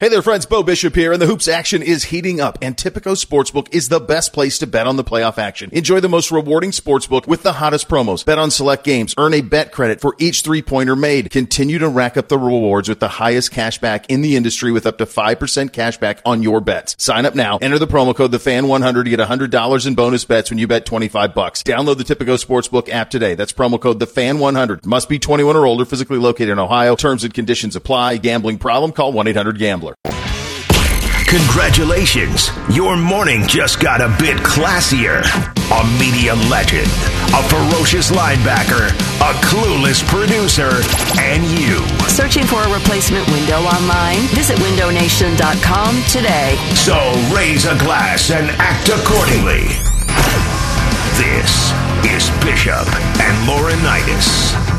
Hey there, friends. Bo Bishop here, and the hoops action is heating up, and Tipico Sportsbook is the best place to bet on the playoff action. Enjoy the most rewarding sportsbook with the hottest promos. Bet on select games. Earn a bet credit for each three pointer made. Continue to rack up the rewards with the highest cash back in the industry with up to 5% cash back on your bets. Sign up now. Enter the promo code TheFan100 to get $100 in bonus bets when you bet 25 bucks. Download the Tipico Sportsbook app today. That's promo code TheFan100. Must be 21 or older, physically located in Ohio. Terms and conditions apply. Gambling problem? Call 1-800-GAMBLER. Congratulations! Your morning just got a bit classier. A media legend, a ferocious linebacker, a clueless producer, and you. Searching for a replacement window online? Visit windownation.com today. So raise a glass and act accordingly. This is Bishop and Laurinaitis.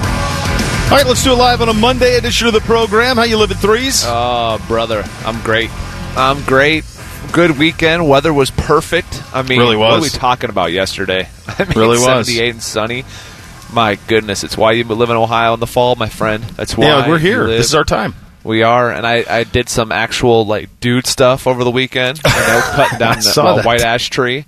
All right, let's do it live on a Monday edition of the program. How you living, threes? Oh, brother, I'm great. I'm great. Good weekend. Weather was perfect. I mean, Really was. what were we talking about yesterday? I mean, Really was. 78 and sunny. My goodness, it's why you live in Ohio in the fall, my friend. That's why yeah, we're here. This is our time. We are, and I, I did some actual like dude stuff over the weekend. You know, cutting down the, that. white ash tree.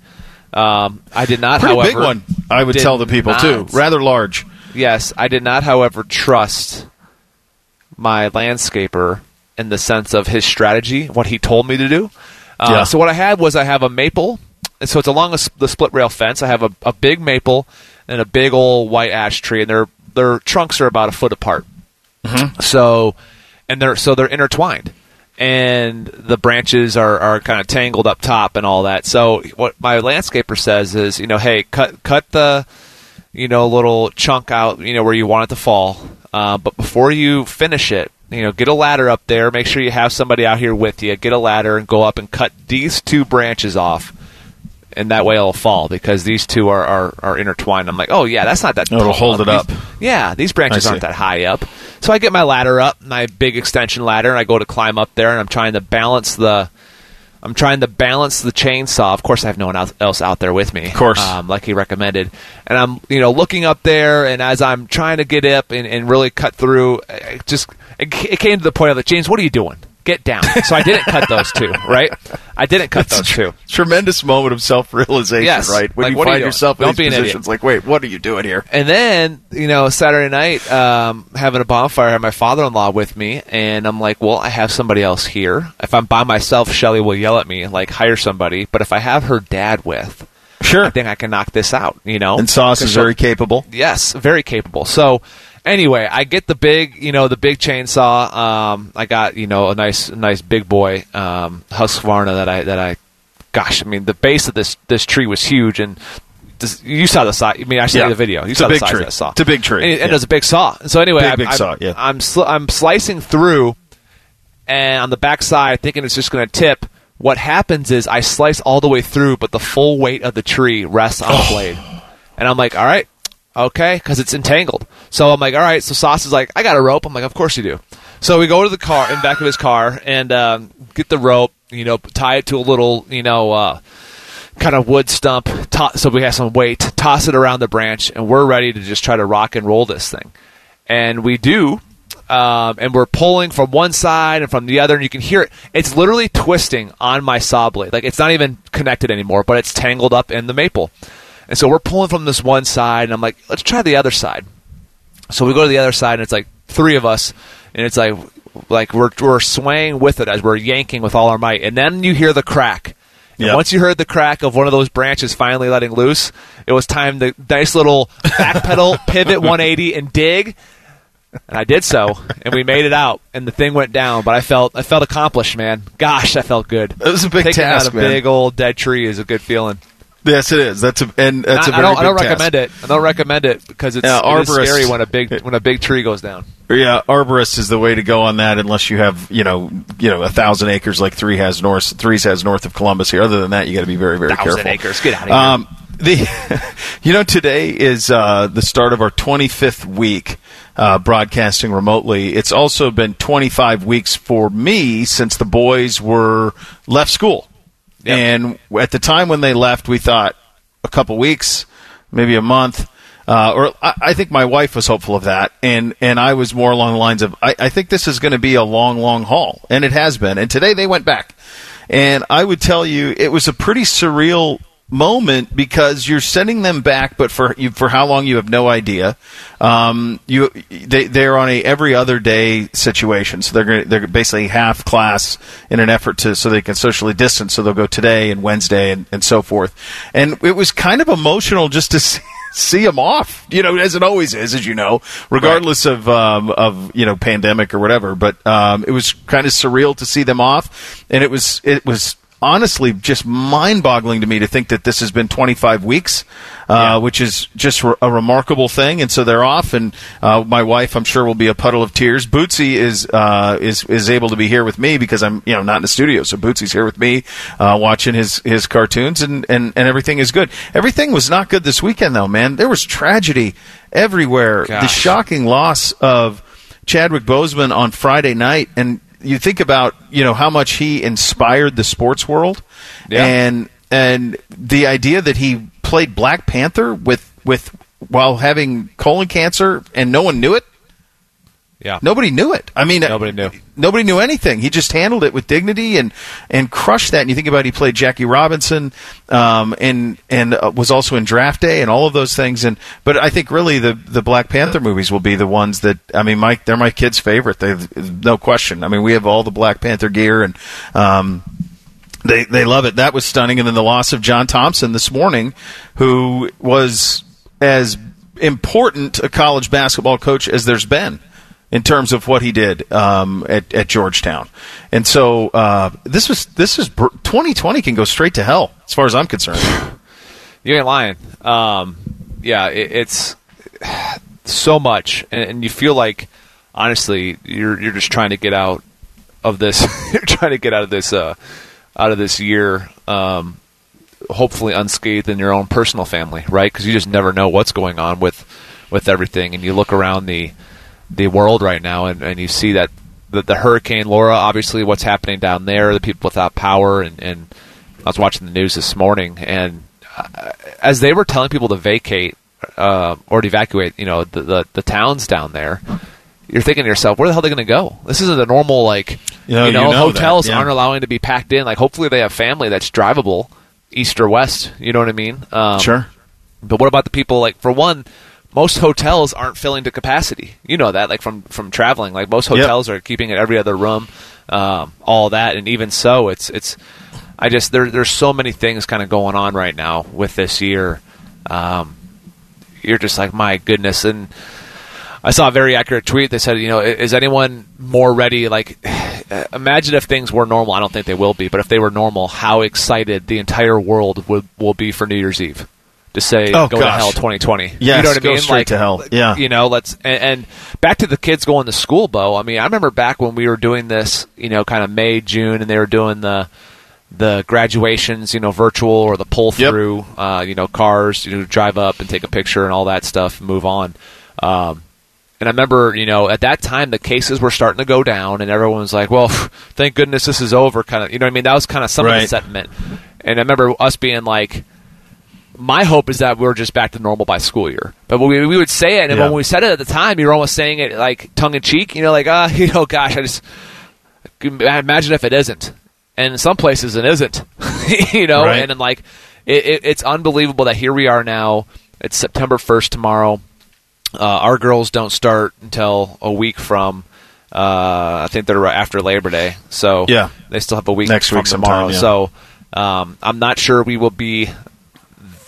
Um, I did not, Pretty however, big one. I would tell the people too. Rather large. Yes, I did not, however, trust my landscaper in the sense of his strategy, what he told me to do. Uh, Yeah. So what I had was I have a maple, and so it's along a the split rail fence. I have a, a big maple and a big old white ash tree, and their their trunks are about a foot apart. So, and they're so they're intertwined, and the branches are, are kind of tangled up top and all that. So what my landscaper says is, you know, hey, cut cut the you know a little chunk out, you know, where you want it to fall, uh, but before you finish it. You know, get a ladder up there. Make sure you have somebody out here with you. Get a ladder and go up and cut these two branches off, and that way it'll fall because these two are, are, are intertwined. I'm like, oh yeah, that's not that. It'll tall. hold it These- up. Yeah, these branches aren't that high up. So I get my ladder up, my big extension ladder, and I go to climb up there, and I'm trying to balance the. I'm trying to balance the chainsaw. Of course, I have no one else- out there with me. Of course. um, like he recommended, and I'm you know looking up there, and as I'm trying to get up and, and really cut through, it just it, it came to the point of like, James, what are you doing? Get down. So I didn't cut those two, right? I didn't cut those two. Tremendous moment of self realization, Yes. right? When Like, you are you find yourself in Don't be these positions, like, wait, what are you doing here? And then, you know, Saturday night, um, having a bonfire, I had my father in law with me, and I'm like, well, I have somebody else here. If I'm by myself, Shelly will yell at me, like, hire somebody. But if I have her dad with, Sure. I think I can knock this out, you know? And Sauce is very capable. Yes, very capable. So, anyway, I get the big, you know, the big chainsaw. Um, I got, you know, a nice, nice big boy um, Husqvarna that I that I, gosh, I mean, the base of this this tree was huge, and you saw the size. I mean, I showed Yeah. the video. You It's saw a the big size tree. of that saw. It's a big tree, and, it- and yeah. it's a big saw. So anyway, Big, I'm, big I'm, saw, yeah. I'm sl- I'm slicing through, and on the backside, thinking it's just going to tip. What happens is I slice all the way through, but the full weight of the tree rests on the blade. And I'm like, all right, okay, because it's entangled. So I'm like, all right. So Sauce is like, I got a rope. I'm like, of course you do. So we go to the car in back of his car and um, get the rope. You know, tie it to a little, you know, uh, kind of wood stump. To- so we have some weight. Toss it around the branch, and we're ready to just try to rock and roll this thing. And we do. Um, and we're pulling from one side and from the other, and you can hear it. It's literally twisting on my saw blade. Like it's not even connected anymore, but it's tangled up in the maple. And so we're pulling from this one side, and I'm like, let's try the other side. So we go to the other side, and it's like three of us, and it's like like we're we're swaying with it as we're yanking with all our might, and then you hear the crack. And Yep. once you heard the crack of one of those branches finally letting loose, it was time to nice little backpedal, pivot 180, and dig. And I did so, and we made it out, and the thing went down. But I felt I felt accomplished, man. Gosh, I felt good. It was a big Taking task, out a man. big old dead tree is a good feeling. Yes, it is. That's a and that's a very I don't, I don't task. recommend it. I don't recommend it because it's, Yeah, it is scary when a big when a big tree goes down. Yeah, arborist is the way to go on that, unless you have you know you know a thousand acres like three has north, threes has north of Columbus here. Other than that, you got to be very very Thousand careful. acres. Get outta here. Um, the you know today is uh, the start of our 25th week uh, broadcasting remotely. It's also been 25 weeks for me since the boys were left school, And at the time when they left, we thought a couple weeks, maybe a month. Uh, or I, I think my wife was hopeful of that, and and I was more along the lines of I, I think this is going to be a long, long haul, and it has been. And today they went back, and I would tell you it was a pretty surreal moment because you're sending them back, but for you, for how long you have no idea. Um, you they they're on a every other day situation, so they're gonna, they're basically half class in an effort to so they can socially distance. So they'll go today and Wednesday and, and so forth. And it was kind of emotional just to see see them off, you know, as it always is, as you know, regardless right. of um, of you know pandemic or whatever. But um, it was kind of surreal to see them off, and it was it was honestly just mind-boggling to me to think that this has been 25 weeks, uh, yeah. which is just a remarkable thing. And so they're off, and uh, my wife, I'm sure, will be a puddle of tears. Bootsy is uh, is is able to be here with me because I'm you know not in the studio, so Bootsy's here with me uh, watching his his cartoons, and, and and everything is good. Everything was not good this weekend, though, man. There was tragedy everywhere. Gosh. The shocking loss of Chadwick Boseman on Friday night, and you think about you know how much he inspired the sports world, yeah. and and the idea that he played Black Panther with with while having colon cancer and no one knew it. Yeah, nobody knew it. I mean, nobody knew. Nobody knew anything. He just handled it with dignity and and crushed that. And you think about it, he played Jackie Robinson, um, and and uh, was also in Draft Day and all of those things. And but I think really the the Black Panther movies will be the ones that I mean, Mike, they're my kids' favorite. They no question. I mean, we have all the Black Panther gear and. Um, they they love it. That was stunning, and then the loss of John Thompson this morning, who was as important a college basketball coach as there's been in terms of what he did um, at, at, Georgetown. And so uh, this was this is 2020 can go straight to hell as far as I'm concerned. You ain't lying. Um, yeah, it, it's so much, and, and, you feel like honestly you're you're just trying to get out of this. you're trying to get out of this uh, out of this year. Um, hopefully unscathed in your own personal family, right? Because you just never know what's going on with with everything, and you look around the the world right now, and, and you see that the, the Hurricane Laura, obviously, what's happening down there, the people without power, and, and I was watching the news this morning, and uh, as they were telling people to vacate uh, or to evacuate, you know, the, the, the towns down there, you're thinking to yourself, where the hell are they going to go? This isn't a normal like you know, you know, you know hotels yeah. aren't allowing to be packed in. Like hopefully they have family that's drivable east or west. You know what I mean? Um, sure. But what about the people? Like for one, most hotels aren't filling to capacity. You know that, like from from traveling. Like most hotels yep. are keeping it every other room, um, all that, and even so, it's it's. I just there there's so many things kind of going on right now with this year. Um, you're just like my goodness, and I saw a very accurate tweet. They said, you know, is anyone more ready? Like, imagine if things were normal. I don't think they will be, but if they were normal, how excited the entire world would will be for New Year's Eve to say oh, go gosh. to hell 2020. Yeah, you know what I mean? Straight like, to hell. Yeah, you know, let's and, and, back to the kids going to school, Bo. I mean, I remember back when we were doing this, you know, kind of May, June, and they were doing the the graduations, you know, virtual or the pull through, yep. uh, you know, cars, you know, drive up and take a picture and all that stuff, and move on. Um, and I remember, you know, at that time the cases were starting to go down, and everyone was like, "Well, thank goodness this is over." Kind of, you know, what I mean, that was kind of some right. of the sentiment. And I remember us being like, my hope is that we're just back to normal by school year. But we, we would say it, and yeah. when we said it at the time, you were almost saying it like tongue in cheek. You know, like, ah, uh, you know, gosh, I just imagine if it isn't. And in some places it isn't. you know, right. and then like it, it, it's unbelievable that here we are now. It's September first tomorrow. Uh, our girls don't start until a week from. Uh, I think they're after Labor Day, so yeah, they still have a week next week tomorrow. Sometime, yeah. So um, I'm not sure we will be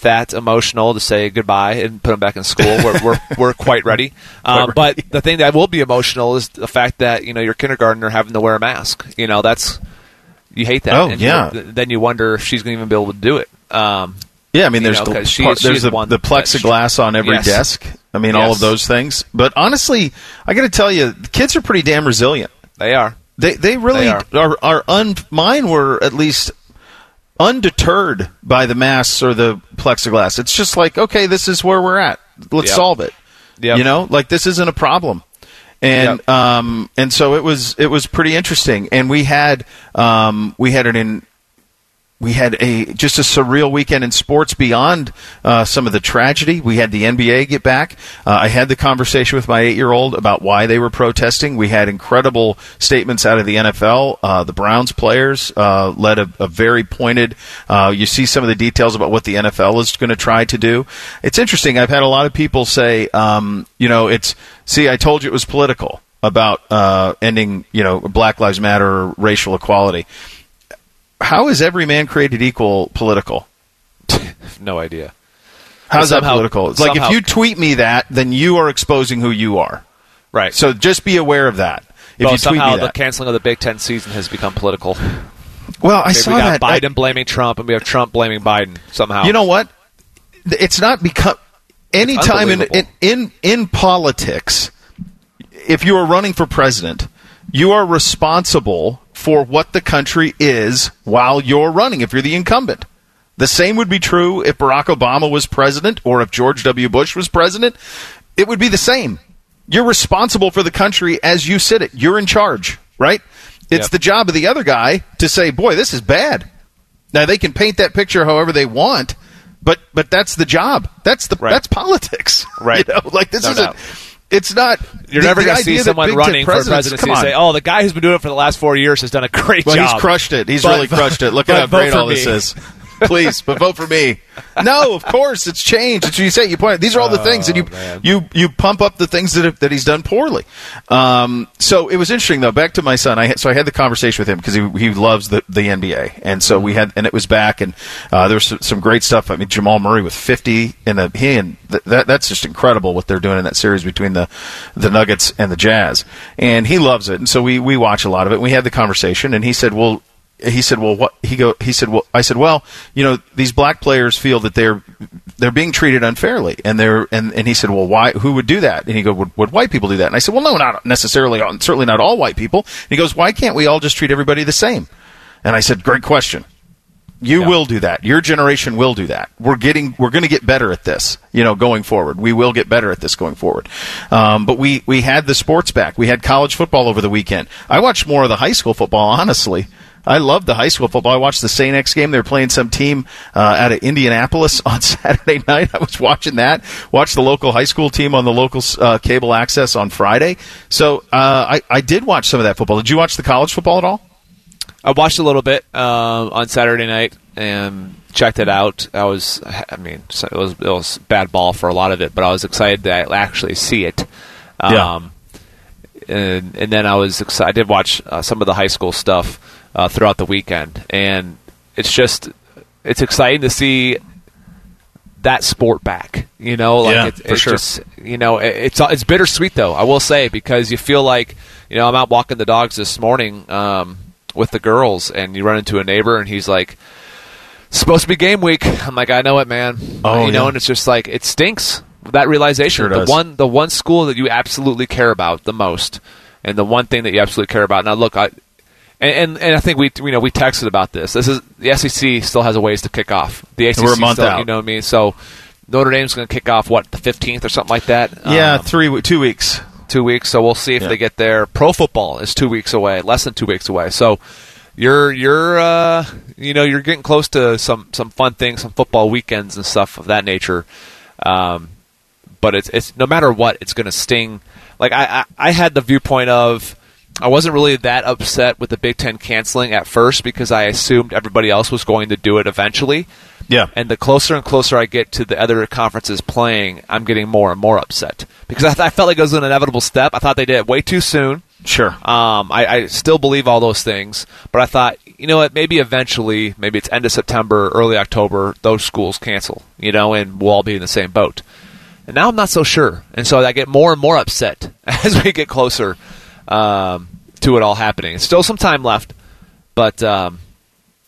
that emotional to say goodbye and put them back in school. We're we're, we're quite ready. Um, but the thing that will be emotional is the fact that you know your kindergartner having to wear a mask. You know that's you hate that. Oh and yeah. You, then you wonder if she's going to even be able to do it. Um, yeah, I mean, there's know, the, she, part, there's the, the plexiglass on every yes. desk. I mean, yes. all of those things. But honestly, I got to tell you, kids are pretty damn resilient. They are. They they really they are. are, are un, mine were at least undeterred by the masks or the plexiglass. It's just like, okay, this is where we're at. Let's yep. solve it. Yep. You know, like this isn't a problem. And yep. um, and so it was it was pretty interesting. And we had um, we had an in, we had a just a surreal weekend in sports beyond uh, some of the tragedy. We had the NBA get back. Uh, I had the conversation with my eight-year-old about why they were protesting. We had incredible statements out of the NFL. Uh, the Browns players uh, led a, a, very pointed. Uh, you see some of the details about what the NFL is going to try to do. It's interesting. I've had a lot of people say, um, you know, it's see, I told you it was political about uh, ending, you know, Black Lives Matter or racial equality how is every man created equal political? no idea. How's somehow, that political? It's like if you tweet me that, then you are exposing who you are. Right. So just be aware of that. If well, you somehow tweet me that. the canceling of the Big Ten season has become political. Well, I Maybe saw we got that. Biden I, blaming Trump, and we have Trump blaming Biden somehow. You know what? It's not become any time in, in in in politics. If you are running for president, you are responsible for what the country is while you're running, if you're the incumbent. The same would be true if Barack Obama was president or if George W. Bush was president. It would be the same. You're responsible for the country as you sit it. You're in charge, right? It's yep. the job of the other guy to say, boy, this is bad. Now they can paint that picture however they want, but but that's the job. That's the right. that's politics. Right. You know, like this no isn't doubt it's not. You're the, never going to see someone running for presidency and say, "Oh, the guy who's been doing it for the last four years has done a great well, job." He's crushed it. He's but, really crushed it. Look at how great all this is. Please, but vote for me. No, of course it's changed. It's what you say. You point. These are all the things, and you oh, you you pump up the things that that he's done poorly. Um, so it was interesting though. Back to my son. I so I had the conversation with him because he he loves the the NBA, and so we had and it was back, and uh, there was some great stuff. I mean, Jamal Murray with 50 in the he and th- that that's just incredible what they're doing in that series between the the Nuggets and the Jazz, and he loves it. And so we we watch a lot of it. And we had the conversation, and he said, "Well." He said, "Well, what?" He go. He said, "Well," I said, "Well, you know, these black players feel that they're they're being treated unfairly, and they're and, and he said, "Well, why? Who would do that?" And he go, would, would white people do that?" And I said, "Well, no, not necessarily. Certainly not all white people." And he goes, "Why can't we all just treat everybody the same?" And I said, "Great question." You yeah. will do that. Your generation will do that. We're getting, we're going to get better at this, you know, going forward. We will get better at this going forward. Um, but we, we had the sports back. We had college football over the weekend. I watched more of the high school football, honestly. I love the high school football. I watched the St. X game. They're playing some team uh, out of Indianapolis on Saturday night. I was watching that. Watched the local high school team on the local uh, cable access on Friday. So uh, I, I did watch some of that football. Did you watch the college football at all? I watched a little bit um, on Saturday night and checked it out. I was, I mean, it was it was bad ball for a lot of it, but I was excited to actually see it. Um, yeah. And, and then I was excited. I did watch uh, some of the high school stuff uh, throughout the weekend, and it's just it's exciting to see that sport back. You know, like yeah, it, it's sure. just you know it, it's it's bittersweet though. I will say because you feel like you know I'm out walking the dogs this morning um, with the girls, and you run into a neighbor, and he's like. Supposed to be game week. I'm like, I know it, man. Oh, you know, and it's just like it stinks that realization. Sure the does. one, the one school that you absolutely care about the most, and the one thing that you absolutely care about. Now, look, I, and, and, and I think we you know we texted about this. This is the SEC still has a ways to kick off. The ACC We're a month still, out. you know what I mean. So Notre Dame's going to kick off what the fifteenth or something like that. Yeah, Um, three two weeks. two weeks. So we'll see if Yeah. they get there. Pro football is two weeks away, less than two weeks away. So you're you're uh, you know you're getting close to some some fun things, some football weekends and stuff of that nature. Um, but it's it's no matter what, it's going to sting. Like I, I I had the viewpoint of. I wasn't really that upset with the Big Ten canceling at first because I assumed everybody else was going to do it eventually. Yeah. And the closer and closer I get to the other conferences playing, I'm getting more and more upset because I, th- I felt like it was an inevitable step. I thought they did it way too soon. Sure. Um, I, I still believe all those things, but I thought, you know what? Maybe eventually, maybe it's end of September, early October, those schools cancel, you know, and we'll all be in the same boat. And now I'm not so sure, and so I get more and more upset as we get closer um, to it all happening. Still some time left, but um,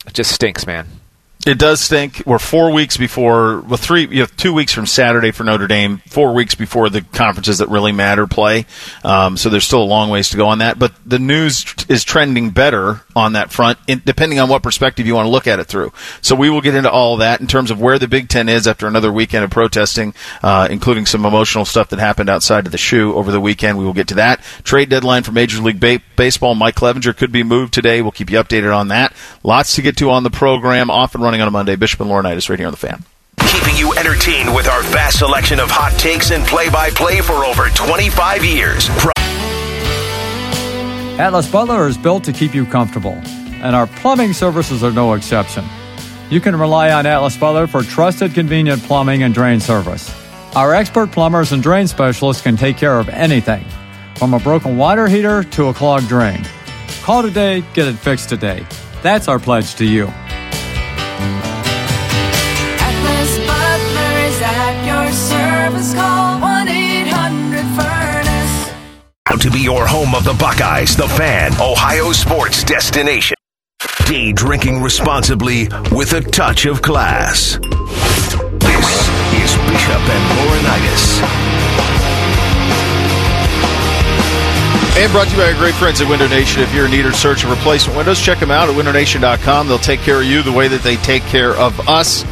it just stinks, man. It does stink. We're four weeks before, well, three, you two weeks from Saturday for Notre Dame, four weeks before the conferences that really matter play. Um, so there's still a long ways to go on that. But the news is trending better on that front, in, depending on what perspective you want to look at it through. So we will get into all that in terms of where the Big Ten is after another weekend of protesting, uh, including some emotional stuff that happened outside of the shoe over the weekend. We will get to that. Trade deadline for Major League ba- Baseball. Mike Clevinger could be moved today. We'll keep you updated on that. Lots to get to on the program. Off and running on a Monday. Bishop and Laurinaitis right here on the fan. Keeping you entertained with our vast selection of hot takes and play by play for over 25 years. Pro- Atlas Butler is built to keep you comfortable, and our plumbing services are no exception. You can rely on Atlas Butler for trusted, convenient plumbing and drain service. Our expert plumbers and drain specialists can take care of anything, from a broken water heater to a clogged drain. Call today, get it fixed today. That's our pledge to you. Atlas Butler is at your service. Call 1 800 Furnace. to be your home of the Buckeyes, the fan, Ohio sports destination. Day drinking responsibly with a touch of class. This is Bishop and Laurinaitis. And brought to you by our great friends at Window Nation. If you're in need of search of replacement windows, check them out at windownation.com. They'll take care of you the way that they take care of us.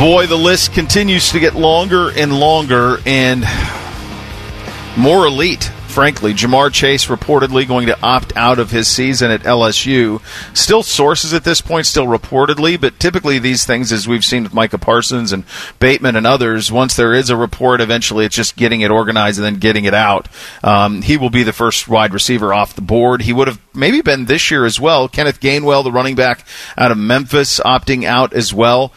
Boy, the list continues to get longer and longer and more elite, frankly. Ja'Marr Chase reportedly going to opt out of his season at LSU. Still sources at this point, still reportedly, but typically these things, as we've seen with Micah Parsons and Bateman and others, once there is a report, eventually it's just getting it organized and then getting it out. Um, he will be the first wide receiver off the board. He would have maybe been this year as well. Kenneth Gainwell, the running back out of Memphis, opting out as well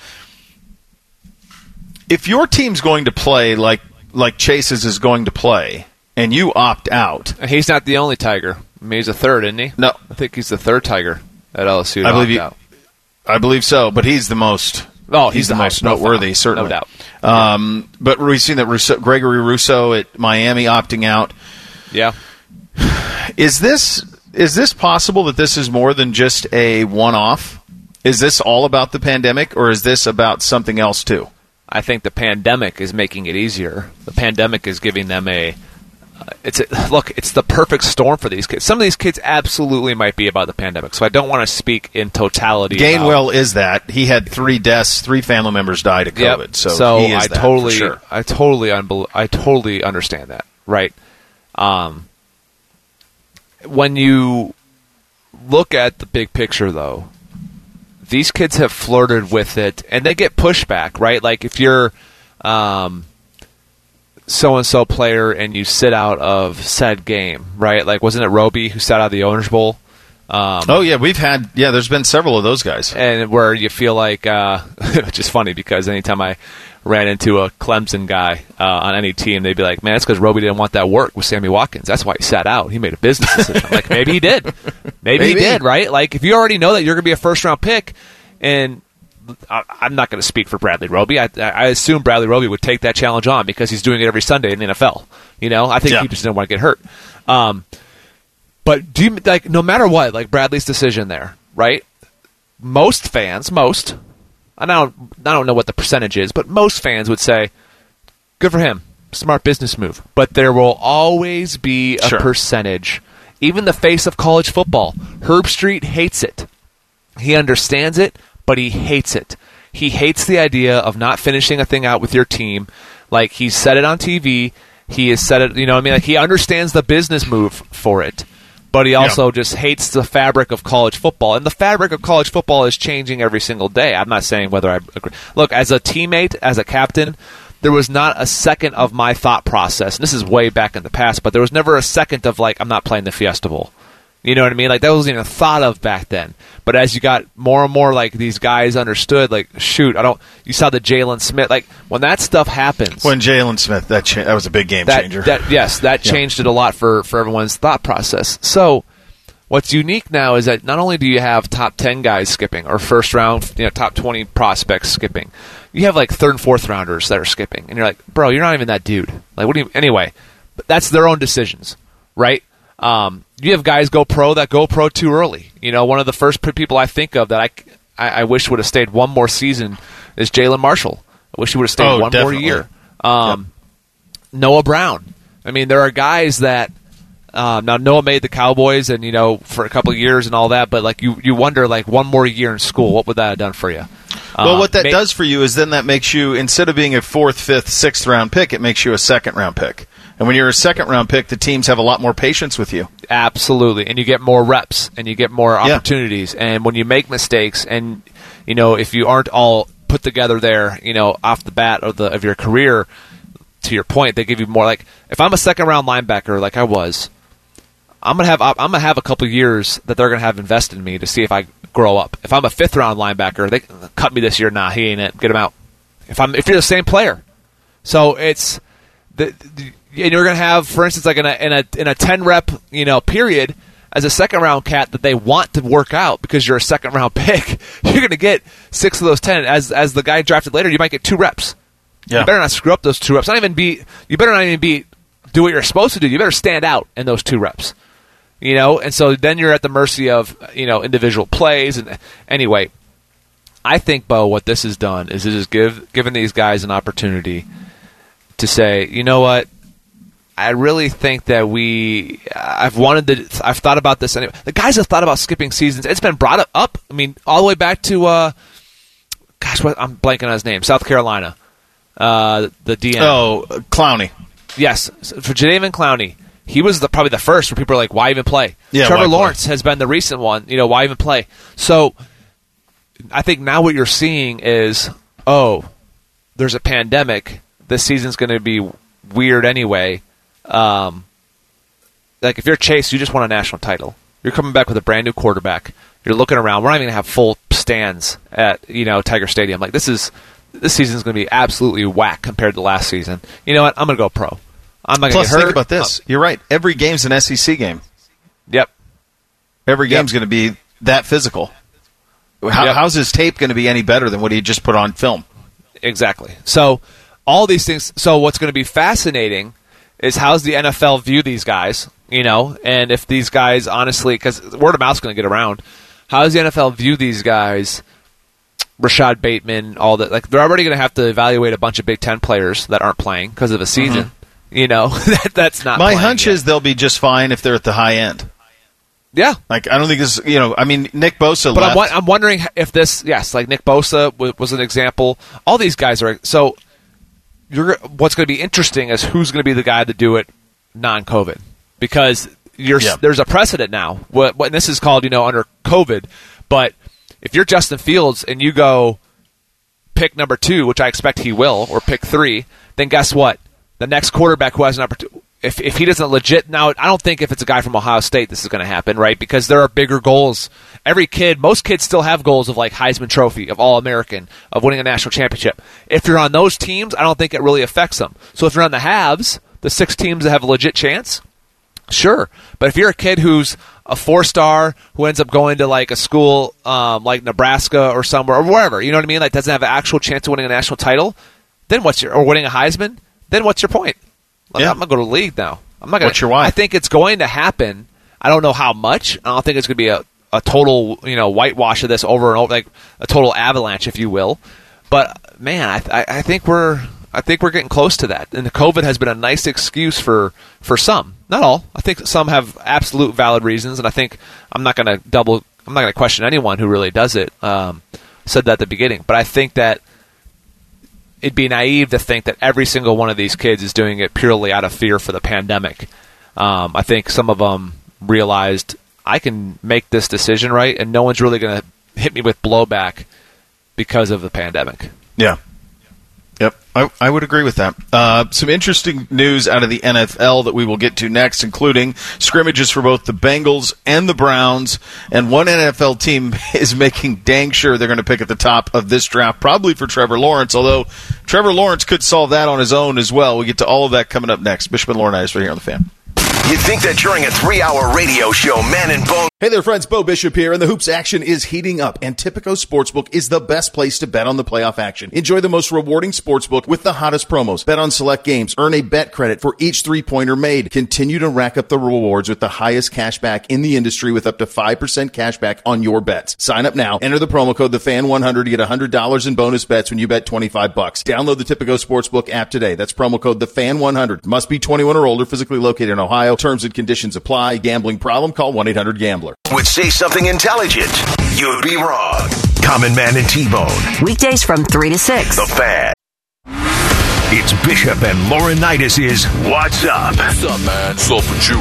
if your team's going to play like like Chase's is going to play, and you opt out, And he's not the only Tiger. I mean, he's a third, isn't he? No. I think he's the third Tiger at LSU. I believe out. I believe so. But he's the most. Oh, he's, he's the the most noteworthy, certainly, no doubt. Um, but we've seen that Rousseau, Gregory Rousseau at Miami opting out. Yeah. Is this is this possible that this is more than just a one off? Is this all about the pandemic, or is this about something else too? I think the pandemic is making it easier. The pandemic is giving them a. Uh, it's a, look. It's the perfect storm for these kids. Some of these kids absolutely might be about the pandemic. So I don't want to speak in totality. about- Gainwell is that he had three deaths, three family members died of Yep. COVID. So, he is I totally, sure. I totally, unbel- I totally understand that. Right. Um, when you look at the big picture, though, these kids have flirted with it, and they get pushback. Right. Like if you're, um, so and so player and you sit out of said game, right? Like wasn't it Roby who sat out of the Orange Bowl? Um, Oh yeah, we've had yeah. There's been several of those guys. and where you feel like, uh, which is funny because anytime I ran into a Clemson guy uh, on any team, they'd be like, "Man, it's because Roby didn't want that work with Sammy Watkins. That's why he sat out. He made a business decision." Like, maybe he did. Maybe, he did. Right? Like, if you already know that you're going to be a first round pick, and I, I'm not going to speak for Bradley Roby. I, I assume Bradley Roby would take that challenge on because he's doing it every Sunday in the NFL. You know, I think Yeah. he just didn't want to get hurt. Um, but do you like no matter what, like Bradley's decision there, right? Most fans, most, I don't, I don't know what the percentage is, but most fans would say, "Good for him, smart business move." But there will always be a Sure. percentage. Even the face of college football, Herbstreit hates it. He understands it, but he hates it. He hates the idea of not finishing a thing out with your team. Like he's said it on TV. He has said it, you know what I mean? Like he understands the business move for it. But he also just hates the fabric of college football. And the fabric of college football is changing every single day. I'm not saying whether I agree. Look, as a teammate, as a captain, there was not a second of my thought process. And this is way back in the past, but there was never a second of like, I'm not playing the Fiesta Bowl. You know what I mean? Like that wasn't even thought of back then. But as you got more and more like these guys understood, like shoot, I don't. You saw the Jaylon Smith, like when that stuff happens. When Jaylon Smith, that cha- that was a big game that, changer. that yes, that Yeah. changed it a lot for for everyone's thought process. So. What's unique now is that not only do you have top ten guys skipping or first round, you know, top twenty prospects skipping, you have like third and fourth rounders that are skipping, and you're like, bro, you're not even that dude. Like, what do you? Anyway, but that's their own decisions, right? Um, you have guys go pro that go pro too early. You know, one of the first people I think of that I, I, I wish would have stayed one more season is Jalin Marshall. I wish he would have stayed Oh, one definitely. more year. Um, Noah Brown. I mean, there are guys that um, now Noah made the Cowboys, and you know for a couple of years and all that. But like you, you wonder like one more year in school, what would that have done for you? Well, Uh, what that does for you is then that makes you instead of being a fourth, fifth, sixth round pick, it makes you a second round pick. And when you're a second round pick, the teams have a lot more patience with you. Absolutely, and you get more reps and you get more Yeah. opportunities. And when you make mistakes, and you know if you aren't all put together there, you know off the bat of the of your career, to your point, they give you more. Like if I'm a second round linebacker, like I was, I'm gonna have I'm gonna have a couple years that they're gonna have invested in me to see if I grow up. If I'm a fifth round linebacker, they cut me this year. Nah, he ain't it. Get him out. If I'm if you're the same player, so it's the, the and you're going to have, for instance, like in a in a in a ten rep you know period as a second round cat that they want to work out because you're a second round pick. You're going to get six of those ten. As as the guy drafted later, you might get two reps. Yeah. You better not screw up those two reps. Not even be. You better not even be do what you're supposed to do. You better stand out in those two reps. You know, and so then you're at the mercy of you know individual plays. And anyway, I think Bo, what this has done is it has give given these guys an opportunity to say, you know what, I really think that we. I've wanted to. I've thought about this anyway. The guys have thought about skipping seasons. It's been brought up. I mean, all the way back to. Uh, gosh, what I'm blanking on his name. South Carolina. Uh, the DM. Oh, Clowney. Yes, for Jadeveon Clowney, he was the, probably the first where people are like, "Why even play?" Yeah, Trevor why play? Lawrence has been the recent one. You know, why even play? So, I think now what you're seeing is, oh, there's a pandemic. This season's going to be weird anyway. Um, like if you're Chase, you just won a national title. You're coming back with a brand new quarterback. You're looking around. We're not even going to have full stands at you know Tiger Stadium. Like this is this season's going to be absolutely whack compared to last season. You know what? I'm going to go pro. I'm not going to Plus, think about this. You're right. Every game's an SEC game. Yep. Every Yep. game's going to be that physical. How, Yep. How's his tape going to be any better than what he just put on film? Exactly. So all these things. So what's going to be fascinating is how's the NFL view these guys, you know, and if these guys honestly, because word of mouth's going to get around. How does the NFL view these guys? Rashod Bateman, all that. Like they're already going to have to evaluate a bunch of Big Ten players that aren't playing because of a mm-hmm. season. You know, that, that's not. My hunch yet. is they'll be just fine if they're at the high end. yeah. Like I don't think this. You know, I mean, Nick Bosa But. I'm, I'm wondering if this, yes, like Nick Bosa was an example. All these guys are so. You're what's going to be interesting is who's going to be the guy to do it non-COVID because you're Yeah. there's a precedent now. What, what and this is called you know under COVID, but if you're Justin Fields and you go pick number two, which I expect he will, or pick three, then guess what? The next quarterback who has an opportunity, if, if he doesn't legit, now I don't think if it's a guy from Ohio State, this is going to happen, right? Because there are bigger goals. Every kid, most kids still have goals of like Heisman Trophy, of All American, of winning a national championship. If you're on those teams, I don't think it really affects them. So if you're on the halves, the six teams that have a legit chance, Sure, but if you're a kid who's a four star who ends up going to like a school um, like Nebraska or somewhere or wherever, you know what I mean? Like doesn't have an actual chance of winning a national title, then what's your or winning a Heisman? Then what's your point? Like, Yeah. I'm gonna go to the league now. I'm not gonna. What's your why? I think it's going to happen. I don't know how much. I don't think it's gonna be a, a total you know whitewash of this over and over, like a total avalanche, if you will. But man, I, I, I think we're I think we're getting close to that. And the COVID has been a nice excuse for for some, not all. I think some have absolute valid reasons, and I think I'm not going to double. I'm not going to question anyone who really does it. Um, said that at the beginning, but I think that it'd be naive to think that every single one of these kids is doing it purely out of fear for the pandemic. Um, I think some of them realized I can make this decision right, and no one's really going to hit me with blowback because of the pandemic. Yeah. Yep, I, I would agree with that. Uh, some interesting news out of the NFL that we will get to next, including scrimmages for both the Bengals and the Browns. And one NFL team is making dang sure they're going to pick at the top of this draft, probably for Trevor Lawrence, although Trevor Lawrence could solve that on his own as well. We get to all of that coming up next. Bishop and Laurinaitis right here on the fan. You'd think that during a three hour radio show, Man and Bone. Hey there, friends. Bo Bishop here, and the hoops action is heating up. And Tipico Sportsbook is the best place to bet on the playoff action. Enjoy the most rewarding sportsbook with the hottest promos. Bet on select games. Earn a bet credit for each three pointer made. Continue to rack up the rewards with the highest cash back in the industry with up to 5% cash back on your bets. Sign up now. Enter the promo code TheFan100 to get $100 in bonus bets when you bet 25 bucks. Download the Tipico Sportsbook app today. That's promo code TheFan100. Must be 21 or older, physically located in Ohio. Terms and conditions apply. Gambling problem? Call 1-800-GAMBLER. Would say something intelligent. You'd be wrong. Common Man and T Bone. Weekdays from 3 to 6. The Fan. It's Bishop and Laurinaitis' is What's Up? What's up, man? What's up with you?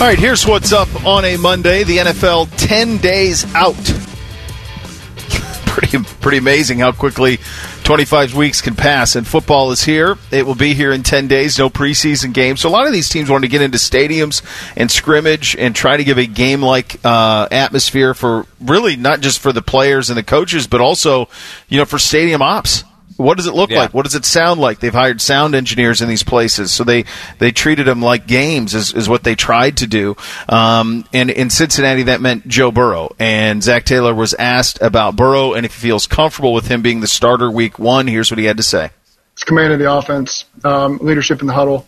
All right, here's what's up on a Monday. The NFL 10 days out. pretty pretty amazing how quickly 25 weeks can pass and football is here. It will be here in 10 days, no preseason games. So a lot of these teams want to get into stadiums and scrimmage and try to give a game-like uh, atmosphere for really not just for the players and the coaches, but also, you know, for stadium ops. What does it look Yeah. like? What does it sound like? They've hired sound engineers in these places, so they they treated them like games, is, is what they tried to do. Um, and in Cincinnati, that meant Joe Burrow. And Zac Taylor was asked about Burrow and if he feels comfortable with him being the starter week one. Here's what he had to say. It's command of the offense, um, leadership in the huddle,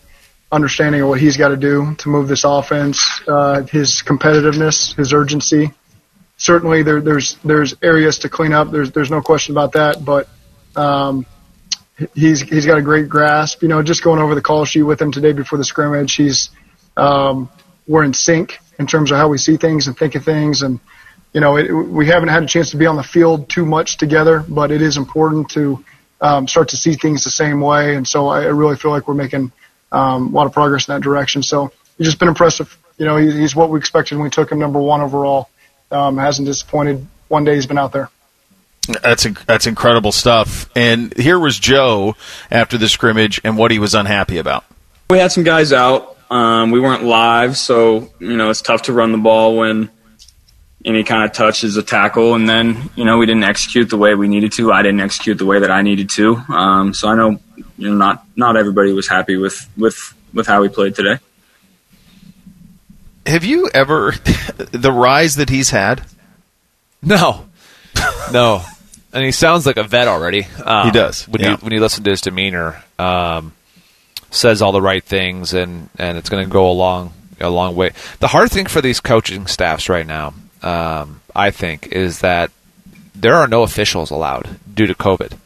understanding of what he's got to do to move this offense, uh, his competitiveness, his urgency. Certainly, there, there's there's areas to clean up. There's there's no question about that. But um, he's he's got a great grasp. You know, just going over the call sheet with him today before the scrimmage, he's um, we're in sync in terms of how we see things and think of things and you know, it, we haven't had a chance to be on the field too much together, but it is important to um, start to see things the same way. And so I, really feel like we're making um, a lot of progress in that direction. So he's just been impressive. You know, he, he's what we expected when we took him number one overall. Um, hasn't disappointed one day he's been out there. That's that's incredible stuff. And here was Joe after the scrimmage and what he was unhappy about. We had some guys out. Um, we weren't live, so you know it's tough to run the ball when any kind of touch is a tackle. And then you know we didn't execute the way we needed to. I didn't execute the way that I needed to. Um, so I know you know not not everybody was happy with with with how we played today. Have you ever the rise that he's had? No, no, and he sounds like a vet already. Um, He does, when yeah. you when you listen to his demeanor. Um, says all the right things, and and it's going to go a long a long way. The hard thing for these coaching staffs right now, um, I think, is that there are no officials allowed due to COVID.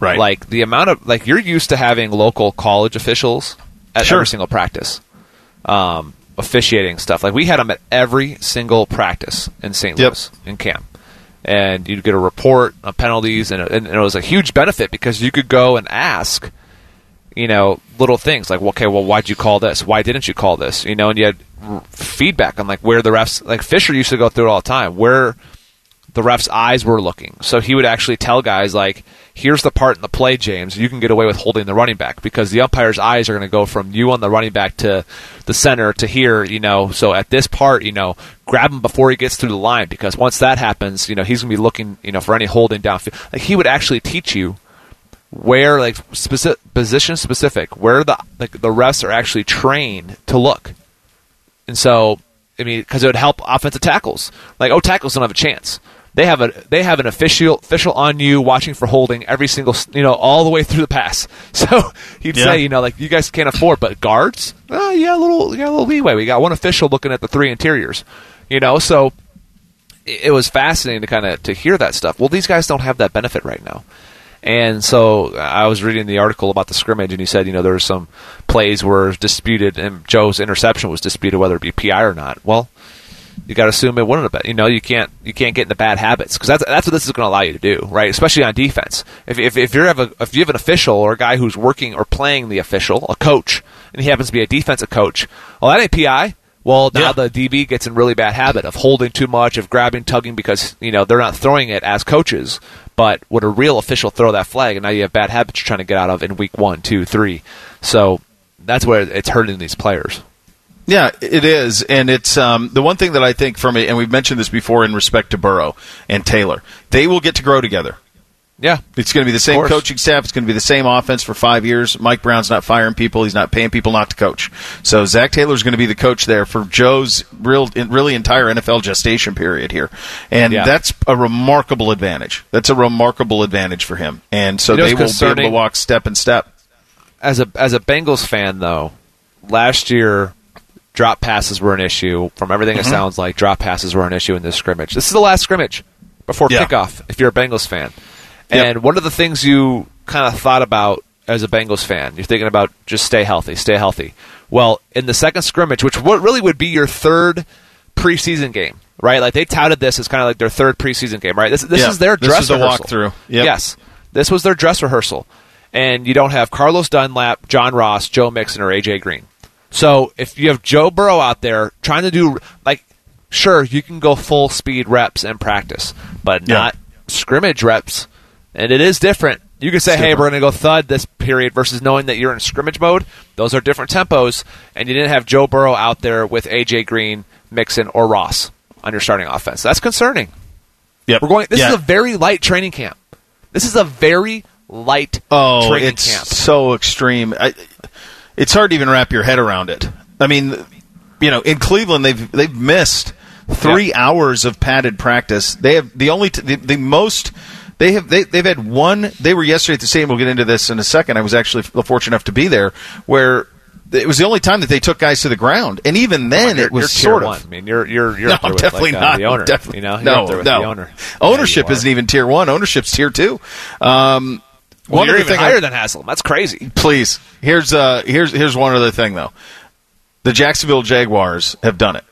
Right. Like the amount of like you're used to having local college officials at Sure. every single practice, um, officiating stuff. Like we had them at every single practice in St. Yep. Louis in camp, and you'd get a report on penalties, and, and it was a huge benefit because you could go and ask, you know, little things like, okay, well, why'd you call this? Why didn't you call this? You know, and you had feedback on like where the refs, like Fisher used to go through it all the time, where the ref's eyes were looking. So he would actually tell guys like, "Here's the part in the play, James. You can get away with holding the running back because the umpire's eyes are going to go from you on the running back to the center to here. You know, so at this part, you know, grab him before he gets through the line because once that happens, you know, he's going to be looking, you know, for any holding downfield. Like he would actually teach you where like specific position specific where the like the refs are actually trained to look and so i mean because it would help offensive tackles like oh tackles don't have a chance they have a they have an official official on you watching for holding every single you know all the way through the pass. So he'd Yeah. say you know like you guys can't afford but guards? Oh yeah a little got a little leeway. We got one official looking at the three interiors you know so it it was fascinating to kind of to hear that stuff. Well these guys don't have that benefit right now. And so I was reading the article about the scrimmage, and he said, you know, there were some plays were disputed, and Joe's interception was disputed whether it be PI or not. Well, you got to assume it wouldn't have been. You know, you can't you can't get into bad habits because that's that's what this is going to allow you to do, right? Especially on defense. If if if you have a if you have an official or a guy who's working or playing the official, a coach, and he happens to be a defensive coach, well, that ain't PI. Well, now Yeah. the DB gets in really bad habit of holding too much, of grabbing, tugging because you know they're not throwing it as coaches. But would a real official throw that flag, and now you have bad habits you're trying to get out of in week one, two, three. So that's where it's hurting these players. Yeah, it is, and it's um, the one thing that I think from it, and we've mentioned this before in respect to Burrow and Taylor. They will get to grow together. Yeah. It's going to be the same coaching staff. It's going to be the same offense for five years. Mike Brown's not firing people. He's not paying people not to coach. So Zac Taylor's going to be the coach there for Joe's real, really entire NFL gestation period here, and Yeah. that's a remarkable advantage. That's a remarkable advantage for him, and so You know they will be able to walk step and step. as a as a Bengals fan though, last year drop passes were an issue. From everything Mm-hmm. it sounds like, drop passes were an issue in this scrimmage. This is the last scrimmage before Yeah. kickoff. If you're a Bengals fan, Yep. and one of the things you kind of thought about as a Bengals fan, you're thinking about just stay healthy, stay healthy. Well, in the second scrimmage, which what really would be your third preseason game, right? Like they touted this as kind of like their third preseason game, right? This this Yeah. is their This dress is the rehearsal. walkthrough. Yep. Yes, this was their dress rehearsal, and you don't have Carlos Dunlap, John Ross, Joe Mixon, or AJ Green. So if you have Joe Burrow out there trying to do like, sure you can go full speed reps in practice, but Yeah. not scrimmage reps, and it is different. You can say, It's "Hey, different. we're going to go thud this period," versus knowing that you're in scrimmage mode. Those are different tempos, and you didn't have Joe Burrow out there with AJ Green, Mixon, or Ross on your starting offense. That's concerning. Yep. We're going. This Yeah. is a very light training camp. This is a very light Oh, training it's camp. so extreme. I, it's hard to even wrap your head around it. I mean, you know, in Cleveland, they've they've missed three hours of padded practice. They have the only t- the, the most. They have they, they've had one. They were yesterday at the same. We'll get into this in a second. I was actually fortunate enough to be there, where it was the only time that they took guys to the ground, and even then You're- it was sort of. one. I mean, you're you're you're no, up there with, definitely like, uh, not. the owner. Definitely, you know, no, up there with no. the owner. Ownership Yeah, isn't even tier one. Ownership's tier two. Um, Well, one you're even thing I- higher than Haslam. That's crazy. please. Here's uh here's here's one other thing though. The Jacksonville Jaguars have done it.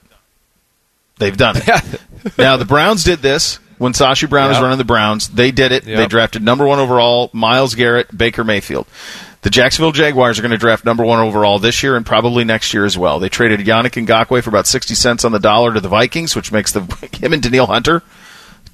They've done it. Now the Browns did this when Sashi Brown was running the Browns. They did it. They drafted number one overall Myles Garrett, Baker Mayfield. The Jacksonville Jaguars are going to draft number one overall this year and probably next year as well. They traded Yannick Ngakoue for about sixty cents on the dollar to the Vikings, which makes the him and Danielle Hunter.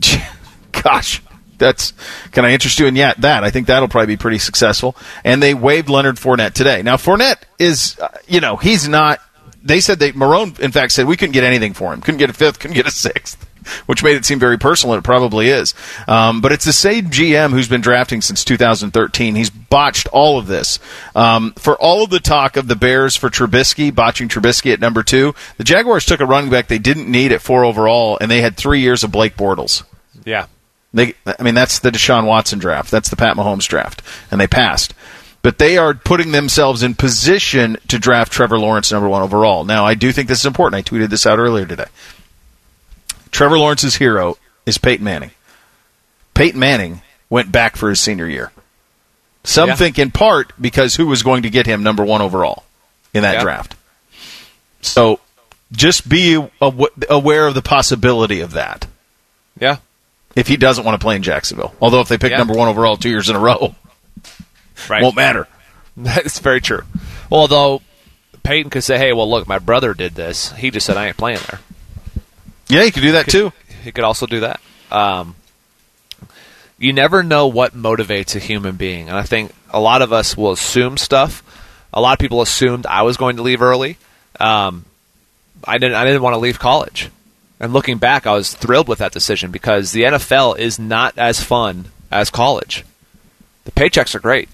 Gosh, that's can I interest you in yet that? I think that'll probably be pretty successful. And they waived Leonard Fournette today. Now Fournette is, uh, you know, he's not. They said they Marrone, in fact, said we couldn't get anything for him. Couldn't get a fifth. Couldn't get a sixth. Which made it seem very personal, it probably is. Um, but it's the same GM who's been drafting since 2013. He's botched all of this. Um, for all of the talk of the Bears for Trubisky, botching Trubisky at number two, the Jaguars took a running back they didn't need at four overall, and they had three years of Blake Bortles. Yeah. They, I mean, that's the Deshaun Watson draft. That's the Pat Mahomes draft, and they passed. But they are putting themselves in position to draft Trevor Lawrence number one overall. Now, I do think this is important. I tweeted this out earlier today. Trevor Lawrence's hero is Peyton Manning. Peyton Manning went back for his senior year. Some Yeah. think in part because who was going to get him number one overall in that Yeah. draft. So just be aware of the possibility of that. If he doesn't want to play in Jacksonville. Although if they pick Yeah. number one overall two years in a row, Right. won't matter. That's very true. Well, although Peyton could say, "Hey, well, look, my brother did this. He just said I ain't playing there." Yeah, you could do that too. He could also do that. Um, you never know what motivates a human being, and I think a lot of us will assume stuff. A lot of people assumed I was going to leave early. Um, I didn't. I didn't want to leave college. And looking back, I was thrilled with that decision because the NFL is not as fun as college. The paychecks are great,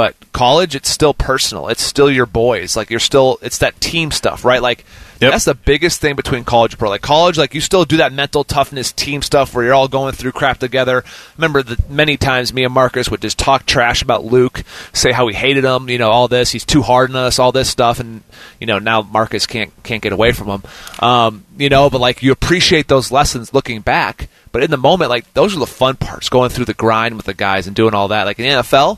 but college it's still personal. It's still your boys. Like you're still. It's that team stuff, right? Like Yep. that's the biggest thing between college and pro. Like college, like you still do that mental toughness team stuff where you're all going through crap together. Remember the many times me and Marcus would just talk trash about Luke, say how we hated him, you know, all this. He's too hard on us, all this stuff, and you know now Marcus can't can't get away from him. Um, you know, but like you appreciate those lessons looking back. But in the moment, like those are the fun parts, going through the grind with the guys and doing all that. Like in the NFL,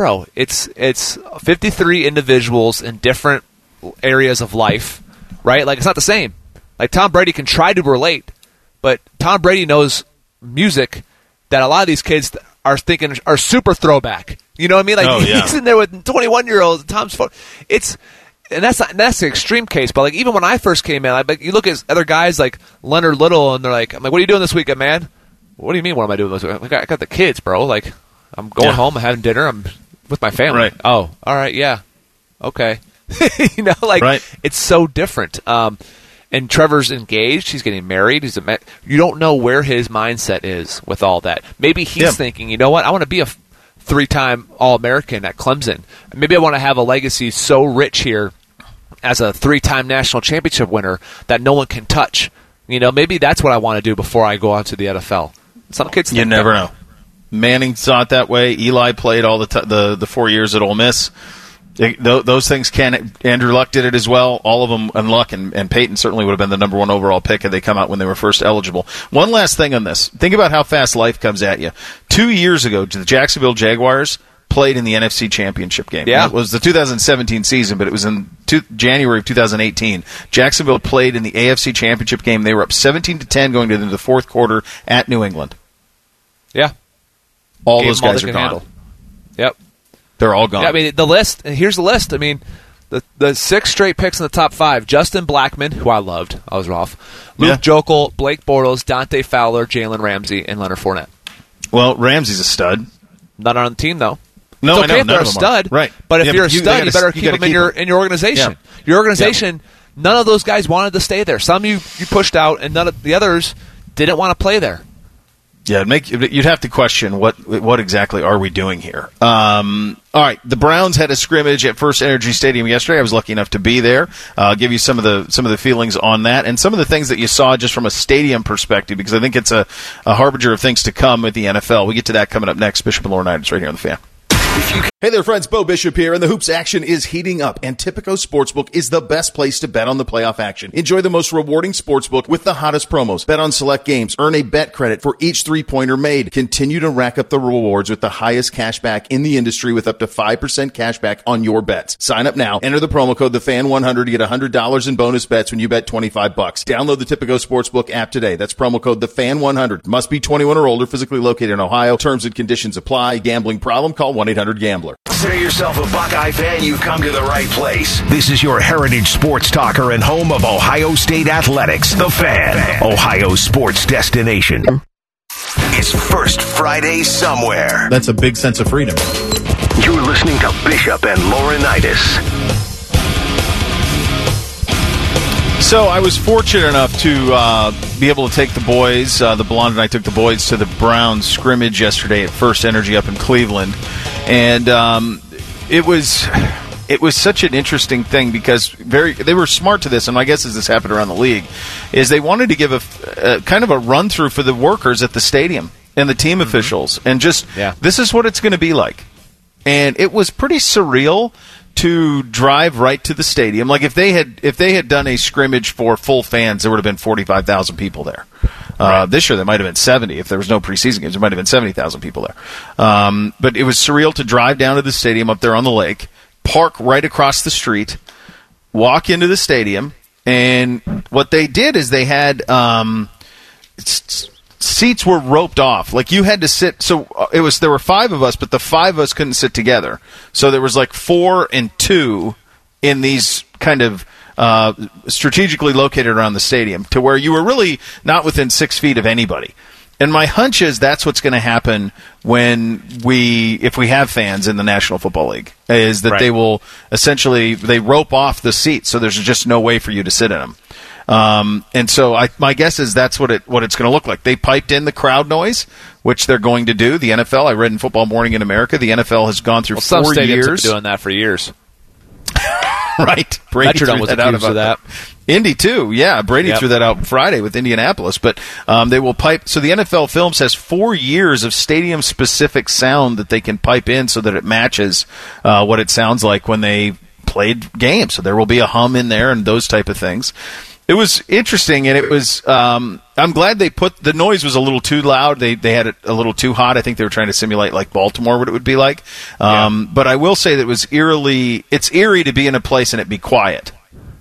bro, it's it's 53 individuals in different areas of life, right? Like it's not the same. Like Tom Brady can try to relate, but Tom Brady knows music that a lot of these kids are thinking are super throwback. You know what I mean? Like Oh, yeah. he's in there with 21 year olds. Tom's phone. It's and that's not that's the extreme case. But like even when I first came in, like you look at other guys like Leonard Little, and they're like, I'm like, what are you doing this weekend, man? What do you mean? What am I doing this weekend? I got, I got the kids, bro. Like I'm going Yeah. home, I'm having dinner, I'm with my family. Right. Oh, all right, yeah, okay. you know, like Right. it's so different. Um, And Trevor's engaged. He's getting married. He's a ma- you don't know where his mindset is with all that. Maybe he's Yeah. thinking, you know what? I want to be a f- three-time All-American at Clemson. Maybe I want to have a legacy so rich here as a three-time national championship winner that no one can touch. You know, maybe that's what I want to do before I go on to the NFL. Some kids, You never that. know. Manning saw it that way. Eli played all the t- the the four years at Ole Miss. They- tho- those things can. Andrew Luck did it as well. All of them, and Luck and, and Peyton certainly would have been the number one overall pick had they come out when they were first eligible. One last thing on this: think about how fast life comes at you. Two years ago, the Jacksonville Jaguars played in the NFC Championship game. Yeah. it was the 2017 season, but it was in two, January of 2018. Jacksonville played in the AFC Championship game. They were up 17 to 10 going into the fourth quarter at New England. Yeah, All those all guys are gone. handle. Yep. They're all gone. Yeah, I mean, the list. Here's the list. I mean, the the six straight picks in the top five: Justin Blackmon, who I loved, I was off. Luke Yeah. Joeckel, Blake Bortles, Dante Fowler, Jalen Ramsey, and Leonard Fournette. well, Ramsey's a stud. Not on the team though. No, it's I okay know, if they're a are. stud, Right. But if Yeah, you're but a you- stud, you better keep gotta them in your them. in your organization. Yeah. Your organization. None of those guys wanted to stay there. Some you you pushed out, and none of the others didn't want to play there. Yeah, make you'd have to question what what exactly are we doing here. Um, all right, the Browns had a scrimmage at First Energy Stadium yesterday. I was lucky enough to be there. Uh, I'll give you some of the some of the feelings on that and some of the things that you saw just from a stadium perspective because I think it's a, a harbinger of things to come with the NFL. We get to that coming up next. Bishop and Laurinaitis right here on the fan. Hey there, friends. Bo Bishop here, and the hoops action is heating up, and Tipico Sportsbook is the best place to bet on the playoff action. Enjoy the most rewarding sportsbook with the hottest promos. Bet on select games, earn a bet credit for each three pointer made. Continue to rack up the rewards with the highest cash back in the industry with up to 5% cash back on your bets. Sign up now, enter the promo code TheFan100 to get $100 in bonus bets when you bet 25 bucks. Download the Tipico Sportsbook app today. That's promo code TheFan100. Must be 21 or older, physically located in Ohio. Terms and conditions apply. Gambling problem? Call 1-800-GAMBLER. Consider yourself a Buckeye fan, you've come to the right place. This is your heritage sports talker and home of Ohio State Athletics, The Fan, Ohio sports destination. It's First Friday somewhere. That's a big sense of freedom. You're listening to Bishop and Laurinaitis. So I was fortunate enough to uh, be able to take the boys. Uh, the blonde and I took the boys to the Browns scrimmage yesterday at First Energy up in Cleveland, and um, it was it was such an interesting thing because very they were smart to this, and my guess is this happened around the league, is they wanted to give a, a kind of a run through for the workers at the stadium and the team officials, and just Yeah. this is what it's going to be like and it was pretty surreal to drive right to the stadium. Like if they had if they had done a scrimmage for full fans, there would have been forty five thousand people there. Uh, this year there might have been seventy. If there was no preseason games, there might have been seventy thousand people there. Um, but it was surreal to drive down to the stadium up there on the lake, park right across the street, walk into the stadium, and what they did is they had. Um, s- seats were roped off. Like you had to sit. So uh, it was there were five of us, but the five of us couldn't sit together. So there was like four and two in these kind of. Uh, strategically located around the stadium to where you were really not within six feet of anybody. And my hunch is that's what's going to happen when we, if we have fans in the National Football League, is that Right. they will essentially they rope off the seats, so there's just no way for you to sit in them. Um, and so I, my guess is that's what it what it's going to look like. They piped in the crowd noise, which they're going to do. The NFL, I read in Football Morning in America, the NFL has gone through Well, some four stadiums years. doing that for years. right. Brady Metrodome threw was that out accused of about Indy too, yeah. Brady Yep. threw that out Friday with Indianapolis, but um, they will pipe. So the NFL Films has four years of stadium-specific sound that they can pipe in so that it matches uh, what it sounds like when they played games. So there will be a hum in there and those type of things. It was interesting, and it was. Um, I'm glad they put the noise was a little too loud. They they had it a little too hot. I think they were trying to simulate like Baltimore what it would be like. Um, But I will say that it was eerily. It's eerie to be in a place and it be quiet.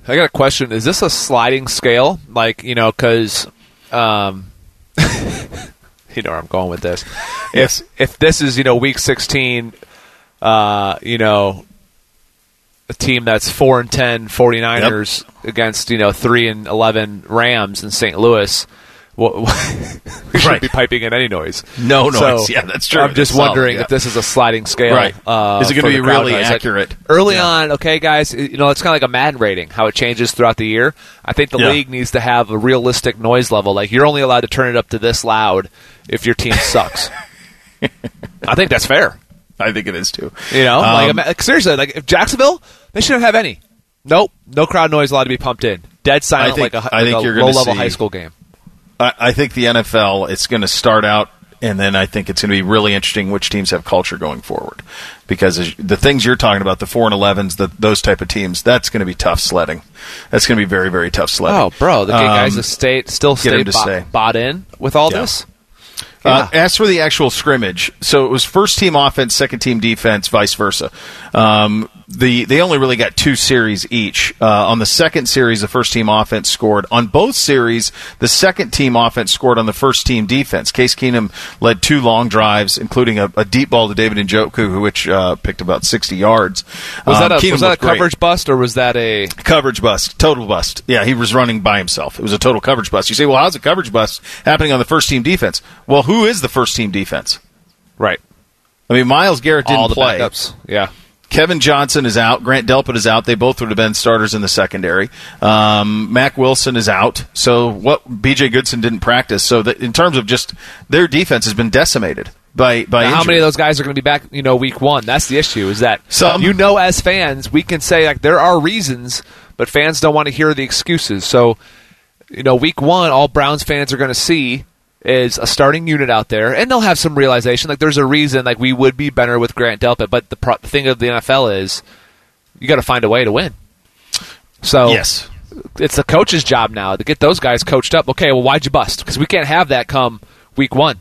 I got a question. Is this a sliding scale? Like, you know, because, um, you know where I'm going with this. Yes. If, if this is, you know, week 16, uh, you know, a team that's 4 and 10 49ers against, you know, 3 and 11 Rams in St. Louis, Well, we shouldn't Right. be piping in any noise. No So, noise. Yeah, that's true. I'm just That's solid, wondering yeah. if this is a sliding scale. Right. Uh, Is it going gonna be really accurate? Early Yeah. on, okay, guys, you know, it's kind of like a Madden rating, how it changes throughout the year. I think the Yeah. league needs to have a realistic noise level. Like, you're only allowed to turn it up to this loud if your team sucks. I think that's fair. I think it is too. You know, Um, like, seriously, like if Jacksonville, they shouldn't have any. Nope, no crowd noise allowed to be pumped in. Dead silent, I think- like a, I like think a you're gonna low-level see- high school game. I, I think the NFL it's going to start out, and then I think it's going to be really interesting which teams have culture going forward, because the things you're talking about, the four and elevens, the, those type of teams, that's going to be tough sledding. That's going to be very very tough sledding. Oh, bro, the Um, guys that stay still get stay to bought, stay. bought in with all Yeah. this. Uh, as for the actual scrimmage, so it was first team offense, second team defense, vice versa. Um, the they only really got two series each. Uh, on the second series, the first team offense scored. On both series, the second team offense scored on the first team defense. Case Keenum led two long drives, including a, a deep ball to David Njoku, which uh, picked about sixty yards. Was Um, that a Keenum was that a great. coverage bust or was that a coverage bust, total bust. Yeah, he was running by himself. It was a total coverage bust. You say, well, how's a coverage bust happening on the first team defense? Well, who is the first team defense? right? I mean, Myles Garrett didn't all the play. backups. Yeah, Kevin Johnson is out. Grant Delpit is out. They both would have been starters in the secondary. Um, Mack Wilson is out. So what? B.J. Goodson didn't practice. So that in terms of just their defense has been decimated by by how many of those guys are going to be back? You know, week one. That's the issue. Is that Some. you know, as fans, we can say like there are reasons, but fans don't want to hear the excuses. So, you know, week one, all Browns fans are going to see is a starting unit out there, and they'll have some realization. Like, there's a reason like we would be better with Grant Delpit, but the, pro- the thing of the NFL is you got to find a way to win. So Yes. it's the coach's job now to get those guys coached up. Okay, well, why'd you bust? Because we can't have that come week one.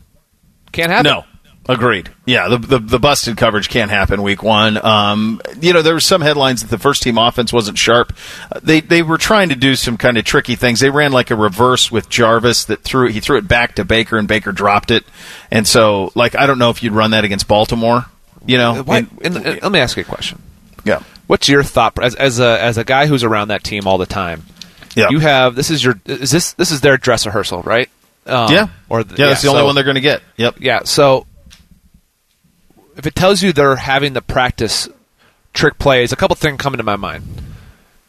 Can't have it. Agreed. Yeah, the, the the busted coverage can't happen week one. Um, you know, there were some headlines that the first team offense wasn't sharp. Uh, They they were trying to do some kind of tricky things. They ran like a reverse with Jarvis that threw he threw it back to Baker and Baker dropped it. And so, like, I don't know if you'd run that against Baltimore. You know, Why, And- and, and let me ask you a question. yeah, What's your thought as, as a as a guy who's around that team all the time? yeah, You have this is your is this this is their dress rehearsal, right? Um, yeah, Or yeah. That's the only so- one they're going to get. Yep. Yeah. So if it tells you they're having the practice trick plays, a couple things come into my mind.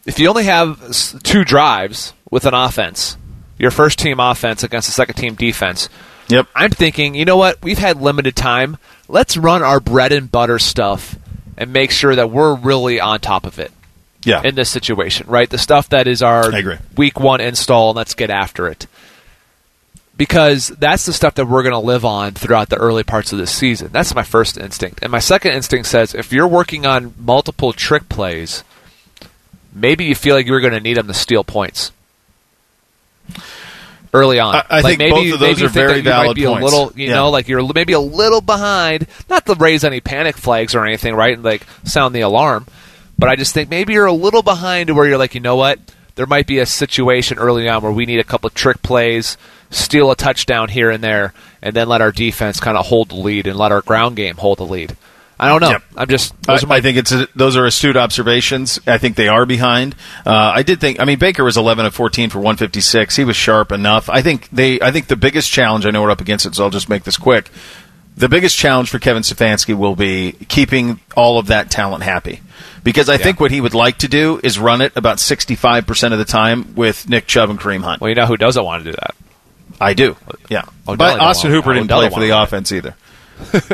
If you only have two drives with an offense, your first team offense against the second team defense, Yep. I'm thinking, you know what? We've had limited time. Let's run our bread and butter stuff and make sure that we're really on top of it Yeah. in this situation, right? The stuff that is our week one install, and let's get after it. Because that's the stuff that we're going to live on throughout the early parts of the season. That's my first instinct. And my second instinct says if you're working on multiple trick plays, maybe you feel like you're going to need them to steal points early on. I- I like think maybe, both of those maybe are very you might valid be points. a little, you Yeah. know, like you're maybe a little behind. Not to raise any panic flags or anything, right? And like sound the alarm. But I just think maybe you're a little behind to where you're like, you know what? There might be a situation early on where we need a couple of trick plays, steal a touchdown here and there, and then let our defense kind of hold the lead and let our ground game hold the lead. I don't know. Yep. I'm just I, those are my I think it's a, those are astute observations. I think they are behind. Uh, I did think. I mean, Baker was 11 of 14 for 156. He was sharp enough. I think they. I think the biggest challenge. I know we're up against it, so I'll just make this quick. The biggest challenge for Kevin Stefanski will be keeping all of that talent happy. Because I think what he would like to do is run it about 65% of the time with Nick Chubb and Kareem Hunt. well, you know who doesn't want to do that? I do. Yeah. Odell but Austin Hooper didn't Odell play for the offense either.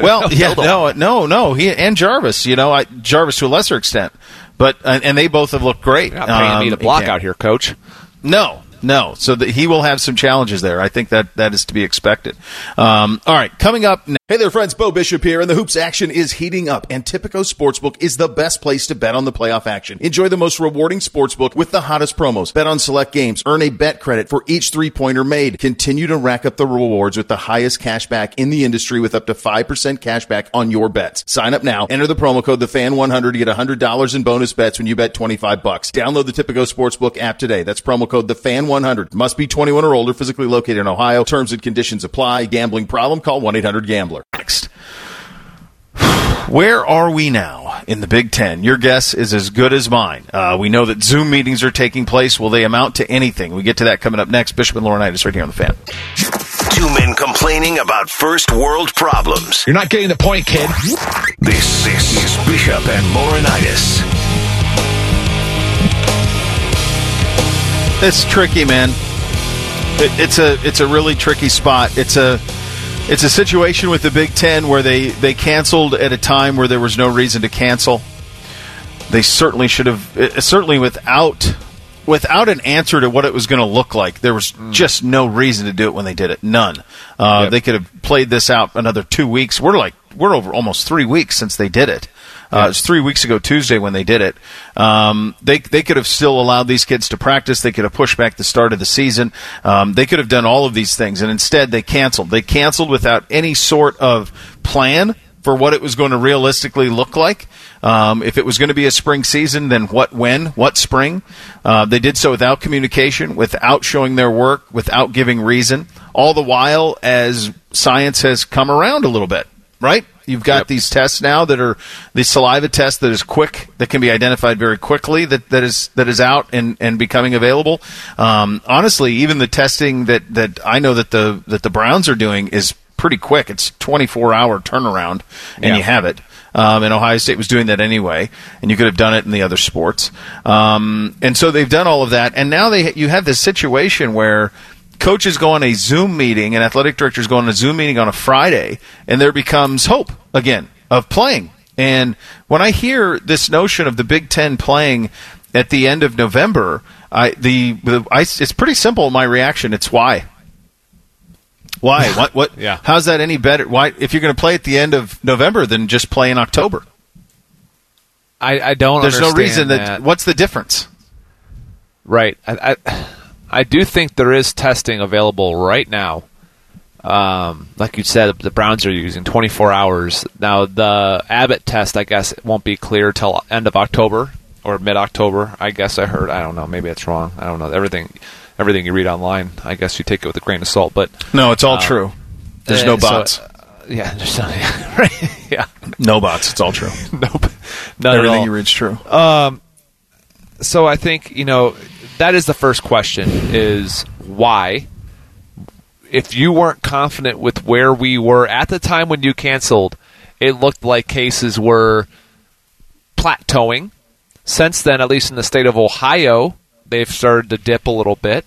Well, yeah, no, no, no. He and Jarvis, you know, I, Jarvis to a lesser extent, but and, and they both have looked great. You're not paying me Um, to block out here, coach. No, no. So that he will have some challenges there. I think that that is to be expected. Um, all right, coming up. Now- Hey there, friends. Bo Bishop here, and the hoops action is heating up. And Tipico Sportsbook is the best place to bet on the playoff action. Enjoy the most rewarding sportsbook with the hottest promos. Bet on select games. Earn a bet credit for each three pointer made. Continue to rack up the rewards with the highest cash back in the industry with up to 5% cash back on your bets. Sign up now. Enter the promo code TheFan100 to get $100 in bonus bets when you bet 25 bucks. Download the Tipico Sportsbook app today. That's promo code TheFan100. Must be 21 or older, physically located in Ohio. Terms and conditions apply. Gambling problem? Call 1-800-GAMBLER. Next. Where are we now in the Big Ten? Your guess is as good as mine. Uh, we know that Zoom meetings are taking place. Will they amount to anything? We get to that coming up next. Bishop and Laurinaitis right here on the fan. Two men complaining about first world problems. You're not getting the point, kid. This, this is Bishop and Laurinaitis. It's tricky, man. It, it's a it's a really tricky spot. It's a it's a situation with the Big Ten where they they canceled at a time where there was no reason to cancel. They certainly should have uh, certainly without without an answer to what it was going to look like. There was just no reason to do it when they did it. None. Uh, Yep. They could have played this out another two weeks. We're like we're over almost three weeks since they did it. Uh, It was three weeks ago Tuesday when they did it. Um, they they could have still allowed these kids to practice. They could have pushed back the start of the season. Um, they could have done all of these things, and instead they canceled. They canceled without any sort of plan for what it was going to realistically look like. Um, if it was going to be a spring season, then what, when, what spring? Uh, they did so without communication, without showing their work, without giving reason. All the while, as science has come around a little bit, right? You've got these tests now that are the saliva test that is quick, that can be identified very quickly, that, that is that is out and, and becoming available. Um, honestly, even the testing that, that I know that the that the Browns are doing is pretty quick. It's 24 hour turnaround, and Yeah. you have it. Um, and Ohio State was doing that anyway, and you could have done it in the other sports. Um, and so they've done all of that, and now they you have this situation where coaches go on a Zoom meeting and athletic directors go on a Zoom meeting on a Friday, and there becomes hope again of playing. And when I hear this notion of the Big Ten playing at the end of November, I the, the I, it's pretty simple. My reaction, it's why. Why? What? What? Yeah. How's that any better? Why? If you're going to play at the end of November, then just play in October. I, I don't. There's no reason that, that. What's the difference? Right. I, I, I do think there is testing available right now. Um, like you said, the Browns are using 24 hours. Now, the Abbott test, I guess, it won't be clear till end of October or mid October. I guess I heard. I don't know. Maybe it's wrong. I don't know. Everything, everything you read online, I guess you take it with a grain of salt. But No, it's all Uh, true. There's uh, no so, bots. uh, yeah, there's no, right. yeah, no bots. It's all true. nope. Not Everything you read's true. Um, so I think you know that is the first question: is why? If you weren't confident with where we were at the time when you canceled, it looked like cases were plateauing. Since then, at least in the state of Ohio, they've started to dip a little bit.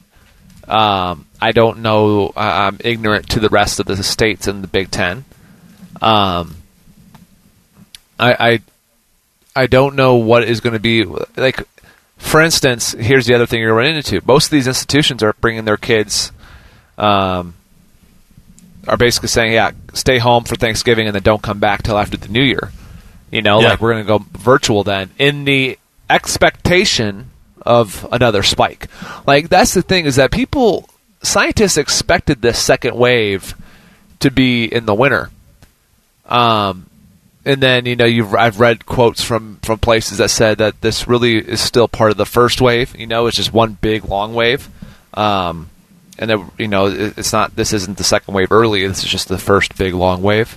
Um, I don't know. I'm ignorant to the rest of the states in the Big Ten. Um, I, I I don't know what is going to be like. For instance, here's the other thing you're running into. Most of these institutions are bringing their kids, um, are basically saying, "Yeah, stay home for Thanksgiving and then don't come back till after the New Year." You know, Yeah. like we're going to go virtual then, in the expectation of another spike. Like that's the thing is that people, scientists expected this second wave to be in the winter. Um, and then you know you've I've read quotes from from places that said that this really is still part of the first wave. You know, it's just one big long wave. Um, and that you know it- it's not this isn't the second wave early. This is just the first big long wave.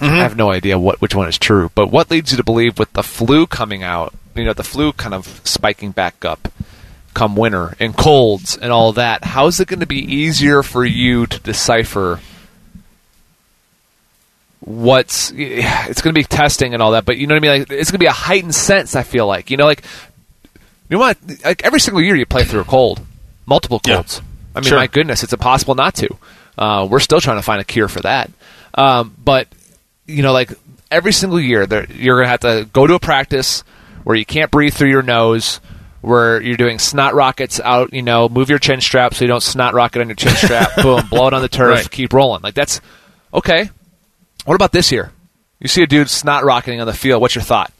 I have no idea what which one is true. But what leads you to believe with the flu coming out? You know, the flu kind of spiking back up come winter and colds and all that. How is it going to be easier for you to decipher? What's it's going to be testing and all that, but you know what I mean. Like it's going to be a heightened sense. I feel like you know, like you know what? Like every single year you play through a cold, multiple Yeah. colds. I mean, Sure. my goodness, it's impossible not to. Uh, we're still trying to find a cure for that. Um, but you know, like every single year, there, you're going to have to go to a practice where you can't breathe through your nose. Where you're doing snot rockets out, you know, move your chin strap so you don't snot rocket on your chin strap. boom, blow it on the turf, Right. keep rolling. Like that's okay. What about this year? You see a dude snot rocketing on the field. What's your thought?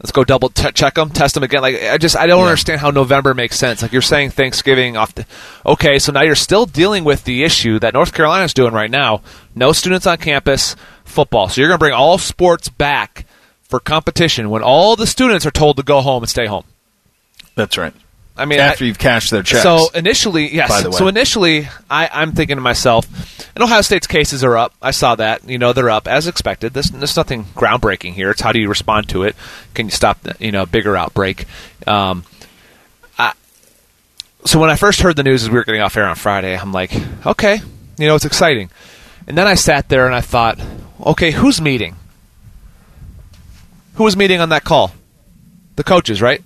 Let's go double t- check him, test him again. Like I just I don't understand how November makes sense. Like you're saying Thanksgiving off the okay, so now you're still dealing with the issue that North Carolina's doing right now. No students on campus, football. So you're going to bring all sports back for competition when all the students are told to go home and stay home. That's right. I mean, After I- you've cashed their checks. so initially, yes. By the way. So initially, I, I'm thinking to myself, and Ohio State's cases are up. I saw that. You know, they're up as expected. There's, there's nothing groundbreaking here. It's how do you respond to it? Can you stop the you know a bigger outbreak? Um, I, so when I first heard the news as we were getting off air on Friday, I'm like, okay, You know, it's exciting. And then I sat there and I thought, okay, who's meeting? Who was meeting on that call? The coaches, right?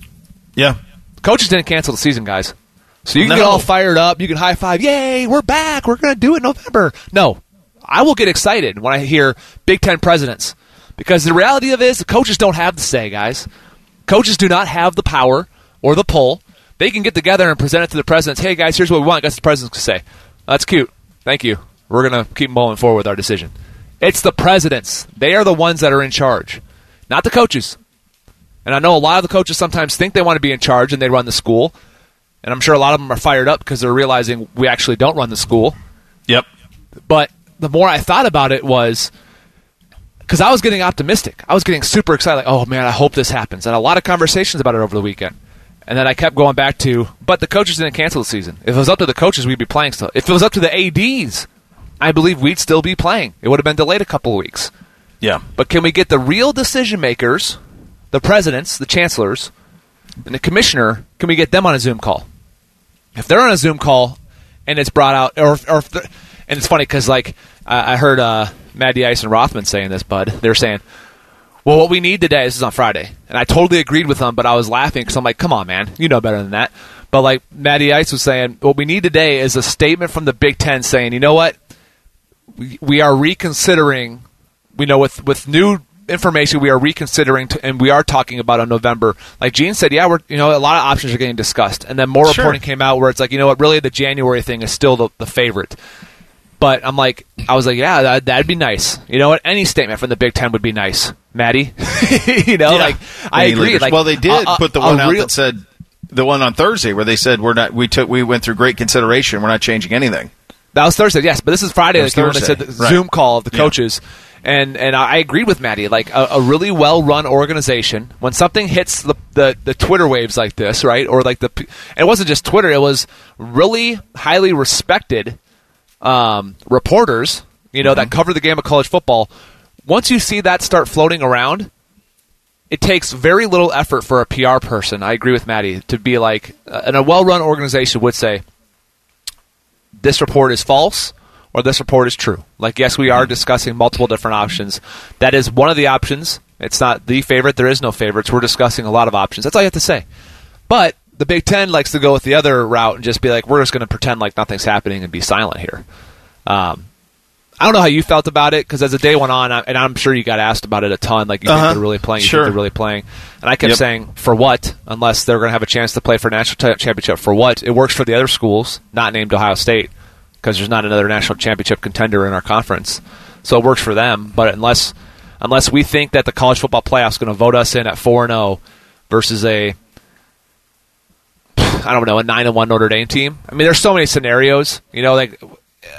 Yeah. Coaches didn't cancel the season, guys. So you can No. get all fired up. You can high five. Yay, we're back. We're going to do it in November. No, I will get excited when I hear Big Ten presidents because the reality of it is the coaches don't have the say, guys. Coaches do not have the power or the pull. They can get together and present it to the presidents. Hey, guys, here's what we want. Guess the presidents can say. That's cute. Thank you. We're going to keep moving forward with our decision. It's the presidents. They are the ones that are in charge, not the coaches. And I know a lot of the coaches sometimes think they want to be in charge and they run the school. And I'm sure a lot of them are fired up because they're realizing we actually don't run the school. Yep. But the more I thought about it was because I was getting optimistic. I was getting super excited. Like, oh man, I hope this happens. And a lot of conversations about it over the weekend. And then I kept going back to, but the coaches didn't cancel the season. If it was up to the coaches, we'd be playing still. If it was up to the ADs, I believe we'd still be playing. It would have been delayed a couple of weeks. Yeah. But can we get the real decision makers, the presidents, the chancellors, and the commissioner? Can we get them on a Zoom call? If they're on a Zoom call and it's brought out, or, or and it's funny because like I I heard uh, Maddie Ice and Rothman saying this, Bud. They're saying, "Well, what we need today. This is on Friday," and I totally agreed with them, but I was laughing because I'm like, "Come on, man, you know better than that." But like Maddie Ice was saying, what we need today is a statement from the Big Ten saying, "You know what? we, we are reconsidering. We know with with new information, we are reconsidering, to, and we are talking about on November. Like Gene said, yeah, we're you know a lot of options are getting discussed, and then more Sure. reporting came out where it's like you know what, really the January thing is still the, the favorite. But I'm like, I was like, yeah, that, that'd be nice. You know what? Any statement from the Big Ten would be nice, Maddie. you know, Yeah. like I Any agree. leaders. Like, well, they did a- a- put the a one out real- that said the one on Thursday where they said we're not. We took. We went through great consideration. We're not changing anything. That was Thursday, yes, but this is Friday. Like they said the Thursday, right. Zoom call of the Yeah. coaches, and and I agreed with Maddie. Like a, a really well run organization, when something hits the, the the Twitter waves like this, right, or like the, it wasn't just Twitter, it was really highly respected um, reporters, you know, that cover the game of college football. Once you see that start floating around, it takes very little effort for a PR person. I agree with Maddie to be like, uh, and a well-run organization would say, this report is false or this report is true. Like, yes, we are discussing multiple different options. That is one of the options. It's not the favorite. There is no favorites. We're discussing a lot of options. That's all you have to say. But the Big Ten likes to go with the other route and just be like, we're just going to pretend like nothing's happening and be silent here. Um, I don't know how you felt about it because as the day went on, I, and I'm sure you got asked about it a ton. Like, you Uh-huh. think they're really playing? You Sure. think they're really playing? And I kept Yep. saying, for what? Unless they're going to have a chance to play for a national t- championship. For what? It works for the other schools, not named Ohio State, because there's not another national championship contender in our conference. So it works for them. But unless unless we think that the college football playoff is going to vote us in at four and zero versus a I don't know a nine and one Notre Dame team. I mean, there's so many scenarios. You know, like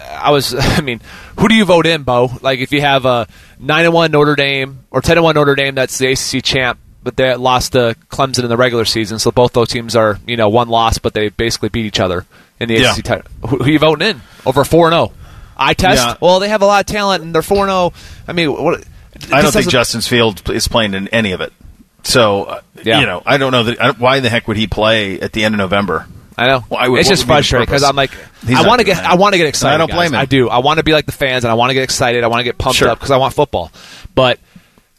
I was. I mean, who do you vote in, Bo? Like if you have a nine and one Notre Dame or ten and one Notre Dame, that's the ACC champ, but they lost to Clemson in the regular season. So both those teams are you know one loss, but they basically beat each other in the Yeah. ACC title. Who, who you voting in over four and zero? I test. Yeah. Well, they have a lot of talent and they're four and zero. I mean, what? I don't think Justin Fields is playing in any of it. So uh, Yeah. you know, I don't know that. I, why the heck would he play at the end of November? I know. Why would- it's just would be the frustrating because? I'm like, He's I want to get, that. I want to get excited. I don't guys. blame him. I do. I want to be like the fans, and I want to get excited. I want to get pumped Sure. up because I want football. But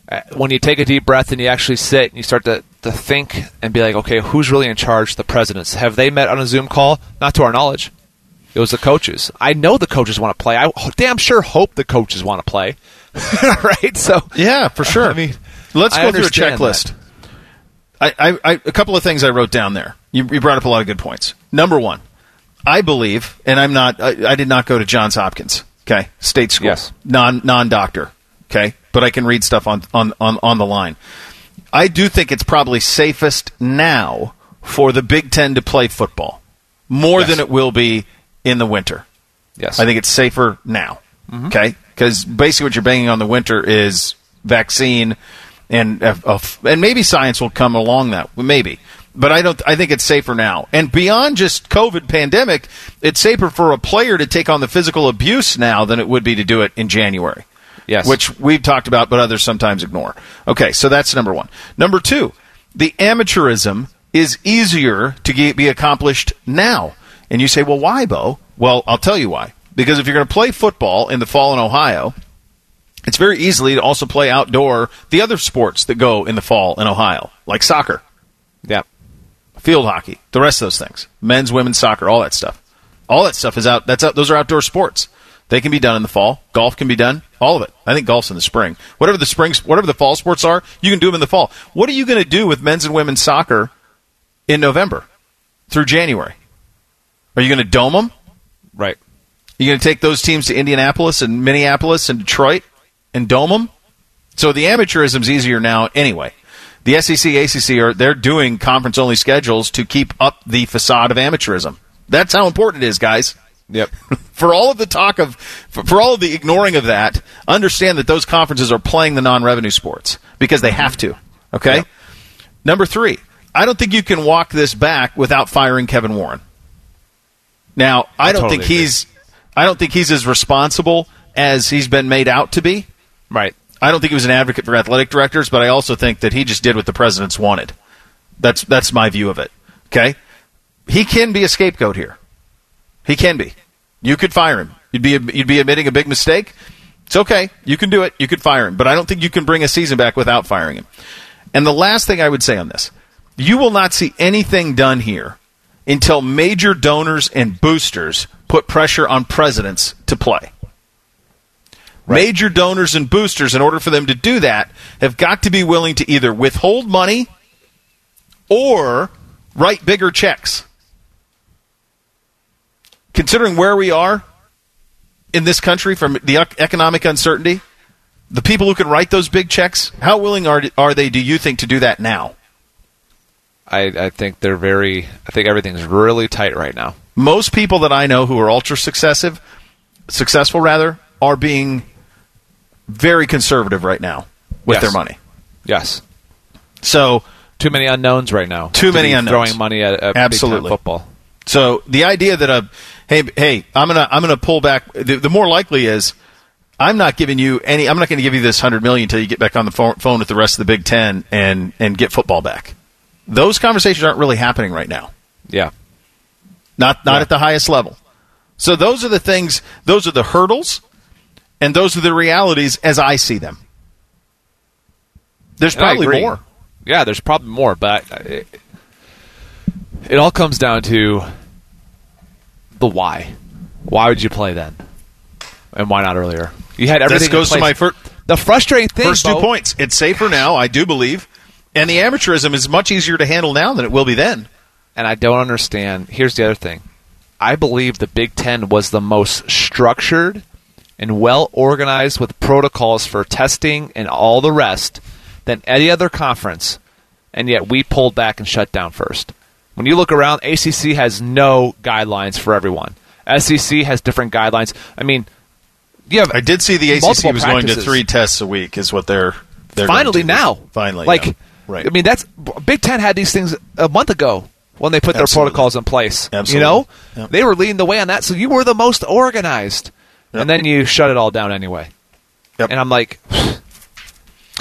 uh, when you take a deep breath and you actually sit and you start to, to think and be like, okay, who's really in charge? The presidents have they met on a Zoom call? Not to our knowledge. It was the coaches. I know the coaches want to play. I damn sure hope the coaches want to play. right? So Yeah, for sure. I mean, let's I go through a checklist. I, I, I, a couple of things I wrote down there. You, you brought up a lot of good points. Number one, I believe, and I'm not. I, I did not go to Johns Hopkins. Okay, state school, Yes. non non doctor. Okay, but I can read stuff on on on on the line. I do think it's probably safest now for the Big Ten to play football more Yes. than it will be in the winter. yes, I think it's safer now. Mm-hmm. Okay, because basically what you're banging on the winter is vaccine, and uh, uh, and maybe science will come along that maybe. But I don't. I think it's safer now, and beyond just COVID pandemic, it's safer for a player to take on the physical abuse now than it would be to do it in January. Yes. which we've talked about, but others sometimes ignore. Okay, so that's number one. Number two, the amateurism is easier to get, be accomplished now. And you say, well, why, Bo? Well, I'll tell you why. Because if you're going to play football in the fall in Ohio, it's very easily to also play outdoor the other sports that go in the fall in Ohio, like soccer, Yeah. field hockey, the rest of those things, men's, women's soccer, all that stuff. All that stuff is out. That's out. Those are outdoor sports. They can be done in the fall. Golf can be done. All of it. I think golf's in the spring. Whatever the spring, whatever the fall sports are, you can do them in the fall. What are you going to do with men's and women's soccer in November through January? Are you going to dome them? Right. You going to take those teams to Indianapolis and Minneapolis and Detroit and dome them? So the amateurism's easier now anyway. The SEC, ACC are they're doing conference only schedules to keep up the facade of amateurism. That's how important it is, guys. Yep. For all of the talk of, for, for all of the ignoring of that, understand that those conferences are playing the non-revenue sports because they have to. Okay. Yep. Number three, I don't think you can walk this back without firing Kevin Warren. Now, I, don't totally think agree. he's, I don't think he's as responsible as he's been made out to be. Right. I don't think he was an advocate for athletic directors, but I also think that he just did what the presidents wanted. That's that's my view of it. Okay, he can be a scapegoat here. He can be. You could fire him. You'd be you'd be admitting a big mistake. It's okay. You can do it. You could fire him, but I don't think you can bring a season back without firing him. And the last thing I would say on this, you will not see anything done here until major donors and boosters put pressure on presidents to play. Major donors and boosters, in order for them to do that, have got to be willing to either withhold money or write bigger checks. Considering where we are in this country from the economic uncertainty, the people who can write those big checks, how willing are, are they, do you think, to do that now? I, I think they're very. I think everything's really tight right now. Most people that I know who are ultra successive, successful rather, are being very conservative right now with Yes. their money. Yes. So Too many unknowns right now. Too to many unknowns. Throwing money at, at Absolutely. football. So the idea that a hey hey I'm gonna I'm gonna pull back the, the more likely is I'm not giving you any I'm not going to give you this hundred million until you get back on the phone, phone with the rest of the Big Ten and and get football back. Those conversations aren't really happening right now. Yeah. Not not Yeah. at the highest level. So those are the things. Those are the hurdles, and those are the realities as I see them. There's probably more. Yeah, there's probably more, but it, it all comes down to the why. Why would you play then, and why not earlier? You had everything. This goes to my place. fir- the frustrating thing. first two Bo, points. It's safer now, I do believe, and the amateurism is much easier to handle now than it will be then. and I don't understand. Here's the other thing. I believe the Big Ten was the most structured and well organized with protocols for testing and all the rest than any other conference, and yet we pulled back and shut down first. When you look around, ACC has no guidelines for everyone. SEC has different guidelines. I mean, you have I did see the ACC was going to three tests a week, is what they're, they're finally now. Finally, like yeah. right. I mean, that's Big Ten had these things a month ago when they put their protocols in place. Absolutely. You know, Yep. they were leading the way on that. So you were the most organized, and then you shut it all down anyway. Yep. And I'm like.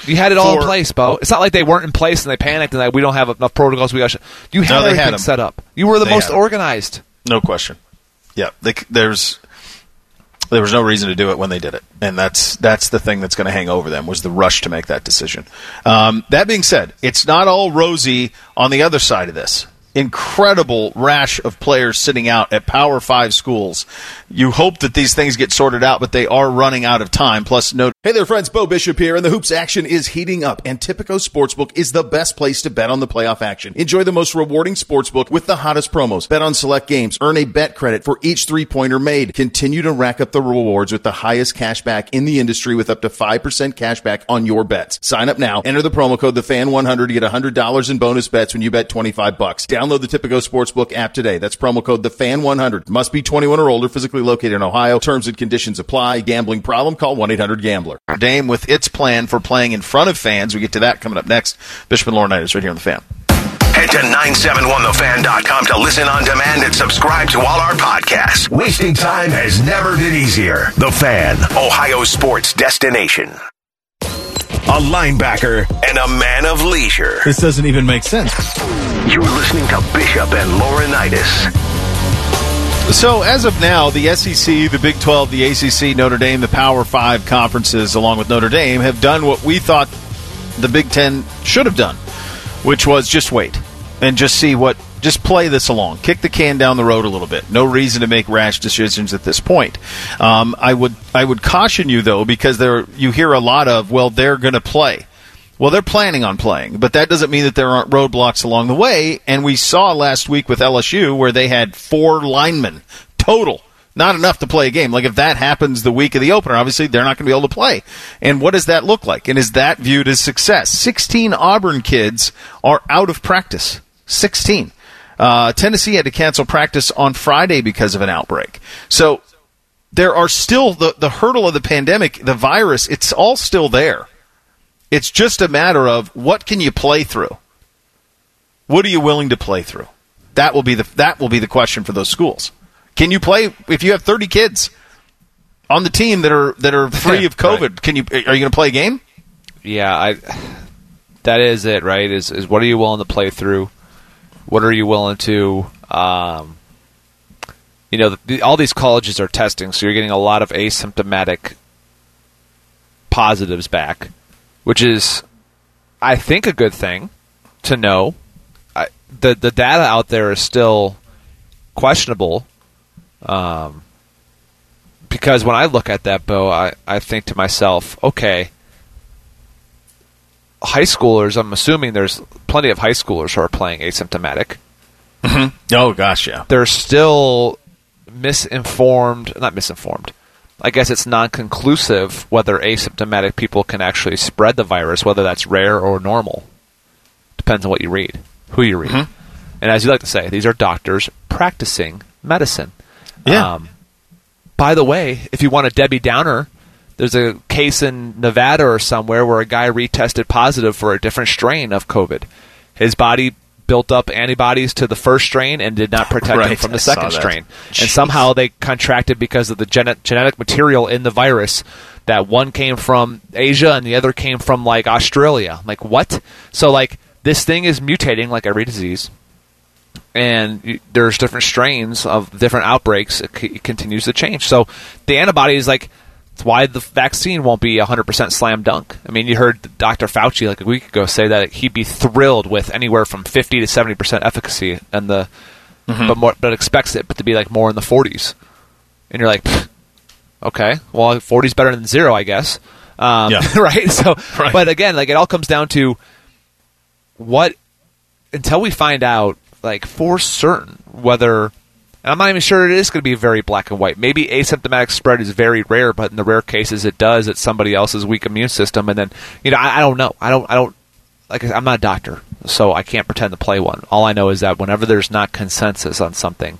You had it all in place, Bo. It's not like they weren't in place and they panicked and like we don't have enough protocols. We got. Sh-. You had No, they had everything them. set up. You were the They most organized. No question. Yeah, they, there's there was no reason to do it when they did it, and that's that's the thing that's going to hang over them was the rush to make that decision. Um, that being said, it's not all rosy on the other side of this. Incredible rash of players sitting out at Power Five schools. You hope that these things get sorted out, but they are running out of time. Plus, no. Hey there, friends. Bo Bishop here, and the hoops action is heating up. And Tipico Sportsbook is the best place to bet on the playoff action. Enjoy the most rewarding sportsbook with the hottest promos. Bet on select games. Earn a bet credit for each three pointer made. Continue to rack up the rewards with the highest cash back in the industry with up to 5% cash back on your bets. Sign up now. Enter the promo code TheFan100 to get $100 in bonus bets when you bet 25 bucks. Download the Tipico Sportsbook app today. That's promo code TheFan100. Must be 21 or older, physically located in Ohio. Terms and conditions apply. Gambling problem? Call 1-800-GAMBLER. Dame with its plan for playing in front of fans. We get to that coming up next. Bishop and Laurinaitis right here on The Fan. Head to 971thefan.com to listen on demand and subscribe to all our podcasts. Wasting time has never been easier. The Fan, Ohio sports destination. A linebacker and a man of leisure. This doesn't even make sense. You're listening to Bishop and Laurinaitis. So, as of now, the SEC, the Big 12, the ACC, Notre Dame, the Power Five conferences, along with Notre Dame, have done what we thought the Big Ten should have done, which was just wait and just see what, just play this along, kick the can down the road a little bit. No reason to make rash decisions at this point. Um, I would, I would caution you though, because there, you hear a lot of, well, they're going to play. Well, they're planning on playing, but that doesn't mean that there aren't roadblocks along the way. And we saw last week with LSU where they had four linemen total. Not enough to play a game. Like if that happens the week of the opener, obviously they're not going to be able to play. And what does that look like? And is that viewed as success? 16 Auburn kids are out of practice. 16. Uh, Tennessee had to cancel practice on Friday because of an outbreak. So there are still the, the hurdle of the pandemic, the virus, it's all still there. It's just a matter of what can you play through? What are you willing to play through? That will be the that will be the question for those schools. Can you play if you have 30 kids on the team that are that are free of COVID? Right. Can you are you going to play a game? Yeah, I. That is it, right? Is is what are you willing to play through? What are you willing to? Um, you know, the, all these colleges are testing, so you're getting a lot of asymptomatic positives back, which is, I think, a good thing to know. I, the the data out there is still questionable, um, because when I look at that, Bo, I, I think to myself, okay, high schoolers. I'm assuming there's plenty of high schoolers who are playing asymptomatic. Oh gosh, yeah. They're still misinformed, not misinformed. I guess it's non-conclusive whether asymptomatic people can actually spread the virus, whether that's rare or normal. Depends on what you read, who you read. And as you like to say, these are doctors practicing medicine. Yeah. Um, by the way, if you want a Debbie Downer, there's a case in Nevada or somewhere where a guy retested positive for a different strain of COVID. His body built up antibodies to the first strain and did not protect him from the saw second strain. Jeez. And somehow they contracted because of the gene- genetic material in the virus. That one came from Asia and the other came from like Australia. Like what? So like this thing is mutating like every disease and there's different strains of different outbreaks. It, c- it continues to change. So the antibodies, like, it's why the vaccine won't be 100% slam dunk. I mean, you heard Dr. Fauci like a week ago say that he'd be thrilled with anywhere from 50 to 70% efficacy, and the but more, but expects it, but to be like more in the 40s. And you're like, okay, well, 40 is better than zero, I guess. Um, Yeah. right. So, Right. but again, like it all comes down to what until we find out like for certain whether and I'm not even sure it is going to be very black and white. Maybe asymptomatic spread is very rare, but in the rare cases it does. It's somebody else's weak immune system, and then you know I, I don't know. I don't. I don't. Like I'm not a doctor, so I can't pretend to play one. All I know is that whenever there's not consensus on something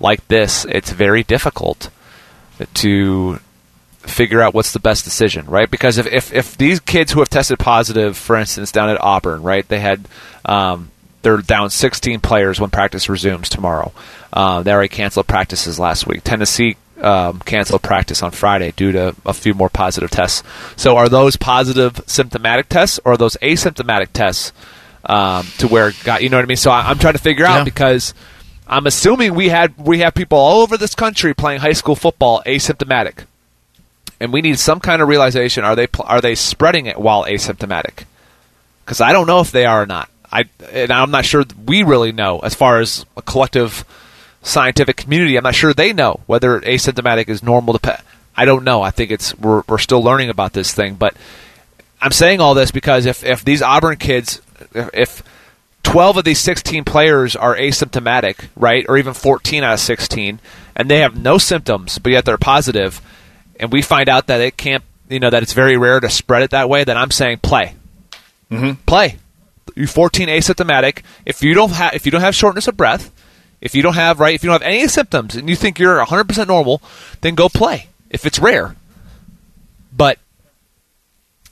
like this, it's very difficult to figure out what's the best decision, right? Because if, if, if these kids who have tested positive, for instance, down at Auburn, right, they had um, they're down 16 players when practice resumes tomorrow. Uh, they already canceled practices last week. Tennessee um, canceled practice on Friday due to a few more positive tests. So, are those positive symptomatic tests or are those asymptomatic tests um, to where got you know what I mean? So, I, I'm trying to figure out Yeah. because I'm assuming we had we have people all over this country playing high school football asymptomatic and we need some kind of realization: are they are they spreading it while asymptomatic? Because I don't know if they are or not. I and I'm not sure we really know as far as a collective scientific community. I'm not sure they know whether asymptomatic is normal to. Pe- I don't know. I think it's we're we're still learning about this thing, but I'm saying all this because if if these Auburn kids, if, if 12 of these 16 players are asymptomatic, right, or even 14 out of 16, and they have no symptoms, but yet they're positive, and we find out that it can't, you know, that it's very rare to spread it that way, then I'm saying play, mm-hmm. play. You 14 asymptomatic. If you don't have, if you don't have shortness of breath, if you don't have right, if you don't have any symptoms, and you think you're 100 percent normal, then go play. If it's rare, but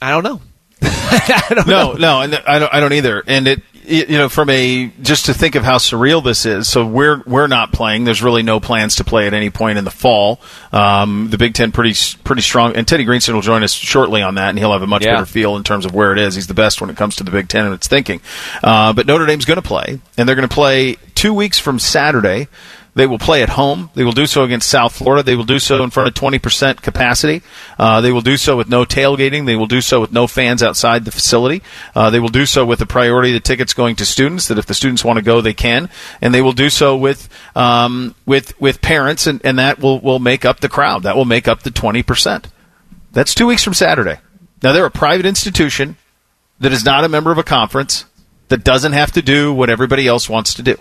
I don't know. I don't No, know. no, and I don't. I don't either. And it, it- you know, from a just to think of how surreal this is. So we're we're not playing. There's really no plans to play at any point in the fall. Um, the Big Ten pretty pretty strong, and Teddy Greenstein will join us shortly on that, and he'll have a much Yeah. better feel in terms of where it is. He's the best when it comes to the Big Ten and its thinking. Uh, but Notre Dame's going to play, and they're going to play two weeks from Saturday. They will play at home. They will do so against South Florida. They will do so in front of 20% capacity. Uh, they will do so with no tailgating. They will do so with no fans outside the facility. Uh, they will do so with the priority of the tickets going to students. That if the students want to go, they can, and they will do so with um, with with parents, and, and that will will make up the crowd. That will make up the 20%. That's two weeks from Saturday. Now they're a private institution that is not a member of a conference that doesn't have to do what everybody else wants to do.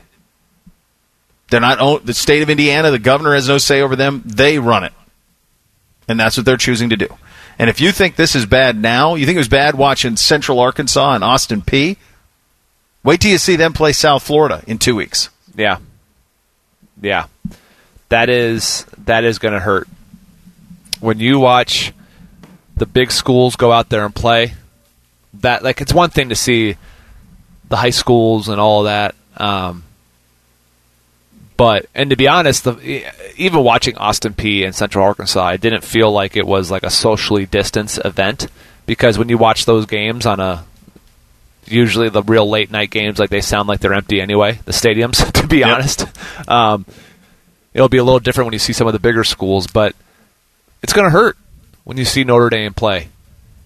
They're not the state of Indiana. The governor has no say over them. They run it, and that's what they're choosing to do. And if you think this is bad now, you think it was bad watching Central Arkansas and Austin Peay. Wait till you see them play South Florida in two weeks. Yeah, yeah, that is that is going to hurt when you watch the big schools go out there and play. That like it's one thing to see the high schools and all that. Um, but and to be honest, the, even watching Austin Peay and Central Arkansas, I didn't feel like it was like a socially distanced event because when you watch those games on a usually the real late night games, like they sound like they're empty anyway. The stadiums, to be Yep. honest, um, it'll be a little different when you see some of the bigger schools, but it's going to hurt when you see Notre Dame play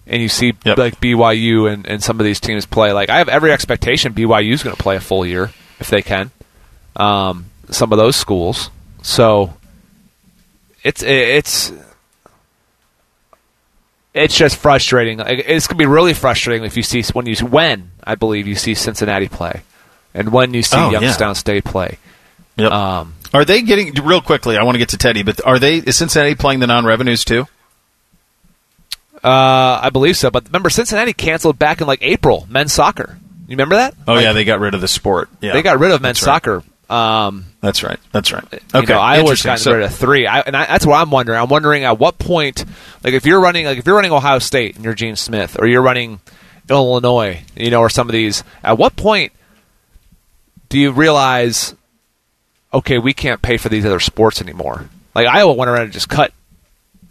and you see Yep. like BYU and, and some of these teams play. Like I have every expectation BYU is going to play a full year if they can. Um, some of those schools, so it's it's it's just frustrating. It's going to be really frustrating if you see when you when I believe you see Cincinnati play, and when you see Oh, yeah. Youngstown State play. Yep. Um, are they getting real quickly? I want to get to Teddy, but are they? Is Cincinnati playing the non-revenues too? Uh, I believe so. But remember, Cincinnati canceled back in like April men's soccer. You remember that? Oh Like, yeah, they got rid of the sport. Yeah, they got rid of men's right. soccer. Um, That's right. That's right. Okay, know, Iowa's gotten So- rid of three, I, and I, that's what I'm wondering. I'm wondering at what point, like if you're running, like if you're running Ohio State and you're Gene Smith, or you're running Illinois, you know, or some of these, at what point do you realize, okay, we can't pay for these other sports anymore? Like Iowa went around and just cut,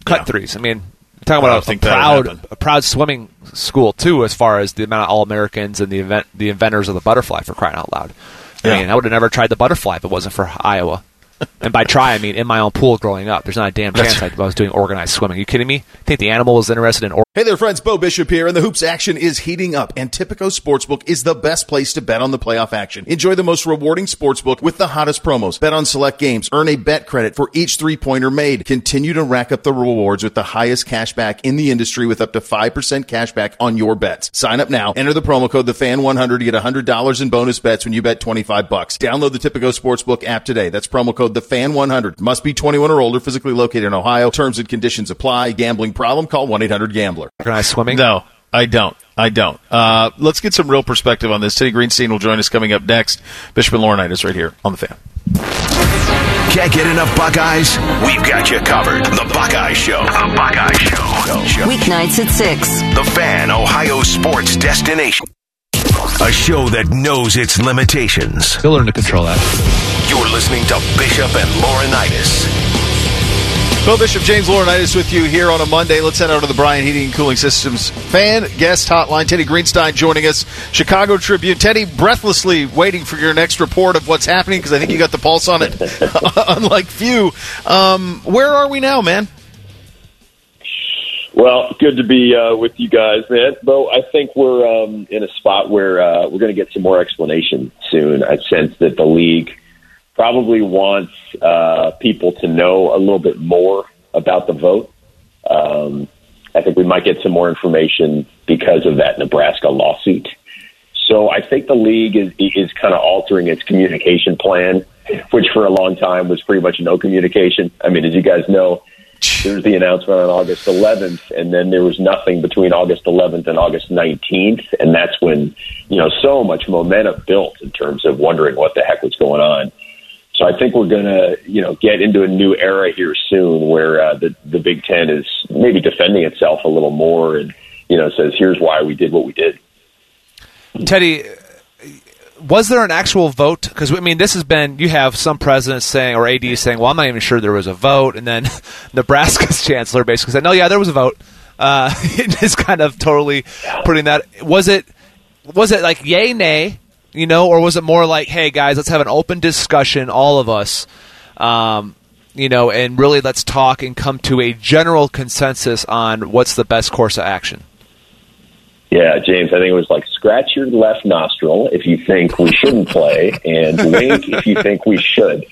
cut Yeah. threes. I mean, talking about a, think a proud, a proud swimming school too, as far as the amount of All Americans and the event, the inventors of the butterfly for crying out loud. I mean, I would have never tried the butterfly if it wasn't for Iowa. And by try, I mean in my own pool growing up. There's not a damn That's chance I was doing organized swimming. Are you kidding me? I Think the animal was interested in or- Hey there, friends. Bo Bishop here, and the hoops action is heating up, and Tipico Sportsbook is the best place to bet on the playoff action. Enjoy the most rewarding sportsbook with the hottest promos. Bet on select games, earn a bet credit for each three pointer made. Continue to rack up the rewards with the highest cash back in the industry with up to 5% cash back on your bets. Sign up now. Enter the promo code TheFan100 to get $100 in bonus bets when you bet 25 bucks. Download the Tipico Sportsbook app today. That's promo code TheFan100. Must be 21 or older, physically located in Ohio. Terms and conditions apply. Gambling problem? Call 1-800-GAMBLER. organized swimming. No, I don't. I don't. Uh, let's get some real perspective on this. Teddy Greenstein will join us coming up next. Bishop and Laurinaitis right here on the fan. Can't get enough Buckeyes? We've got you covered. The Buckeye Show. The Buckeye Show. Weeknights at 6. The Fan, Ohio sports destination. A show that knows its limitations. Still learn to control that. You're listening to Bishop and Laurinaitis. Well, Bishop, James Laurinaitis with you here on a Monday. Let's head out to the Bryant Heating and Cooling Systems fan guest hotline. Teddy Greenstein joining us. Chicago Tribune. Teddy, breathlessly waiting for your next report of what's happening because I think you got the pulse on it, unlike few. Um, where are we now, man? Well, good to be uh, with you guys, man. Though I think we're um, in a spot where uh, we're going to get some more explanation soon. I sense that the league probably wants uh, people to know a little bit more about the vote. Um, I think we might get some more information because of that Nebraska lawsuit. So I think the league is is kind of altering its communication plan, which for a long time was pretty much no communication. I mean, as you guys know, there was the announcement on August 11th, and then there was nothing between August 11th and August 19th, and that's when you know so much momentum built in terms of wondering what the heck was going on. So I think we're going to you know get into a new era here soon, where uh, the the Big Ten is maybe defending itself a little more, and you know says here's why we did what we did. Teddy, was there an actual vote? Because I mean, this has been you have some presidents saying or AD saying, "Well, I'm not even sure there was a vote," and then Nebraska's chancellor basically said, "No, yeah, there was a vote." Uh, just kind of totally putting that. Was it was it like yay nay, you know, or was it more like, "Hey guys, let's have an open discussion, all of us." Um, you know, and really let's talk and come to a general consensus on what's the best course of action. Yeah, James, I think it was like scratch your left nostril if you think we shouldn't play, and wink if you think we should.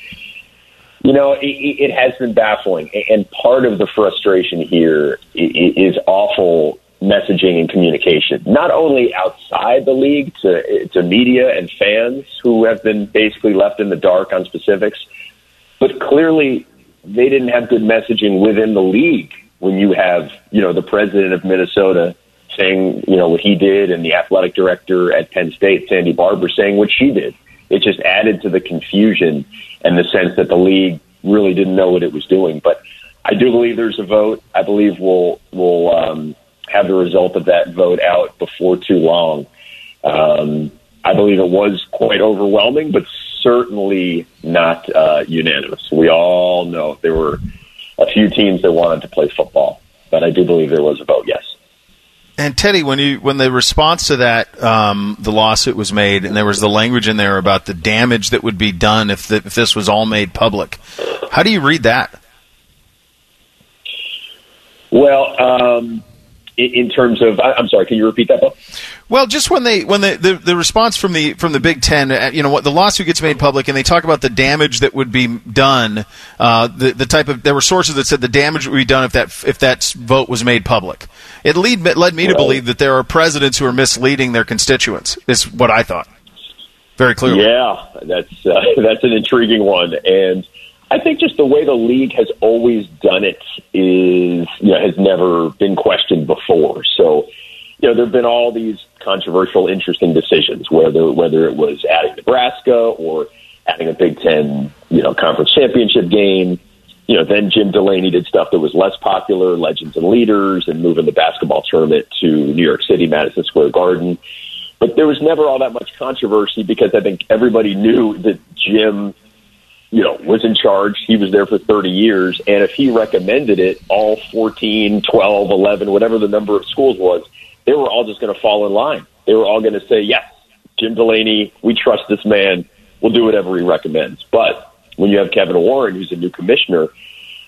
You know, it, it has been baffling, and part of the frustration here is awful messaging and communication, not only outside the league to, to media and fans who have been basically left in the dark on specifics, but clearly they didn't have good messaging within the league when you have, you know, the president of Minnesota saying, you know, what he did and the athletic director at Penn State, Sandy Barbour, saying what she did. It just added to the confusion and the sense that the league really didn't know what it was doing. But I do believe there's a vote. I believe we'll we'll um, have the result of that vote out before too long. Um, I believe it was quite overwhelming, but certainly not uh, unanimous. We all know there were a few teams that wanted to play football, but I do believe there was a vote yes. And Teddy, when you when the response to that um, the lawsuit was made, and there was the language in there about the damage that would be done if, the, if this was all made public, how do you read that? Well, um, in terms of i'm sorry can you repeat that? Well just when they when the, the, the response from the from the big ten uh, you know what the lawsuit gets made public and they talk about the damage that would be done uh, the, the type of there were sources that said the damage would be done if that if that vote was made public. It lead, led me to believe that there are presidents who are misleading their constituents is what i thought. Very clearly yeah that's uh, that's an intriguing one. And I think just the way the league has always done it is, you know, has never been questioned before. So, you know, there have been all these controversial, interesting decisions, whether whether it was adding Nebraska or adding a Big Ten, you know, conference championship game. You know, then Jim Delaney did stuff that was less popular, Legends and Leaders, and moving the basketball tournament to New York City, Madison Square Garden. But there was never all that much controversy because I think everybody knew that Jim you know, was in charge. He was there for 30 years. And if he recommended it, all 14, 12, 11, whatever the number of schools was, they were all just going to fall in line. They were all going to say, yes, Jim Delaney, we trust this man. We'll do whatever he recommends. But when you have Kevin Warren, who's a new commissioner,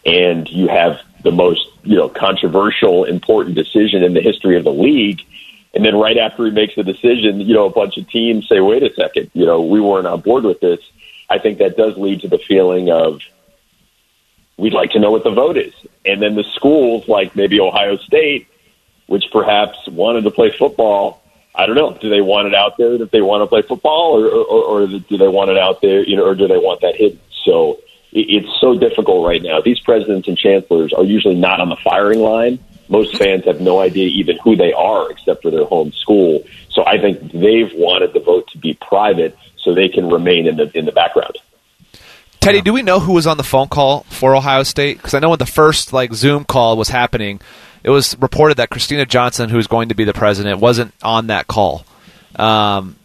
and you have the most, you know, controversial, important decision in the history of the league, and then right after he makes the decision, you know, a bunch of teams say, wait a second, you know, we weren't on board with this I think that does lead to the feeling of we'd like to know what the vote is. And then the schools, like maybe Ohio State, which perhaps wanted to play football, I don't know. Do they want it out there that they want to play football, or, or, or do they want it out there, you know, or do they want that hidden? So it's so difficult right now. These presidents and chancellors are usually not on the firing line. Most fans have no idea even who they are except for their home school. So I think they've wanted the vote to be private so they can remain in the in the background. Teddy, do we know who was on the phone call for Ohio State? Because I know when the first like Zoom call was happening, it was reported that Kristina Johnson, who is going to be the president, wasn't on that call. Um,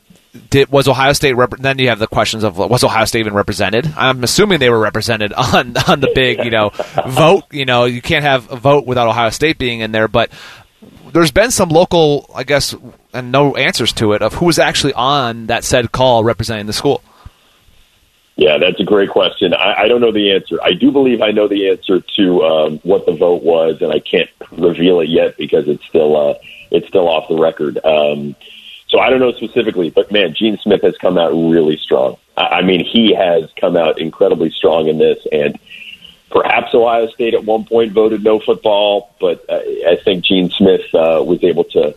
did, was Ohio State rep- then you have the questions of was Ohio State even represented? I'm assuming they were represented on on the big you know vote. You know you can't have a vote without Ohio State being in there, but there's been some local, I guess, and no answers to it of who was actually on that said call representing the school. Yeah, that's a great question. I, I don't know the answer. I do believe I know the answer to um, what the vote was, and I can't reveal it yet because it's still uh, it's still off the record. Um, so I don't know specifically, but man, Gene Smith has come out really strong. I, I mean, he has come out incredibly strong in this, and perhaps Ohio State at one point voted no football, but uh, I think Gene Smith uh, was able to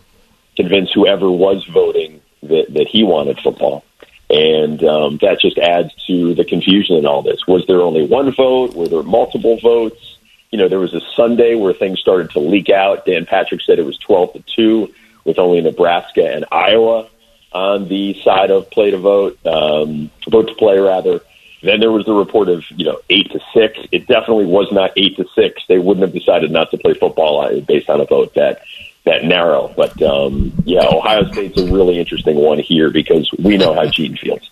convince whoever was voting that, that he wanted football. And um, that just adds to the confusion in all this. Was there only one vote? Were there multiple votes? You know, there was a Sunday where things started to leak out. Dan Patrick said it was 12 to 2 with only Nebraska and Iowa on the side of play to vote, um, vote to play rather. Then there was the report of you know eight to six. It definitely was not eight to six. They wouldn't have decided not to play football uh, based on a vote that that narrow. But um, yeah, Ohio State's a really interesting one here because we know how Gene feels.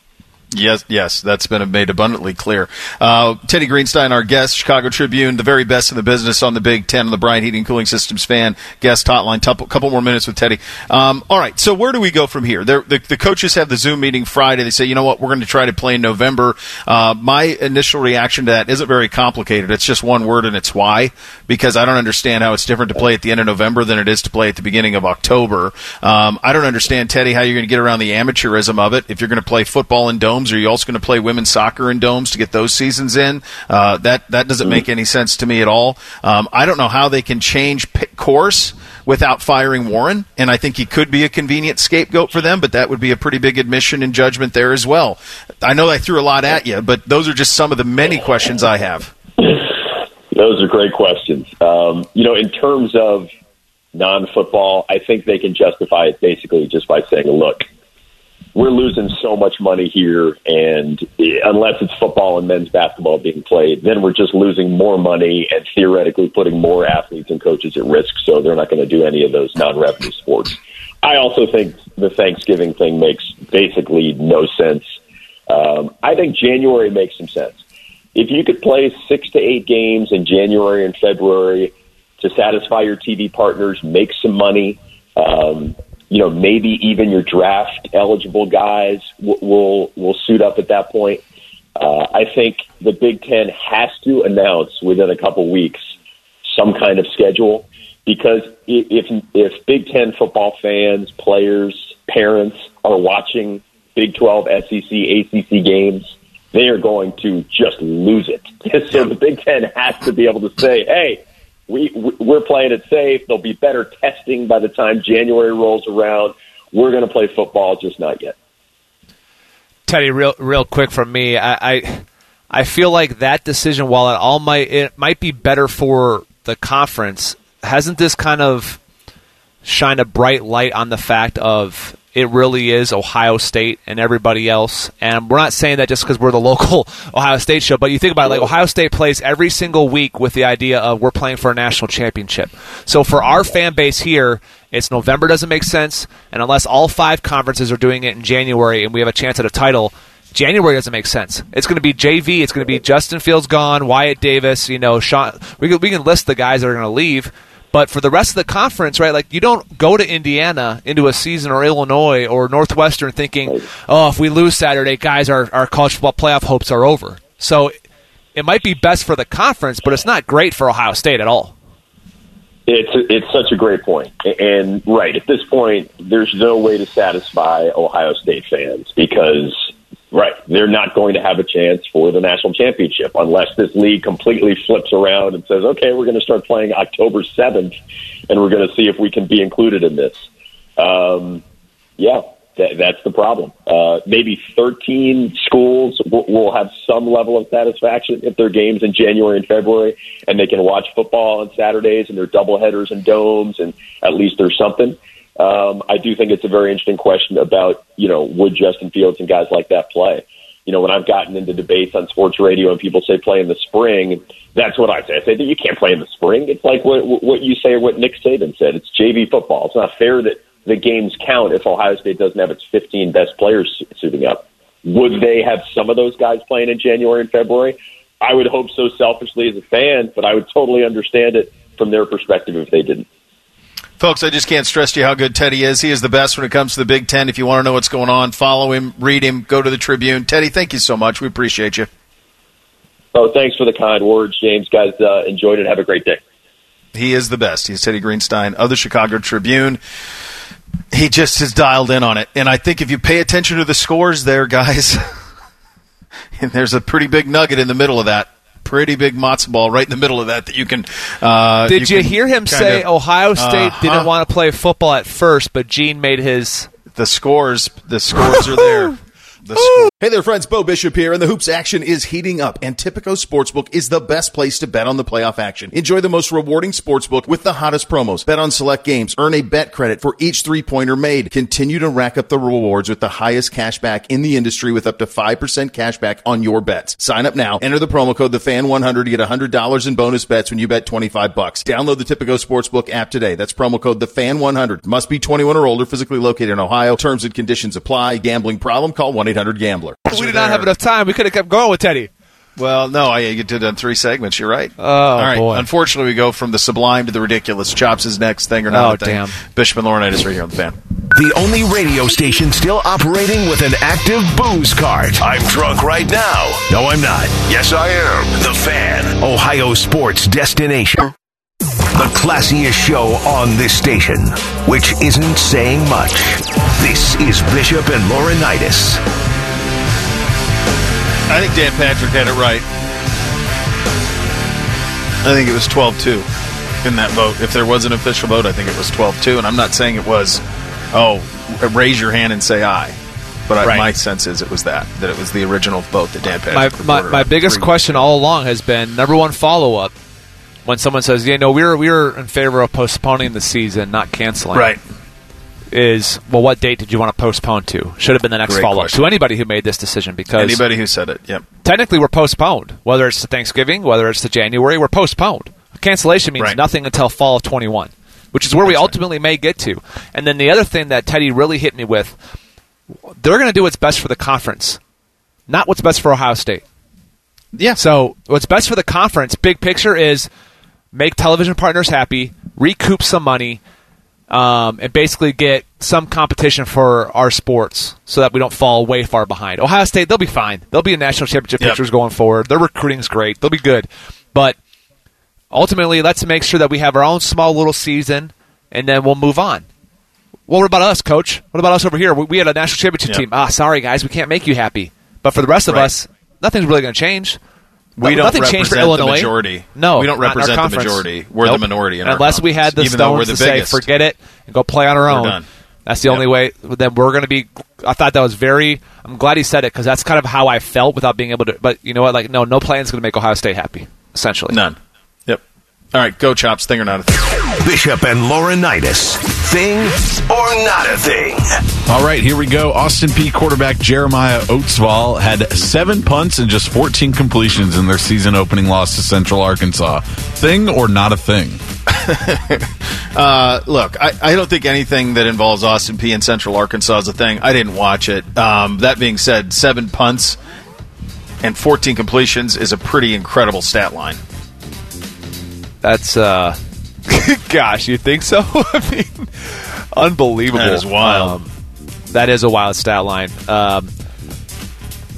Yes, yes, that's been made abundantly clear. Uh, Teddy Greenstein, our guest, Chicago Tribune, the very best in the business on the Big Ten, the Bryant Heating and Cooling Systems fan guest hotline. A couple more minutes with Teddy. Um, all right, so where do we go from here? The, the, coaches have the Zoom meeting Friday. They say, you know what, we're going to try to play in November. Uh, my initial reaction to that isn't very complicated. It's just one word, and it's why. Because I don't understand how it's different to play at the end of November than it is to play at the beginning of October. Um, I don't understand, Teddy, how you're going to get around the amateurism of it. If you're going to play football in domes domes? Are you also going to play women's soccer in domes to get those seasons in? Uh, that that doesn't make any sense to me at all. Um, I don't know how they can change course without firing Warren, and I think he could be a convenient scapegoat for them. But that would be a pretty big admission and judgment there as well. I know I threw a lot at you, but those are just some of the many questions I have. Those are great questions. Um, you know, in terms of non-football, I think they can justify it basically just by saying, "Look, we're losing so much money here, and unless it's football and men's basketball being played, then we're just losing more money and theoretically putting more athletes and coaches at risk. So they're not going to do any of those non-revenue sports. I also think the Thanksgiving thing makes basically no sense. Um, I think January makes some sense. If you could play six to eight games in January and February to satisfy your TV partners, make some money. Um, you know, maybe even your draft eligible guys will will, will suit up at that point. Uh, I think the Big Ten has to announce within a couple weeks some kind of schedule because if if Big Ten football fans, players, parents are watching Big Twelve, SEC, ACC games, they are going to just lose it. so the Big Ten has to be able to say, "Hey, we we're playing it safe. There'll be better testing by the time January rolls around. We're going to play football, just not yet. Teddy, real real quick from me, I, I I feel like that decision, while it all might it might be better for the conference, hasn't this kind of shined a bright light on the fact of it really is Ohio State and everybody else. And we're not saying that just because we're the local Ohio State show, but you think about it, like Ohio State plays every single week with the idea of we're playing for a national championship. So for our fan base here, it's November doesn't make sense, and unless all five conferences are doing it in January and we have a chance at a title, January doesn't make sense. It's going to be JV. It's going to be Justin Fields gone, Wyatt Davis. You know, Sean. We can, we can list the guys that are going to leave. But for the rest of the conference, right, like you don't go to Indiana into a season or Illinois or Northwestern thinking, oh, if we lose Saturday, guys, our, our college football playoff hopes are over. So it might be best for the conference, but it's not great for Ohio State at all. It's it's such a great point, and right at this point, there's no way to satisfy Ohio State fans because Right. They're not going to have a chance for the national championship unless this league completely flips around and says, okay, we're going to start playing October 7th and we're going to see if we can be included in this. Um, yeah, that, that's the problem. Uh, maybe 13 schools will, will have some level of satisfaction if their games in January and February and they can watch football on Saturdays and their doubleheaders and domes and at least there's something. Um, I do think it's a very interesting question about, you know, would Justin Fields and guys like that play? You know, when I've gotten into debates on sports radio and people say play in the spring, that's what I say. I say that you can't play in the spring. It's like what, what you say, or what Nick Saban said. It's JV football. It's not fair that the games count if Ohio State doesn't have its 15 best players suiting up. Would they have some of those guys playing in January and February? I would hope so selfishly as a fan, but I would totally understand it from their perspective if they didn't. Folks, I just can't stress to you how good Teddy is. He is the best when it comes to the Big Ten. If you want to know what's going on, follow him, read him, go to the Tribune. Teddy, thank you so much. We appreciate you. Oh, thanks for the kind words, James. Guys, uh, enjoyed it. Have a great day. He is the best. He's Teddy Greenstein of the Chicago Tribune. He just is dialed in on it. And I think if you pay attention to the scores there, guys, and there's a pretty big nugget in the middle of that pretty big matzo ball right in the middle of that that you can. Uh, Did you, you hear him say of, Ohio State uh-huh. didn't want to play football at first, but Gene made his the scores? The scores are there. The hey there, friends. Bo Bishop here, and the hoops action is heating up. And Tipico Sportsbook is the best place to bet on the playoff action. Enjoy the most rewarding sportsbook with the hottest promos. Bet on select games. Earn a bet credit for each three pointer made. Continue to rack up the rewards with the highest cash back in the industry with up to 5% cash back on your bets. Sign up now. Enter the promo code TheFan100 to get $100 in bonus bets when you bet 25 bucks. Download the Tipico Sportsbook app today. That's promo code TheFan100. Must be 21 or older, physically located in Ohio. Terms and conditions apply. Gambling problem? Call 1 800 Gambler. We did not have enough time. We could have kept going with Teddy. Well, no, I you did it in three segments. You're right. Oh, All right. boy. Unfortunately, we go from the sublime to the ridiculous. Chops is next thing or not Oh, thing. damn. Bishop and Laurinaitis right here on the fan. The only radio station still operating with an active booze card. I'm drunk right now. No, I'm not. Yes, I am. The Fan, Ohio sports destination. The classiest show on this station, which isn't saying much. This is Bishop and Laurinaitis. I think Dan Patrick had it right. I think it was 12-2 in that vote. If there was an official vote, I think it was 12-2. And I'm not saying it was, oh, raise your hand and say aye. But I, Right. my sense is it was that, that it was the original vote that Dan Patrick my, my, my biggest question all along has been number one follow up when someone says, "Yeah, no, we were we were in favor of postponing the season, not canceling." Right. Is well, what date did you want to postpone to? Should have been the next Great follow up question. to anybody who made this decision because Anybody who said it, yep. technically we're postponed. Whether it's to Thanksgiving, whether it's to January, we're postponed. Cancellation means Right. nothing until fall of 21, which is where we That's right. ultimately may get to. And then the other thing that Teddy really hit me with, they're going to do what's best for the conference, not what's best for Ohio State. Yeah. So what's best for the conference, big picture, is make television partners happy, recoup some money, um, and basically get some competition for our sports so that we don't fall way far behind. Ohio State, they'll be fine. They'll be in national championship Yep. pictures going forward. Their recruiting's great. They'll be good. But ultimately, let's make sure that we have our own small little season, and then we'll move on. Well, what about us, coach? What about us over here? We, we had a national championship Yep. team. Ah, sorry, guys, we can't make you happy. But for the rest of Right. us, nothing's really going to change. We don't nothing changed for represent the Illinois. majority. No, We don't not in our represent the majority. We're the minority Unless we had the stones the to say, forget it and go play on our own. That's the Yep. only way. Then we're going to be. I thought that was very. I'm glad he said it because that's kind of how I felt without being able to. But you know what? Like, no, no plan is going to make Ohio State happy. Essentially, None. Yep. All right, go Chops. Thing or not a thing? Bishop and Laurinaitis. Thing or not a thing? All right, here we go. Austin Peay quarterback Jeremiah Oatsvall had seven punts and just 14 completions in their season opening loss to Central Arkansas. Thing or not a thing? Uh, look, I, I don't think anything that involves Austin Peay and Central Arkansas is a thing. I didn't watch it. Um, that being said, seven punts and 14 completions is a pretty incredible stat line. That's. uh Gosh, you think so? I mean, unbelievable. That is wild. Um, that is a wild stat line. Um,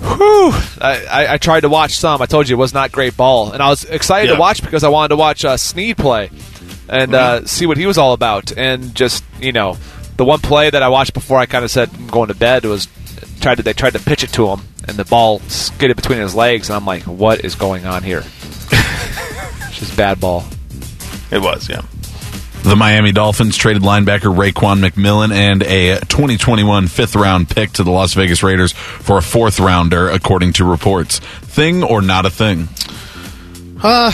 whew, I, I, I tried to watch some. I told you it was not great ball, and I was excited Yeah. to watch because I wanted to watch uh, Snead play and uh, see what he was all about. And just you know, the one play that I watched before I kind of said I'm going to bed was tried to they tried to pitch it to him, and the ball skidded between his legs, and I'm like, what is going on here? Just bad ball. It was, yeah. The Miami Dolphins traded linebacker Raekwon McMillan and a 2021 fifth round pick to the Las Vegas Raiders for a fourth rounder, according to reports. Thing or not a thing? Uh,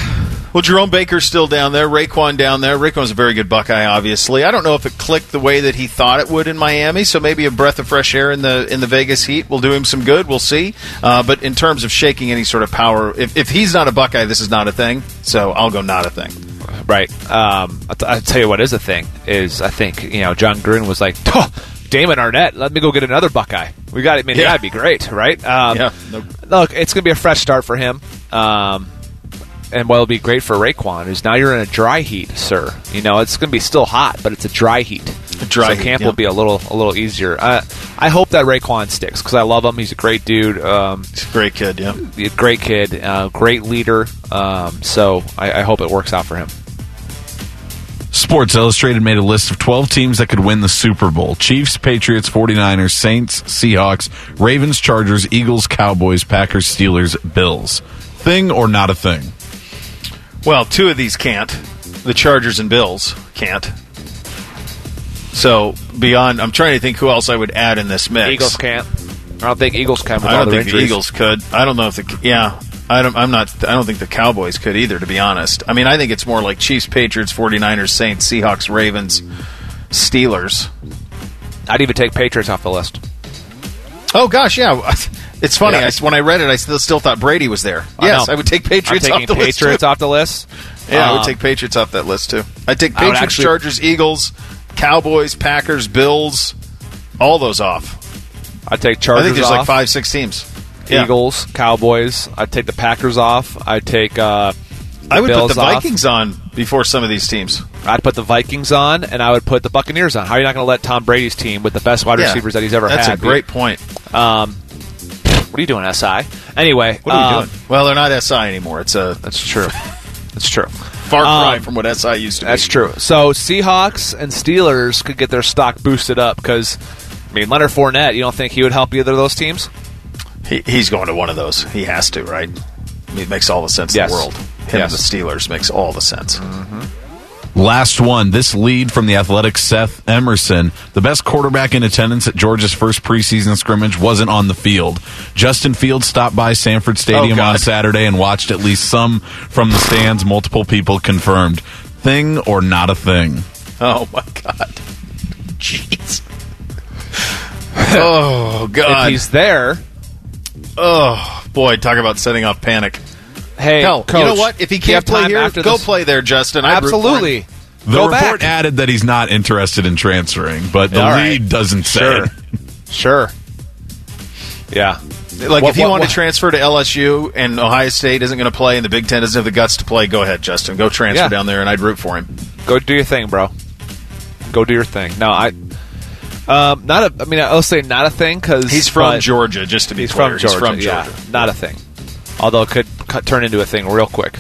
Well, Jerome Baker's still down there. Raekwon down there. Raekwon's a very good Buckeye, obviously. I don't know if it clicked the way that he thought it would in Miami, so maybe a breath of fresh air in the in the Vegas heat will do him some good. We'll see. Uh, but in terms of shaking any sort of power, if, if he's not a Buckeye, this is not a thing. So I'll go not a thing. Right. Um, I'll, tell you what is a thing is I think you know Jon Gruden was like, "Tuh, Damon Arnette, let me go get another Buckeye. We got it. I mean, Yeah. that'd be great, right? Um, Yeah. Nope. Look, it's going to be a fresh start for him. Um, and what will be great for Raekwon is now you're in a dry heat, sir. You know, it's going to be still hot, but it's a dry heat. A dry so heat, camp yeah. will be a little a little easier. Uh, I hope that Raekwon sticks because I love him. He's a great dude. Um, He's a great kid, yeah. great kid, uh, great leader. Um, so I, I hope it works out for him. Sports Illustrated made a list of 12 teams that could win the Super Bowl Chiefs, Patriots, 49ers, Saints, Seahawks, Ravens, Chargers, Eagles, Cowboys, Packers, Steelers, Bills. Thing or not a thing? Well, two of these can't. The Chargers and Bills can't. So beyond, I'm trying to think who else I would add in this mix. Eagles can't. I don't think Eagles can. With I don't think the. Eagles could. I don't know if the yeah. I don't. I'm not. I don't think the Cowboys could either. To be honest, I mean, I think it's more like Chiefs, Patriots, 49ers, Saints, Seahawks, Ravens, Steelers. I'd even take Patriots off the list. Oh gosh, yeah. It's funny. Yeah. I, when I read it, I still still thought Brady was there. I yes, know. I would take Patriots off the list. Patriots too. off the list. Yeah, I would Um, take Patriots off that list too. I'd take Patriots, actually- Chargers, Eagles, Cowboys, Packers, Bills, all those off. I'd take Chargers. I think there's off. like five, six teams. Yeah. Eagles, Cowboys. I'd take the Packers off. I'd take. Uh, I would Bills put the off. Vikings on before some of these teams. I'd put the Vikings on, and I would put the Buccaneers on. How are you not going to let Tom Brady's team with the best wide Yeah. receivers that he's ever That's had? That's a great point. Um, what are you doing, SI? Anyway, What are we um, doing? Well, they're not SI anymore. It's a That's true. That's true. far cry Um, from what SI used to be. That's true. So Seahawks and Steelers could get their stock boosted up because, I mean, Leonard Fournette. You don't think he would help either of those teams? He, he's going to one of those. He has to, right? I mean, it makes all the sense Yes. in the world. Him Yes. the Steelers makes all the sense. Mm-hmm. Last one. This lead from the Athletic Seth Emerson. The best quarterback in attendance at Georgia's first preseason scrimmage wasn't on the field. Justin Fields stopped by Sanford Stadium Oh, on Saturday and watched at least some from the stands. Multiple people confirmed. Thing or not a thing? Oh my God! Jeez. oh If God! he's there, Oh boy! Talk about setting off panic. Hey, Hell, coach, you know what? If he do you have can't play here, after go this? play there, Justin. I'd root for him. Absolutely. The Go report back. added that he's not interested in transferring, but the All right. lead doesn't say. Sure. Sure. Yeah. Like What- if he what- wanted what- to transfer to LSU and Ohio State isn't going to play and the Big Ten doesn't have the guts to play, go ahead, Justin. Go transfer Yeah. down there, and I'd root for him. Go do your thing, bro. Go do your thing. No, I. Um, not a. I mean, I'll say not a thing because He's from Georgia, just to be He's clear. from Georgia. He's from yeah, Georgia. not a thing. Although it could cut, turn into a thing real quick.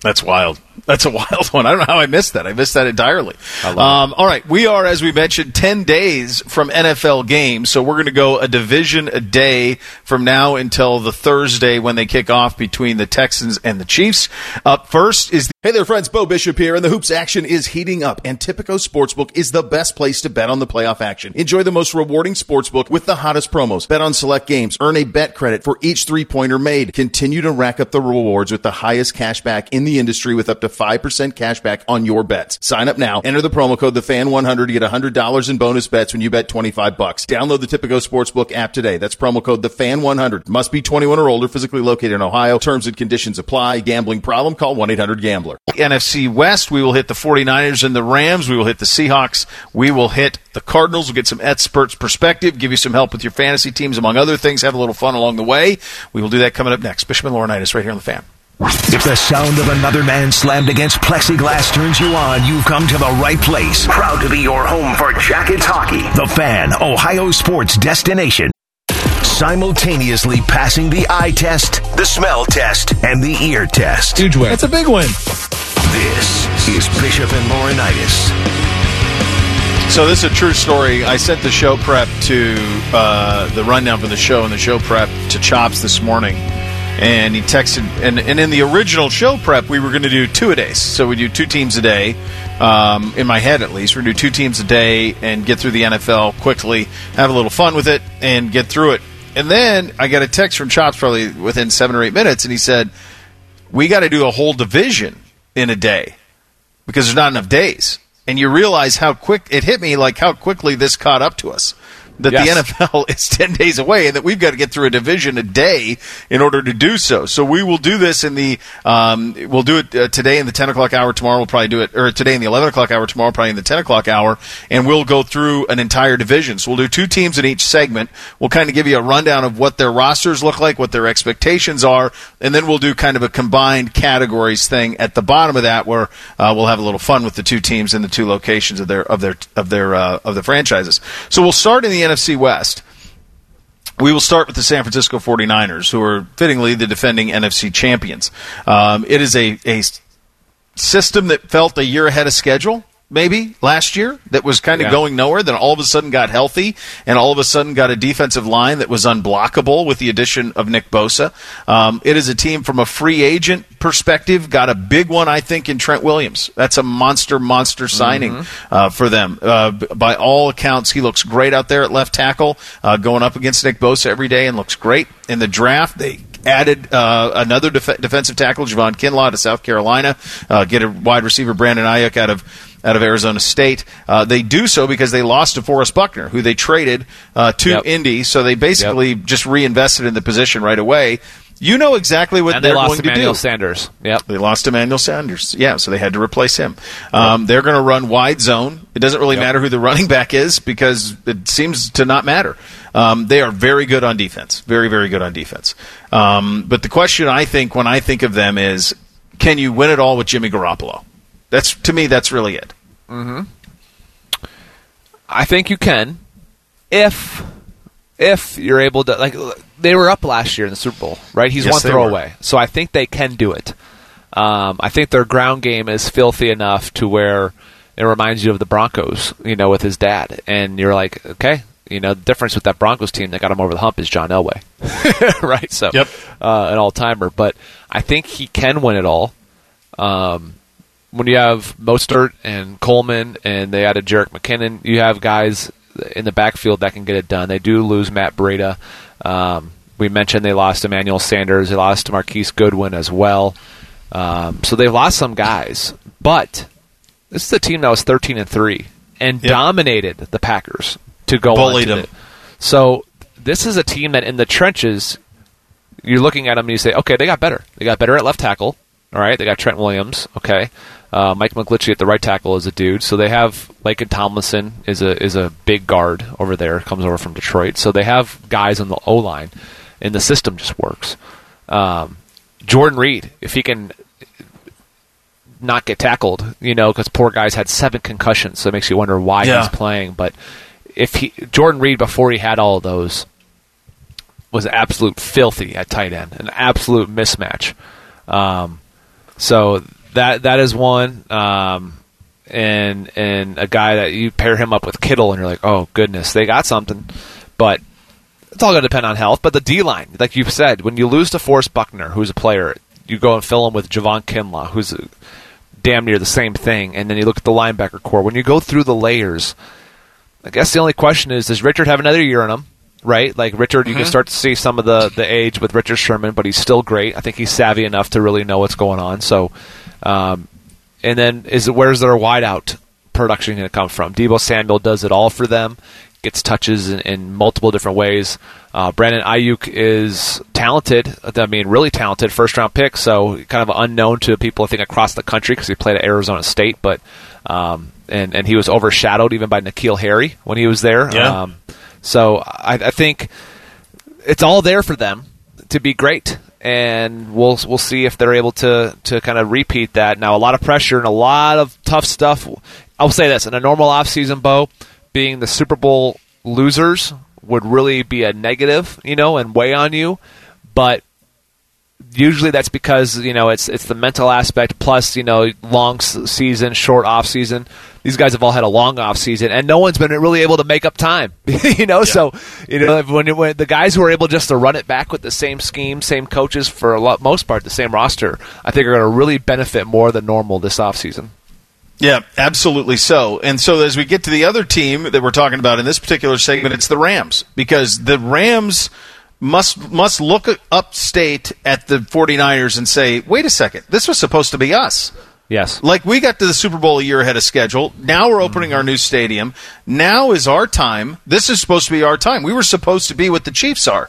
That's wild. That's a wild one. I don't know how I missed that. I missed that entirely. Um, all right, we are, as we mentioned, ten days from NFL games, so we're going to go a division a day from now until the Thursday when they kick off between the Texans and the Chiefs. Up first is the Hey there, friends. Bo Bishop here, and the hoops action is heating up. And Tipico Sportsbook is the best place to bet on the playoff action. Enjoy the most rewarding sportsbook with the hottest promos. Bet on select games. Earn a bet credit for each three pointer made. Continue to rack up the rewards with the highest cash back in the industry with up to 5% cash back on your bets. Sign up now. Enter the promo code TheFan100 to get $100 in bonus bets when you bet 25 bucks. Download the Tipico Sportsbook app today. That's promo code TheFan100. Must be 21 or older, physically located in Ohio. Terms and conditions apply. Gambling problem? Call 1-800-GAMBLER. NFC West, we will hit the 49ers and the Rams. We will hit the Seahawks. We will hit the Cardinals. We'll get some experts' perspective, give you some help with your fantasy teams, among other things. Have a little fun along the way. We will do that coming up next. Bishop and Laurinaitis right here on the fan. If the sound of another man slammed against plexiglass turns you on, you've come to the right place. Proud to be your home for Jackets hockey. The Fan, Ohio sports destination. Simultaneously passing the eye test, the smell test, and the ear test. Huge win. It's a big win. This is Bishop and Laurinaitis. So this is a true story. I sent the show prep to uh, the rundown from the show and the show prep to Chops this morning, and he texted. And, and in the original show prep, we were going to do two a days. So we do two teams a day. Um, in my head, at least, we're going to do two teams a day and get through the NFL quickly, have a little fun with it, and get through it. And then I got a text from Chops probably within seven or eight minutes, and he said, "We got to do a whole division in a day." because there's not enough days. And you realize how quick it hit me, like how quickly this caught up to us. That Yes. the NFL is 10 days away and that we've got to get through a division a day in order to do so. So we will do this in the, um, we'll do it uh, today in the 10 o'clock hour. Tomorrow we'll probably do it, or today in the 11 o'clock hour. Tomorrow probably in the 10 o'clock hour. And we'll go through an entire division. So we'll do two teams in each segment. We'll kind of give you a rundown of what their rosters look like, what their expectations are, and then we'll do kind of a combined categories thing at the bottom of that, where uh, we'll have a little fun with the two teams in the two locations of their of their of their uh, of the franchises. So we'll start in the NFC West. We will start with the San Francisco 49ers, who are fittingly the defending NFC champions. Um, it is a system that felt a year ahead of schedule, maybe last year, that was kind of Yeah. going nowhere, then all of a sudden got healthy, and all of a sudden got a defensive line that was unblockable with the addition of Nick Bosa. Um, it is a team from a free agent perspective, got a big one, I think, in Trent Williams. That's a monster, monster signing uh, for them. Uh, by all accounts, he looks great out there at left tackle, uh, going up against Nick Bosa every day, and looks great in the draft. They added uh, another def- defensive tackle, Javon Kinlaw, to South Carolina. Uh, get a wide receiver, Brandon Aiyuk, out of out of Arizona State. Uh, they do so because they lost DeForest Buckner, who they traded uh, to Yep. Indy. So they basically just reinvested in the position right away. You know exactly what and they they're lost going to Emmanuel do. Sanders. Yep. They lost Emmanuel Sanders. Yeah, so they had to replace him. Um, they're going to run wide zone. It doesn't really matter who the running back is because it seems to not matter. Um, they are very good on defense. Very, very good on defense. Um, but the question I think when I think of them is, can you win it all with Jimmy Garoppolo? That's to me. That's really it. Mm-hmm. I think you can, if if you're able to like they were up last year in the Super Bowl, right? He's Yes, one they throw were. away, so I think they can do it. Um, I think their ground game is filthy enough to where it reminds you of the Broncos, you know, with his dad, and you're like, okay, you know, the difference with that Broncos team that got him over the hump is John Elway, right? So, Yep. uh, an all timer, but I think he can win it all. Um, when you have Mostert and Coleman and they added Jerick McKinnon, you have guys in the backfield that can get it done. They do lose Matt Breida. Um, we mentioned they lost Emmanuel Sanders. They lost Marquise Goodwin as well. Um, so they've lost some guys, but this is a team that was 13 and three and dominated the Packers to go Bullied on to them. the- So this is a team that in the trenches, you're looking at them and you say, okay, they got better. They got better at left tackle. All right, they got Trent Williams. Okay, uh, Mike McGlinchey at the right tackle is a dude. So they have Laken Tomlinson is a is a big guard over there. Comes over from Detroit. So they have guys on the O line, and the system just works. Um, Jordan Reed, if he can not get tackled, you know, because poor guy's had seven concussions, so it makes you wonder why Yeah. he's playing. But if he Jordan Reed before he had all of those was absolute filthy at tight end, an absolute mismatch. Um, so that that is one, um, and and a guy that you pair him up with Kittle, and you're like, oh goodness, they got something. But it's all going to depend on health. But the D line, like you've said, when you lose DeForest Buckner, who's a player, you go and fill him with Javon Kinlaw, who's a, damn near the same thing, and then you look at the linebacker corps. When you go through the layers, I guess the only question is, does Richard have another year in him? Right, like Richard, you can Mhm. start to see some of the the age with Richard Sherman, but he's still great. I think he's savvy enough to really know what's going on. So, um, and then is where's their wideout production going to come from? Deebo Samuel does it all for them, gets touches in, in multiple different ways. Uh, Brandon Aiyuk is talented. I mean, really talented, first round pick. So kind of unknown to people I think across the country because he played at Arizona State, but um, and and he was overshadowed even by N'Keal Harry when he was there. Yeah. Um, so I, I think it's all there for them to be great, and we'll we'll see if they're able to to kind of repeat that. Now, a lot of pressure and a lot of tough stuff. I'll say this: in a normal offseason, Bo, being the Super Bowl losers would really be a negative, you know, and weigh on you. But usually that's because you know it's it's the mental aspect plus you know long season, short off season. These guys have all had a long off season, and no one's been really able to make up time. you know, so you know when, when the guys who are able just to run it back with the same scheme, same coaches for a lot, most part, the same roster, I think are going to really benefit more than normal this off season. Yeah, absolutely so. And so as we get to the other team that we're talking about in this particular segment, it's the Rams because the Rams must must look upstate at the 49ers and say, "Wait a second. This was supposed to be us." Yes. Like we got to the Super Bowl a year ahead of schedule. Now we're opening mm-hmm. our new stadium. Now is our time. This is supposed to be our time. We were supposed to be what the Chiefs are.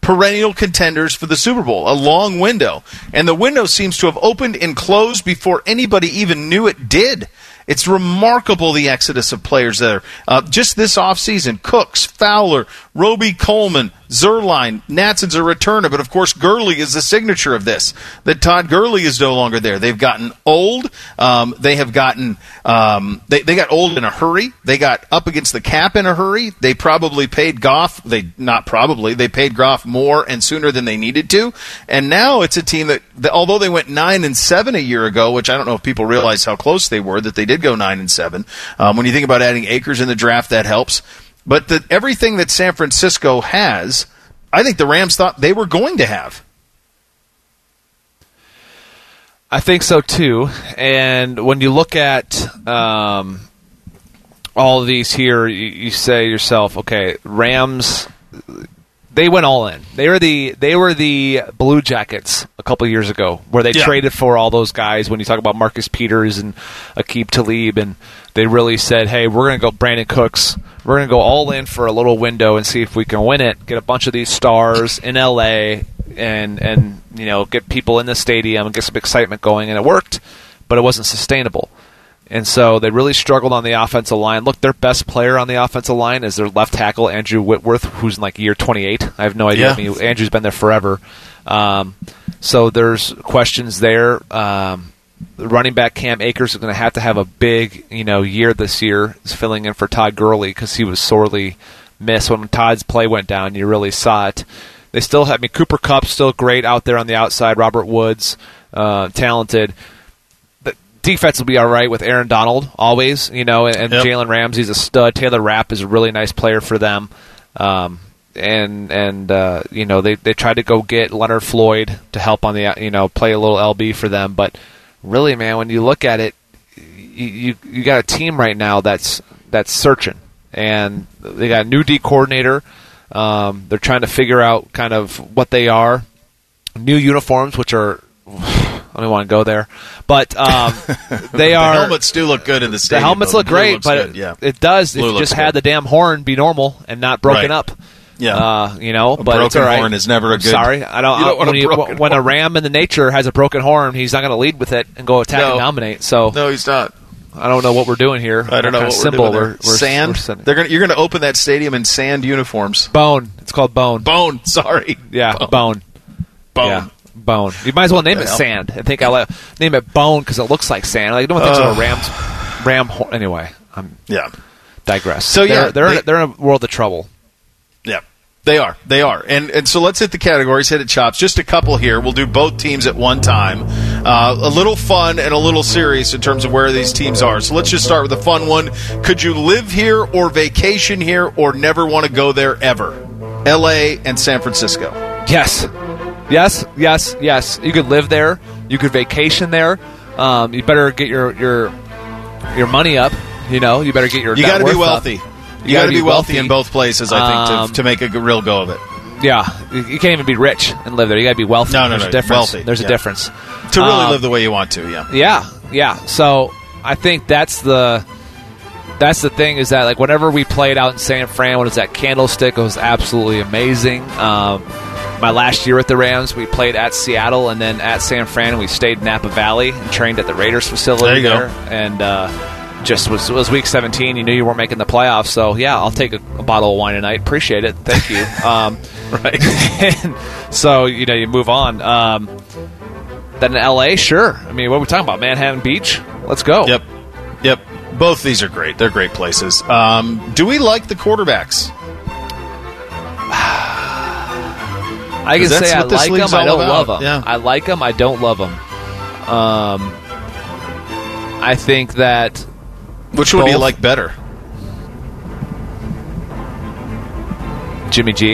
Perennial contenders for the Super Bowl, a long window. And the window seems to have opened and closed before anybody even knew it did. It's remarkable the exodus of players there. Uh, just this offseason, Cooks, Fowler, Robey-Coleman, Zerline, Natson's a returner, but of course Gurley is the signature of this. That Todd Gurley is no longer there. They've gotten old. Um, they have gotten um, they they got old in a hurry. They got up against the cap in a hurry. They probably paid Goff. They not probably they paid Goff more and sooner than they needed to. And now it's a team that, that although they went nine and seven a year ago, which I don't know if people realize how close they were, that they did go nine and seven. Um, when you think about adding Akers in the draft, that helps. But the, everything that San Francisco has, I think the Rams thought they were going to have. I think so too. And when you look at um, all these here, you, you say to yourself, okay, Rams. They went all in. They were the they were the Blue Jackets a couple years ago, where they Yeah. traded for all those guys. When you talk about Marcus Peters and Aqib Talib, and they really said, "Hey, we're going to go Brandin Cooks. We're going to go all in for a little window and see if we can win it. Get a bunch of these stars in LA. and and you know get people in the stadium and get some excitement going, and it worked, but it wasn't sustainable. And so they really struggled on the offensive line. Look, their best player on the offensive line is their left tackle Andrew Whitworth, who's in like year 28. I have no idea. Yeah. I mean, Andrew's been there forever. Um, so there's questions there. Um, running back Cam Akers is going to have to have a big, you know, year this year, is filling in for Todd Gurley because he was sorely missed when Todd's play went down. You really saw it. They still have. I mean, Cooper Kupp still great out there on the outside. Robert Woods, uh, talented. Defense will be all right with Aaron Donald always, you know, and, and Yep. Jalen Ramsey's a stud. Taylor Rapp is a really nice player for them. Um, and and uh, you know they they tried to go get Leonard Floyd to help on the you know play a little LB for them, but really, man, when you look at it, you you, you got a team right now that's that's searching, and they got a new D coordinator. Um, they're trying to figure out kind of what they are. New uniforms, which are I don't want to go there, but um, they the are helmets do look good in the stadium. the helmets though. look The great, but good, it, yeah, it does. Blue if you just had the damn horn be normal and not broken Right. up. Yeah. uh, you know, A but broken right. horn is never a I'm good- Sorry, I don't. Don't I- want a when, you- when a ram in the nature has a broken horn, he's not going to lead with it and go attack No. and dominate. So no, he's not. I don't know what we're doing here. I don't know what of symbol we're we're, sand. we're. They're gonna. You're gonna open that stadium in sand uniforms. Bone. It's called bone. Bone. Sorry. Yeah, bone. Bone. Yeah, bone. You might as well name it sand. I think I'll name it bone because it looks like sand. Like no one thinks of a ram's ram. Horn. Anyway, I'm Yeah. digress. So, yeah, they're they're, they- in, they're in a world of trouble. Yeah. They are. They are. And and so let's hit the categories, hit it chops. Just a couple here. We'll do both teams at one time. Uh, a little fun and a little serious in terms of where these teams are. So let's just start with the fun one. Could you live here or vacation here or never want to go there ever? LA and San Francisco. Yes, yes, yes, yes. You could live there. You could vacation there. Um, you better get your your your money up. You know, you better get your. You got to be worth up. wealthy. You, got to be wealthy in both places, I think, Um, to, to make a real go of it. Yeah, you you can't even be rich and live there. You got to be wealthy. No, no, There's no, a difference. wealthy, There's yeah. a difference. To really Um, live the way you want to, yeah. Yeah, yeah. So I think that's the that's the thing is that like whenever we played out in San Fran, what is that Candlestick? It was absolutely amazing. Um, my last year at the Rams, we played at Seattle and then at San Fran. and We stayed in Napa Valley and trained at the Raiders facility There you go. there, and uh, just was it was week 17. You knew you weren't making the playoffs, so yeah, I'll take a, a bottle of wine tonight. Appreciate it, thank you. Um, right. so you know you move on. Um, then in LA, sure. I mean, what are we talking about? Manhattan Beach? Let's go. Yep. Yep. Both these are great. They're great places. Um, do we like the quarterbacks? I can say I like them. I don't about. love them. Yeah. I like them. I don't love them. Um, I think that Which one do you like better? Jimmy G.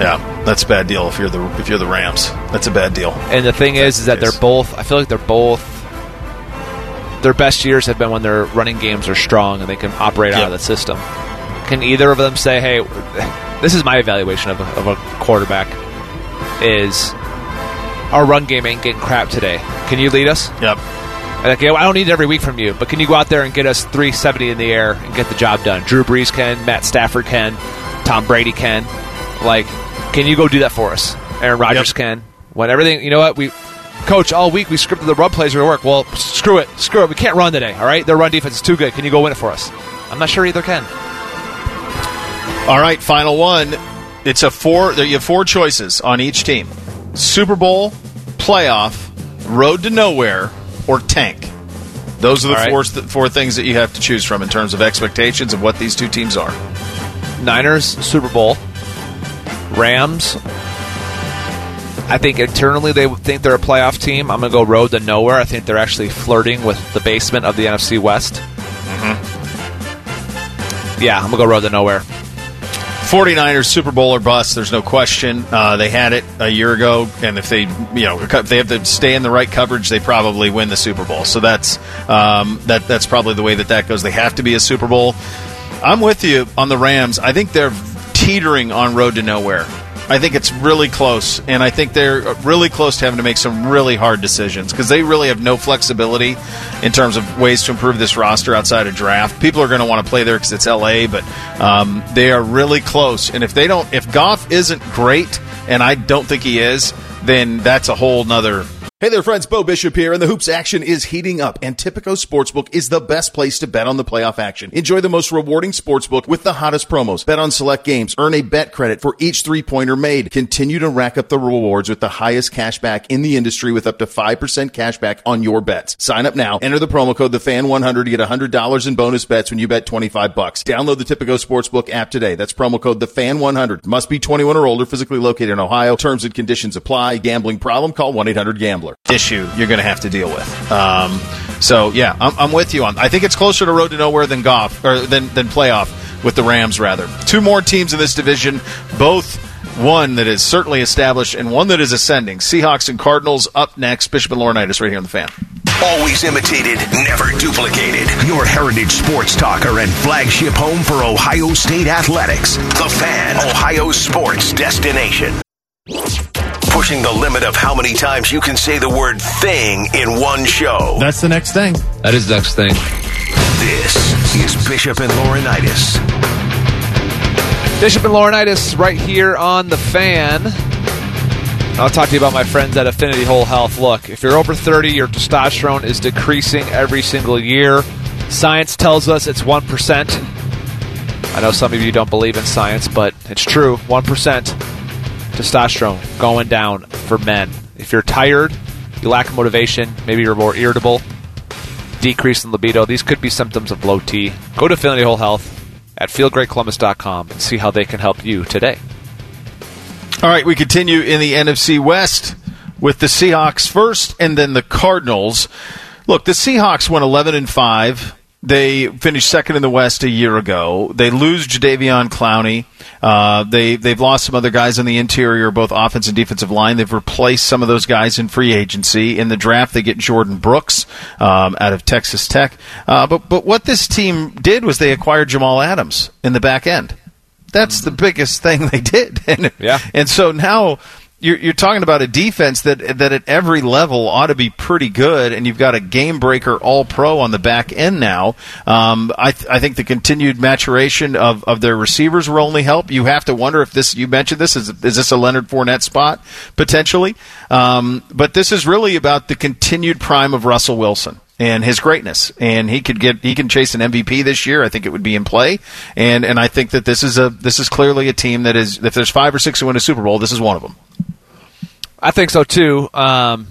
Yeah, that's a bad deal if you're the if you're the Rams. That's a bad deal. And the thing is, is that they're both. I feel like they're both. Their best years have been when their running games are strong and they can operate out of the system. Can either of them say, "Hey, this is my evaluation of a, of a quarterback"? Is our run game ain't getting crap today? Can you lead us? Yep. Like, yeah, I don't need it every week from you, but can you go out there and get us 370 in the air and get the job done? Drew Brees can, Matt Stafford can, Tom Brady can. Like, can you go do that for us? Aaron Rodgers Yep. can. When everything, you know what? We, coach, all week we scripted the run plays are going to work. Well, screw it. Screw it. We can't run today, all right? Their run defense is too good. Can you go win it for us? I'm not sure either can. All right, final one. It's a four. You have four choices on each team: Super Bowl, playoff, road to nowhere, or tank. Those are the right. four four things that you have to choose from in terms of expectations of what these two teams are. Niners, Super Bowl. Rams. I think internally they think they're a playoff team. I'm going to go road to nowhere. I think they're actually flirting with the basement of the NFC West. Yeah, I'm going to go road to nowhere. 49ers Super Bowl or bust. There's no question. Uh, they had it a year ago, and if they, you know, if they have to stay in the right coverage, they probably win the Super Bowl. So that's um, that. That's probably the way that that goes. They have to be a Super Bowl. I'm with you on the Rams. I think they're teetering on road to nowhere. I think it's really close, and I think they're really close to having to make some really hard decisions because they really have no flexibility in terms of ways to improve this roster outside of draft. People are going to want to play there because it's LA, but um, they are really close. And if they don't, if Goff isn't great and I don't think he is, then that's a whole nother Hey there, friends. Bo Bishop here, and the hoops action is heating up, and Tipico Sportsbook is the best place to bet on the playoff action. Enjoy the most rewarding sportsbook with the hottest promos. Bet on select games, earn a bet credit for each three pointer made. Continue to rack up the rewards with the highest cash back in the industry with up to 5% cash back on your bets. Sign up now, enter the promo code TheFan100 to get $100 in bonus bets when you bet 25 bucks. Download the Tipico Sportsbook app today. That's promo code TheFan100. Must be 21 or older, physically located in Ohio. Terms and conditions apply. Gambling problem? Call 1-800-GAMBLER issue you're going to have to deal with. Um, so yeah, I'm, I'm, with you on. I think it's closer to road to nowhere than golf or than than playoff with the Rams. Rather, two more teams in this division, both one that is certainly established and one that is ascending. Seahawks and Cardinals up next. Bishop and Laurinaitis right here on the fan. Always imitated, never duplicated. Your heritage sports talker and flagship home for Ohio State athletics. The Fan, Ohio sports destination pushing the limit of how many times you can say the word thing in one show. That's the next thing. That is the next thing. This is Bishop and Laurinaitis. Bishop and Laurinaitis right here on the fan. I'll talk to you about my friends at Affinity Whole Health. Look, if you're over 30, your testosterone is decreasing every single year. Science tells us it's 1%. I know some of you don't believe in science, but it's true 1% testosterone going down for men. If you're tired, you lack motivation, maybe you're more irritable, decrease in libido, these could be symptoms of low T. Go to Affinity Whole Health at feelgreatcolumbus.com and see how they can help you today. All right, we continue in the NFC West with the Seahawks first and then the Cardinals. Look, the Seahawks went 11 and 5 they finished second in the West a year ago. They lose Jadeveon Clowney. Uh, they they've lost some other guys on the interior, both offense and defensive line. They've replaced some of those guys in free agency. In the draft, they get Jordyn Brooks um, out of Texas Tech. Uh, but but what this team did was they acquired Jamal Adams in the back end. That's the biggest thing they did. And, yeah. and so now you're, you're talking about a defense that that at every level ought to be pretty good, and you've got a game breaker All Pro on the back end now. Um, I th- I think the continued maturation of, of their receivers will only help. You have to wonder if this you mentioned this is is this a Leonard Fournette spot potentially, um, but this is really about the continued prime of Russell Wilson and his greatness. And he could get he can chase an MVP this year. I think it would be in play. And and I think that this is a this is clearly a team that is if there's five or six who win a Super Bowl, this is one of them. I think so too. Um,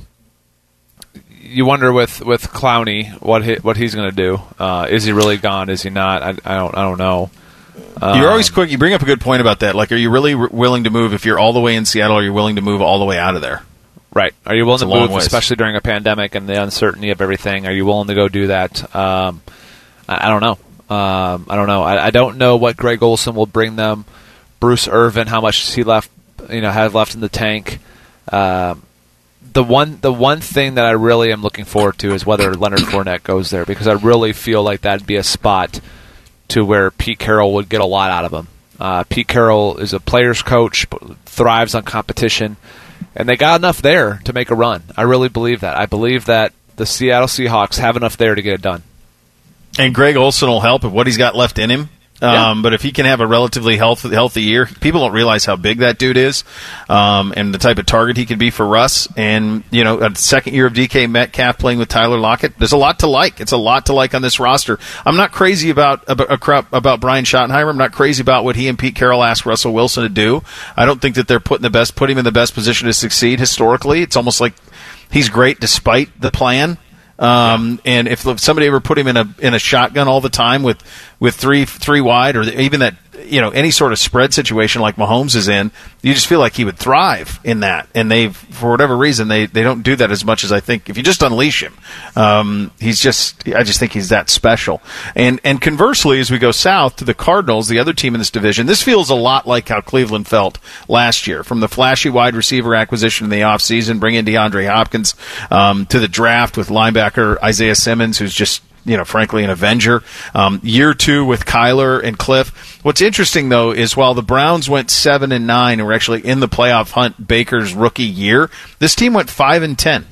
you wonder with with Clowney what he, what he's going to do. Uh, is he really gone? Is he not? I, I don't I don't know. Um, you're always quick. You bring up a good point about that. Like, are you really r- willing to move if you're all the way in Seattle? Are you willing to move all the way out of there? Right. Are you willing It's to move, ways. especially during a pandemic and the uncertainty of everything? Are you willing to go do that? Um, I, I don't know. Um, I don't know. I, I don't know what Greg Olsen will bring them. Bruce Irvin, how much he left, you know, have left in the tank. Um, the one, the one thing that I really am looking forward to is whether Leonard Fournette goes there because I really feel like that'd be a spot to where Pete Carroll would get a lot out of him. Uh, Pete Carroll is a player's coach, thrives on competition, and they got enough there to make a run. I really believe that. I believe that the Seattle Seahawks have enough there to get it done. And Greg Olsen will help with what he's got left in him. Um, Yeah. But if he can have a relatively healthy, healthy year, people don't realize how big that dude is, um, and the type of target he could be for Russ. And you know, a second year of DK Metcalf playing with Tyler Lockett, there's a lot to like. It's a lot to like on this roster. I'm not crazy about about, about Brian Schottenheimer. I'm not crazy about what he and Pete Carroll asked Russell Wilson to do. I don't think that they're putting the best, put him in the best position to succeed. Historically, it's almost like he's great despite the plan. Um, And if somebody ever put him in a in a shotgun all the time with with three three wide or even that you know any sort of spread situation like Mahomes is in, you just feel like he would thrive in that. And they for whatever reason they they don't do that as much as I think. If you just unleash him, um, he's just I just think he's that special. And and conversely, as we go south to the Cardinals, the other team in this division, this feels a lot like how Cleveland felt last year from the flashy wide receiver acquisition in the offseason, bring in DeAndre Hopkins um, to the draft with linebacker Isaiah Simmons, who's just you know, frankly, an Avenger. Um, year two with Kyler and Kliff. What's interesting though is while the Browns went seven and nine and were actually in the playoff hunt Baker's rookie year, this team went five and ten.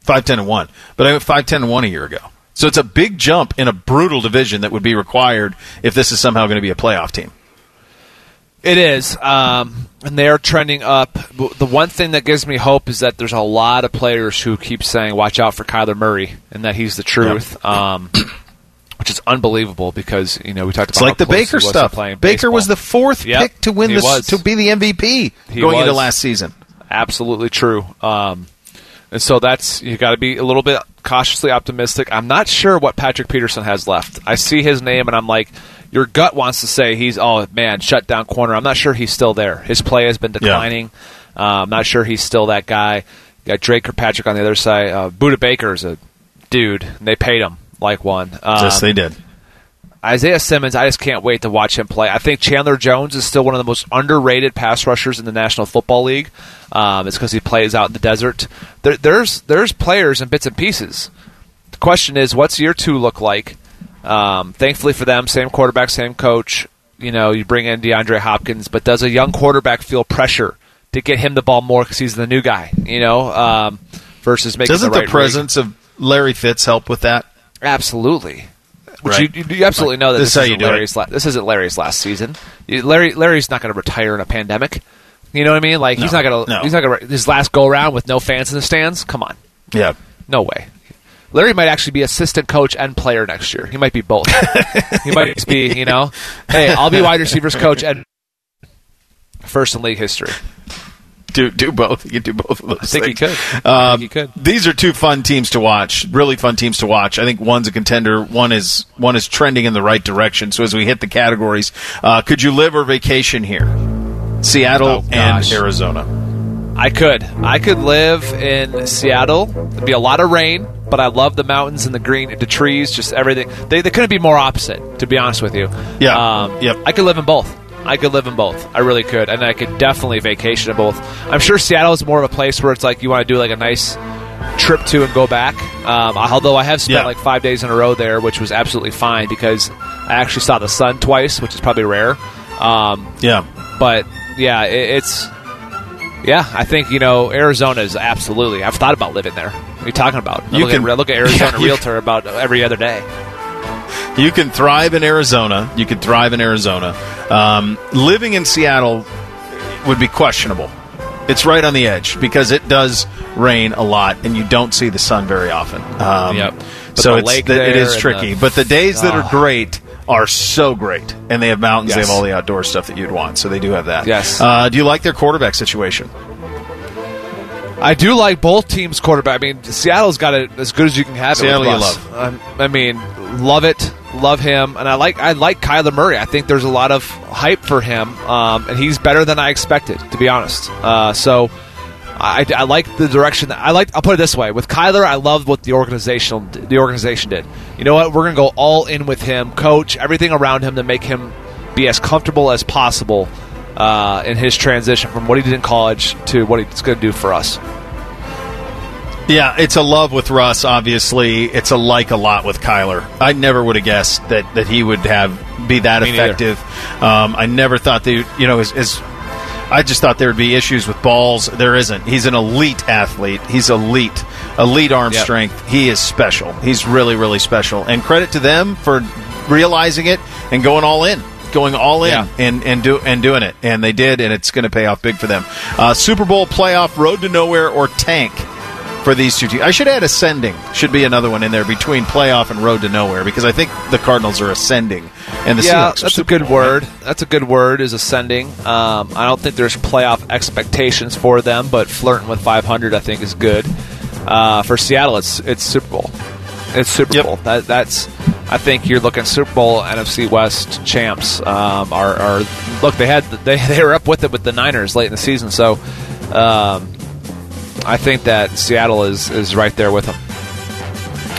Five ten and one, but I went five ten and one a year ago. So it's a big jump in a brutal division that would be required if this is somehow going to be a playoff team. It is, um, and they are trending up. The one thing that gives me hope is that there's a lot of players who keep saying, "Watch out for Kyler Murray," and that he's the truth. Um, which is unbelievable because you know we talked about It's like the Baker was stuff. playing Baker was the fourth Yep, pick to win this was. to be the MVP He going into last season. absolutely true. Um, and so that's you got to be a little bit cautiously optimistic. I'm not sure what Patrick Peterson has left. I see his name and I'm like, your gut wants to say he's oh man shut down corner. I'm not sure he's still there. His play has been declining. Uh, I'm not sure he's still that guy. You got Dre Kirkpatrick on the other side. Uh, Budda Baker is a dude. And they paid him like one. Um, yes, they did. Isaiah Simmons, I just can't wait to watch him play. I think Chandler Jones is still one of the most underrated pass rushers in the National Football League. Um, it's because he plays out in the desert. There, there's there's players and bits and pieces. The question is, what's year two look like? Um, thankfully for them, same quarterback, same coach. You know, you bring in DeAndre Hopkins, but does a young quarterback feel pressure to get him the ball more because he's the new guy? You know, um, versus making Doesn't the, the, right read? presence of Larry Fitz help with that? Absolutely. Which Right. you, you absolutely know that This this, isn't you do it. Larry's la- this isn't Larry's last season. Larry Larry's not going to retire in a pandemic. You know what I mean? Like he's not going to no. he's not going to his last go around with no fans in the stands. Come on, Yeah. no way. Larry might actually be assistant coach and player next year. He might be both. he might be, you know, hey, I'll be wide receivers coach and first in league history. Do do both. You can do both of those. I think he things. could. I Um, think he could. These are two fun teams to watch. Really fun teams to watch. I think one's a contender. One is one is trending in the right direction. So as we hit the categories, uh, could you live or vacation here? Seattle Oh, and. Arizona. I could. I could live in Seattle. There'd be a lot of rain, but I love the mountains and the green, the trees, just everything. They, they couldn't be more opposite, to be honest with you. Yeah. Um, Yep. I could live in both. I could live in both. I really could, and I could definitely vacation in both. I'm sure Seattle is more of a place where it's like you want to do like a nice trip to and go back. Um, although I have spent Yeah. like five days in a row there, which was absolutely fine because I actually saw the sun twice, which is probably rare. Um, Yeah. but yeah, it, it's yeah. I think you know Arizona is absolutely. I've thought about living there. What are you talking about? I You look, can- at, look at Arizona Yeah, Realtor about every other day. You can thrive in Arizona. You can thrive in Arizona. Um, living in Seattle would be questionable. It's right on the edge because it does rain a lot, and you don't see the sun very often. Um, Yep. But So the it's, it there is and tricky. the- but the days that are Oh. great are so great, and they have mountains. They have all the outdoor stuff that you'd want. So they do have that. Yes. Uh, do you like their quarterback situation? I do like both teams' quarterback. I mean, Seattle's got it as good as you can have. Seattle it Russ. Um, I mean, love it, love him, and I like I like Kyler Murray. I think there's a lot of hype for him, um, and he's better than I expected, to be honest. Uh, so. I, I like the direction that I like. I'll put it this way: with Kyler, I love what the organizational the organization did. You know what? We're gonna go all in with him, coach everything around him to make him be as comfortable as possible uh, in his transition from what he did in college to what he's going to do for us. Yeah, it's a love with Russ. Obviously, it's a like a lot with Kyler. I never would have guessed that, that he would have be that Me effective. Um, I never thought that you know, as, as I just thought there would be issues with balls. There isn't. He's an elite athlete. He's elite, elite arm Yep. strength. He is special. He's really, really special. And credit to them for realizing it and going all in. Going all in Yeah. and and do and doing it, and they did, and it's going to pay off big for them. Uh, Super Bowl playoff, road to nowhere, or tank for these two teams. I should add ascending. Should be another one in there between playoff and road to nowhere because I think the Cardinals are ascending and the yeah, Seahawks. that's a good word. That's a good word. Is ascending. Um, I don't think there's playoff expectations for them, but flirting with 500, I think, is good. Uh, for Seattle, it's it's Super Bowl. It's Super Yep. Bowl. That, that's. I think you're looking Super Bowl NFC West champs. Um, are, are look they had they they were up with it with the Niners late in the season, so. Um, I think that Seattle is, is right there with them.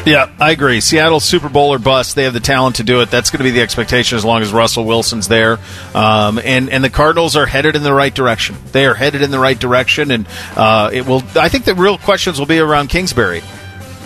Yeah, I agree. Seattle Super Bowl or bust. They have the talent to do it. That's going to be the expectation as long as Russell Wilson's there. Um, and and the Cardinals are headed in the right direction. They are headed in the right direction, and uh, it will. I think the real questions will be around Kingsbury.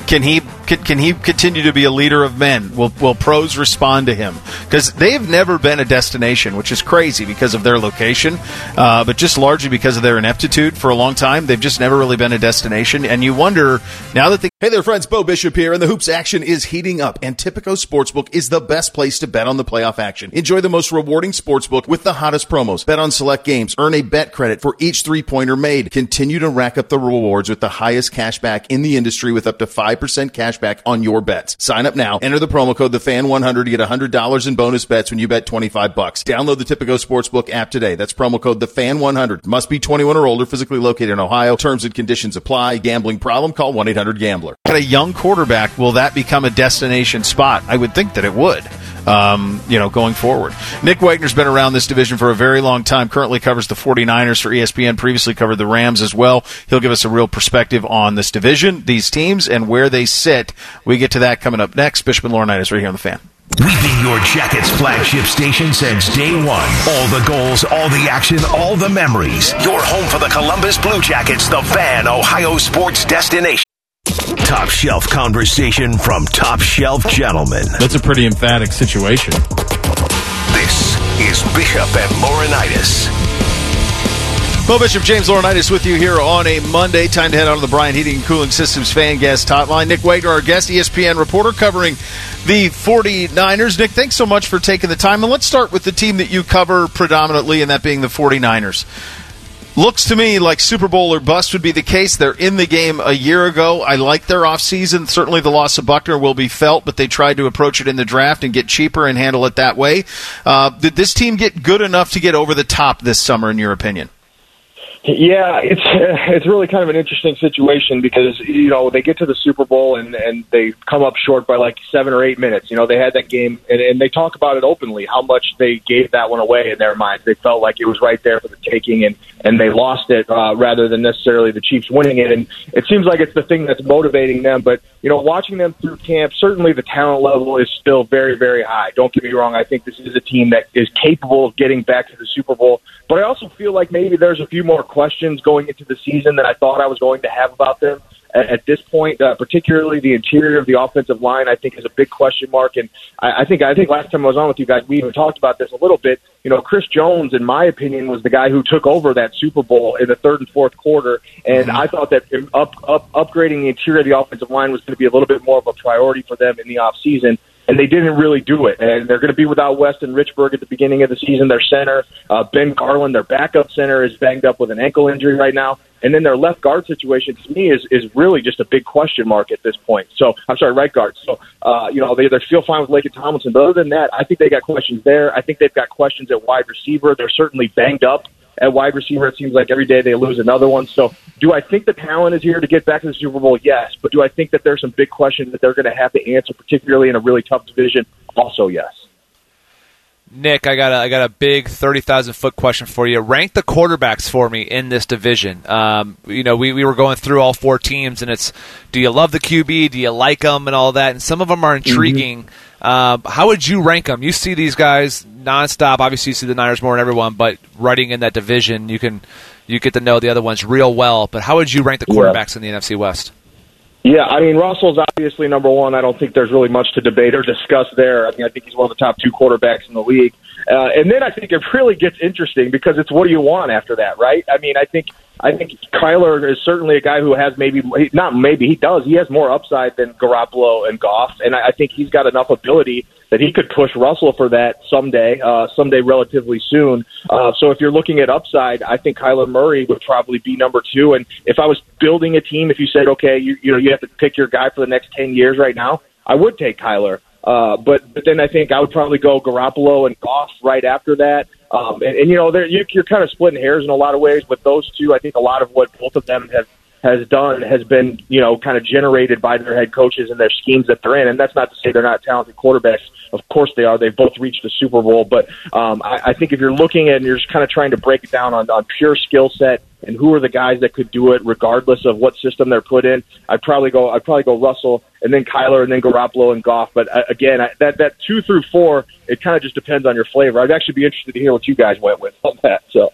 Can he can, can he continue to be a leader of men? Will will pros respond to him? Because they've never been a destination, which is crazy because of their location, uh, but just largely because of their ineptitude for a long time. They've just never really been a destination, and you wonder now that they. Hey there, friends. Bo Bishop here, and the hoops action is heating up. And Tipico Sportsbook is the best place to bet on the playoff action. Enjoy the most rewarding sportsbook with the hottest promos. Bet on select games. Earn a bet credit for each three pointer made. Continue to rack up the rewards with the highest cash back in the industry with up to 5% cash back on your bets. Sign up now. Enter the promo code TheFan100 to get $100 in bonus bets when you bet 25 bucks. Download the Tipico Sportsbook app today. That's promo code TheFan100. Must be 21 or older, physically located in Ohio. Terms and conditions apply. Gambling problem? Call 1-800-GAMBLER. At a young quarterback, will that become a destination spot? I would think that it would um, you know, going forward. Nick Wagoner's been around this division for a very long time, currently covers the 49ers for ESPN, previously covered the Rams as well. He'll give us a real perspective on this division, these teams, and where they sit. We get to that coming up next. Bishop and Laurinaitis right here on The Fan. We've been your Jackets flagship station since day one. All the goals, all the action, all the memories. Your home for the Columbus Blue Jackets, the fan Ohio sports destination. Top shelf conversation from top shelf gentlemen. That's a pretty emphatic situation. This is Bishop and Laurinaitis. Bo Bishop, James Laurinaitis with you here on a Monday. Time to head on to the Bryant Heating and Cooling Systems fan guest hotline. Nick Wagoner, our guest, ESPN reporter covering the 49ers. Nick, thanks so much for taking the time. And let's start with the team that you cover predominantly, and that being the 49ers. Looks to me like Super Bowl or bust would be the case. They're in the game a year ago. I like their offseason. Certainly the loss of Buckner will be felt, but they tried to approach it in the draft and get cheaper and handle it that way. Uh, did this team get good enough to get over the top this summer, in your opinion? Yeah, it's it's really kind of an interesting situation because you know they get to the Super Bowl and and they come up short by like seven or eight minutes. You know they had that game and, and they talk about it openly how much they gave that one away in their minds. They felt like it was right there for the taking and and they lost it uh, rather than necessarily the Chiefs winning it. And it seems like it's the thing that's motivating them. But you know watching them through camp, certainly the talent level is still very very high. Don't get me wrong. I think this is a team that is capable of getting back to the Super Bowl. But I also feel like maybe there's a few more questions going into the season than I thought I was going to have about them. At, at this point, uh, particularly the interior of the offensive line, I think is a big question mark. And I, I think I think last time I was on with you guys, we even talked about this a little bit. You know, Chris Jones, in my opinion, was the guy who took over that Super Bowl in the third and fourth quarter, and I thought that up, up upgrading the interior of the offensive line was going to be a little bit more of a priority for them in the off season and they didn't really do it. And they're going to be without Weston Richburg at the beginning of the season. Their center, uh, Ben Garland, their backup center, is banged up with an ankle injury right now. And then their left guard situation to me is is really just a big question mark at this point. So I'm sorry, right guard. So uh, you know they they're still fine with Laken Tomlinson, but other than that, I think they got questions there. I think they've got questions at wide receiver. They're certainly banged up at wide receiver. It seems like every day they lose another one. So, do I think the talent is here to get back to the Super Bowl? Yes. But do I think that there's some big questions that they're going to have to answer, particularly in a really tough division? Also, yes. Nick, I got a, I got a big thirty thousand foot question for you. Rank the quarterbacks for me in this division. Um, you know, we, we were going through all four teams, and it's do you love the QB? Do you like them and all that? And some of them are intriguing. Mm-hmm. Um, how would you rank them? You see these guys nonstop. Obviously, you see the Niners more than everyone, but writing in that division, you can you get to know the other ones real well. But how would you rank the quarterbacks yeah. in the NFC West? Yeah, I mean Russell's obviously number one. I don't think there's really much to debate or discuss there. I mean, I think he's one of the top two quarterbacks in the league. Uh, and then I think it really gets interesting because it's what do you want after that, right? I mean, I think I think Kyler is certainly a guy who has maybe not maybe he does he has more upside than Garoppolo and Goff, and I, I think he's got enough ability that he could push Russell for that someday, uh, someday relatively soon. Uh, so if you're looking at upside, I think Kyler Murray would probably be number two. And if I was building a team, if you said, okay, you, you know, you have to pick your guy for the next 10 years right now, I would take Kyler. Uh, but, but then I think I would probably go Garoppolo and Goff right after that. Um, and, and you know, you, you're kind of splitting hairs in a lot of ways with those two. I think a lot of what both of them have has done has been, you know, kind of generated by their head coaches and their schemes that they're in. And that's not to say they're not talented quarterbacks. Of course they are. They've both reached the Super Bowl. But um, I, I think if you're looking at and you're just kind of trying to break it down on, on pure skill set and who are the guys that could do it regardless of what system they're put in, I'd probably go. I'd probably go Russell and then Kyler and then Garoppolo and Goff. But uh, again, I, that that two through four, it kind of just depends on your flavor. I'd actually be interested to hear what you guys went with on that. So.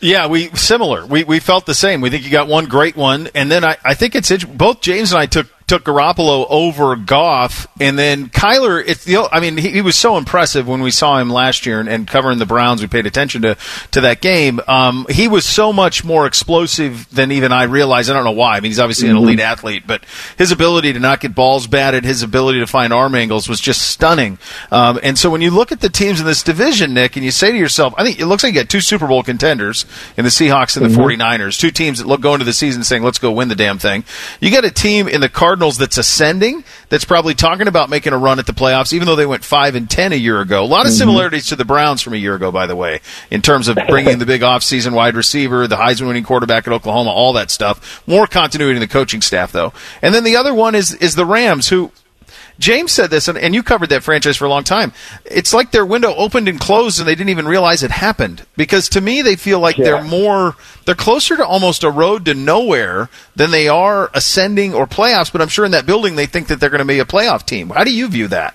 Yeah, we similar. We we felt the same. We think you got one great one, and then I, I think it's both James and I took took Garoppolo over Goff, and then Kyler. It's the. I mean, he, he was so impressive when we saw him last year and, and covering the Browns. We paid attention to to that game. Um, he was so much more explosive than even I realized. I don't know why. I mean, he's obviously an Mhm. elite athlete, but his ability to not get balls batted, his ability to find arm angles was just stunning. Um, and so when you look at the teams in this division, Nick, and you say to yourself, I think it looks like you got two Super Bowl contenders in the Seahawks and the Mhm. 49ers, two teams that look going into the season saying, let's go win the damn thing. You got a team in the Cardinals that's ascending, that's probably talking about making a run at the playoffs, even though they went 5 and 10 a year ago. A lot of Mhm. similarities to the Browns from a year ago, by the way, in terms of bringing the big offseason wide receiver, the Heisman winning quarterback at Oklahoma, all that stuff. More continuity in the coaching staff, though. And then the other one is, is the Rams, who James said this, and, and you covered that franchise for a long time. It's like their window opened and closed, and they didn't even realize it happened. Because to me, they feel like they're more, they're closer to almost a road to nowhere than they are ascending or playoffs. But I'm sure in that building, they think that they're going to be a playoff team. How do you view that?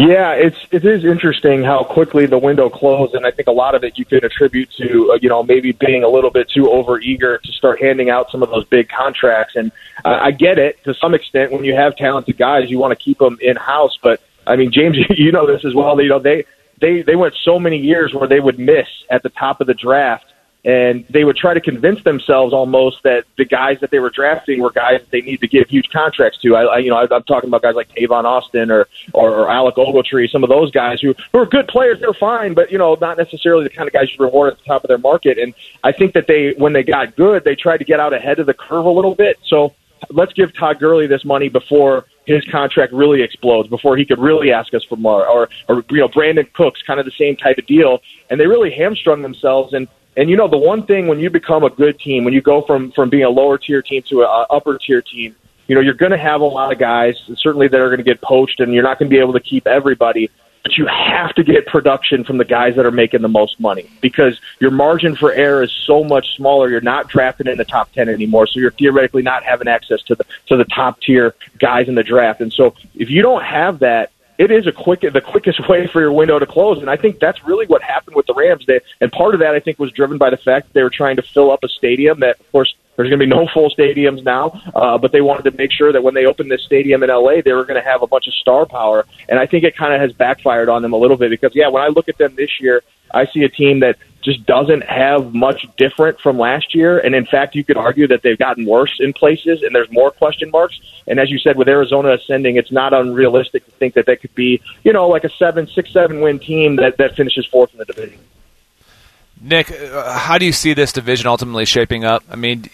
Yeah, it's it is interesting how quickly the window closed, and I think a lot of it you can attribute to uh, you know maybe being a little bit too overeager to start handing out some of those big contracts. And uh, I get it to some extent when you have talented guys, you want to keep them in house. But I mean, James, you know this as well. You know they they they went so many years where they would miss at the top of the draft. And they would try to convince themselves almost that the guys that they were drafting were guys that they need to give huge contracts to. I, I you know, I, I'm talking about guys like Tavon Austin or, or, or Alec Ogletree, some of those guys who, who are good players. They're fine, but you know, not necessarily the kind of guys you reward at the top of their market. And I think that they, when they got good, they tried to get out ahead of the curve a little bit. So let's give Todd Gurley this money before his contract really explodes, before he could really ask us for more, or, or you know, Brandin Cooks, kind of the same type of deal. And they really hamstrung themselves. And and you know, the one thing when you become a good team, when you go from from being a lower tier team to a upper tier team, you know, you're going to have a lot of guys, certainly that are going to get poached, and you're not going to be able to keep everybody. But you have to get production from the guys that are making the most money because your margin for error is so much smaller. You're not drafting in the top ten anymore, so you're theoretically not having access to the to the top tier guys in the draft. And so, if you don't have that, it is a quick the quickest way for your window to close. And I think that's really what happened with the Rams. They, and part of that I think was driven by the fact that they were trying to fill up a stadium that, of course, there's going to be no full stadiums now, uh, but they wanted to make sure that when they opened this stadium in LA, they were going to have a bunch of star power. And I think it kind of has backfired on them a little bit because, yeah, when I look at them this year, I see a team that just doesn't have much different from last year. And in fact, you could argue that they've gotten worse in places and there's more question marks. And as you said, with Arizona ascending, it's not unrealistic to think that they could be, you know, like a seven, six, seven win team that, that finishes fourth in the division. Nick, uh, how do you see this division ultimately shaping up? I mean,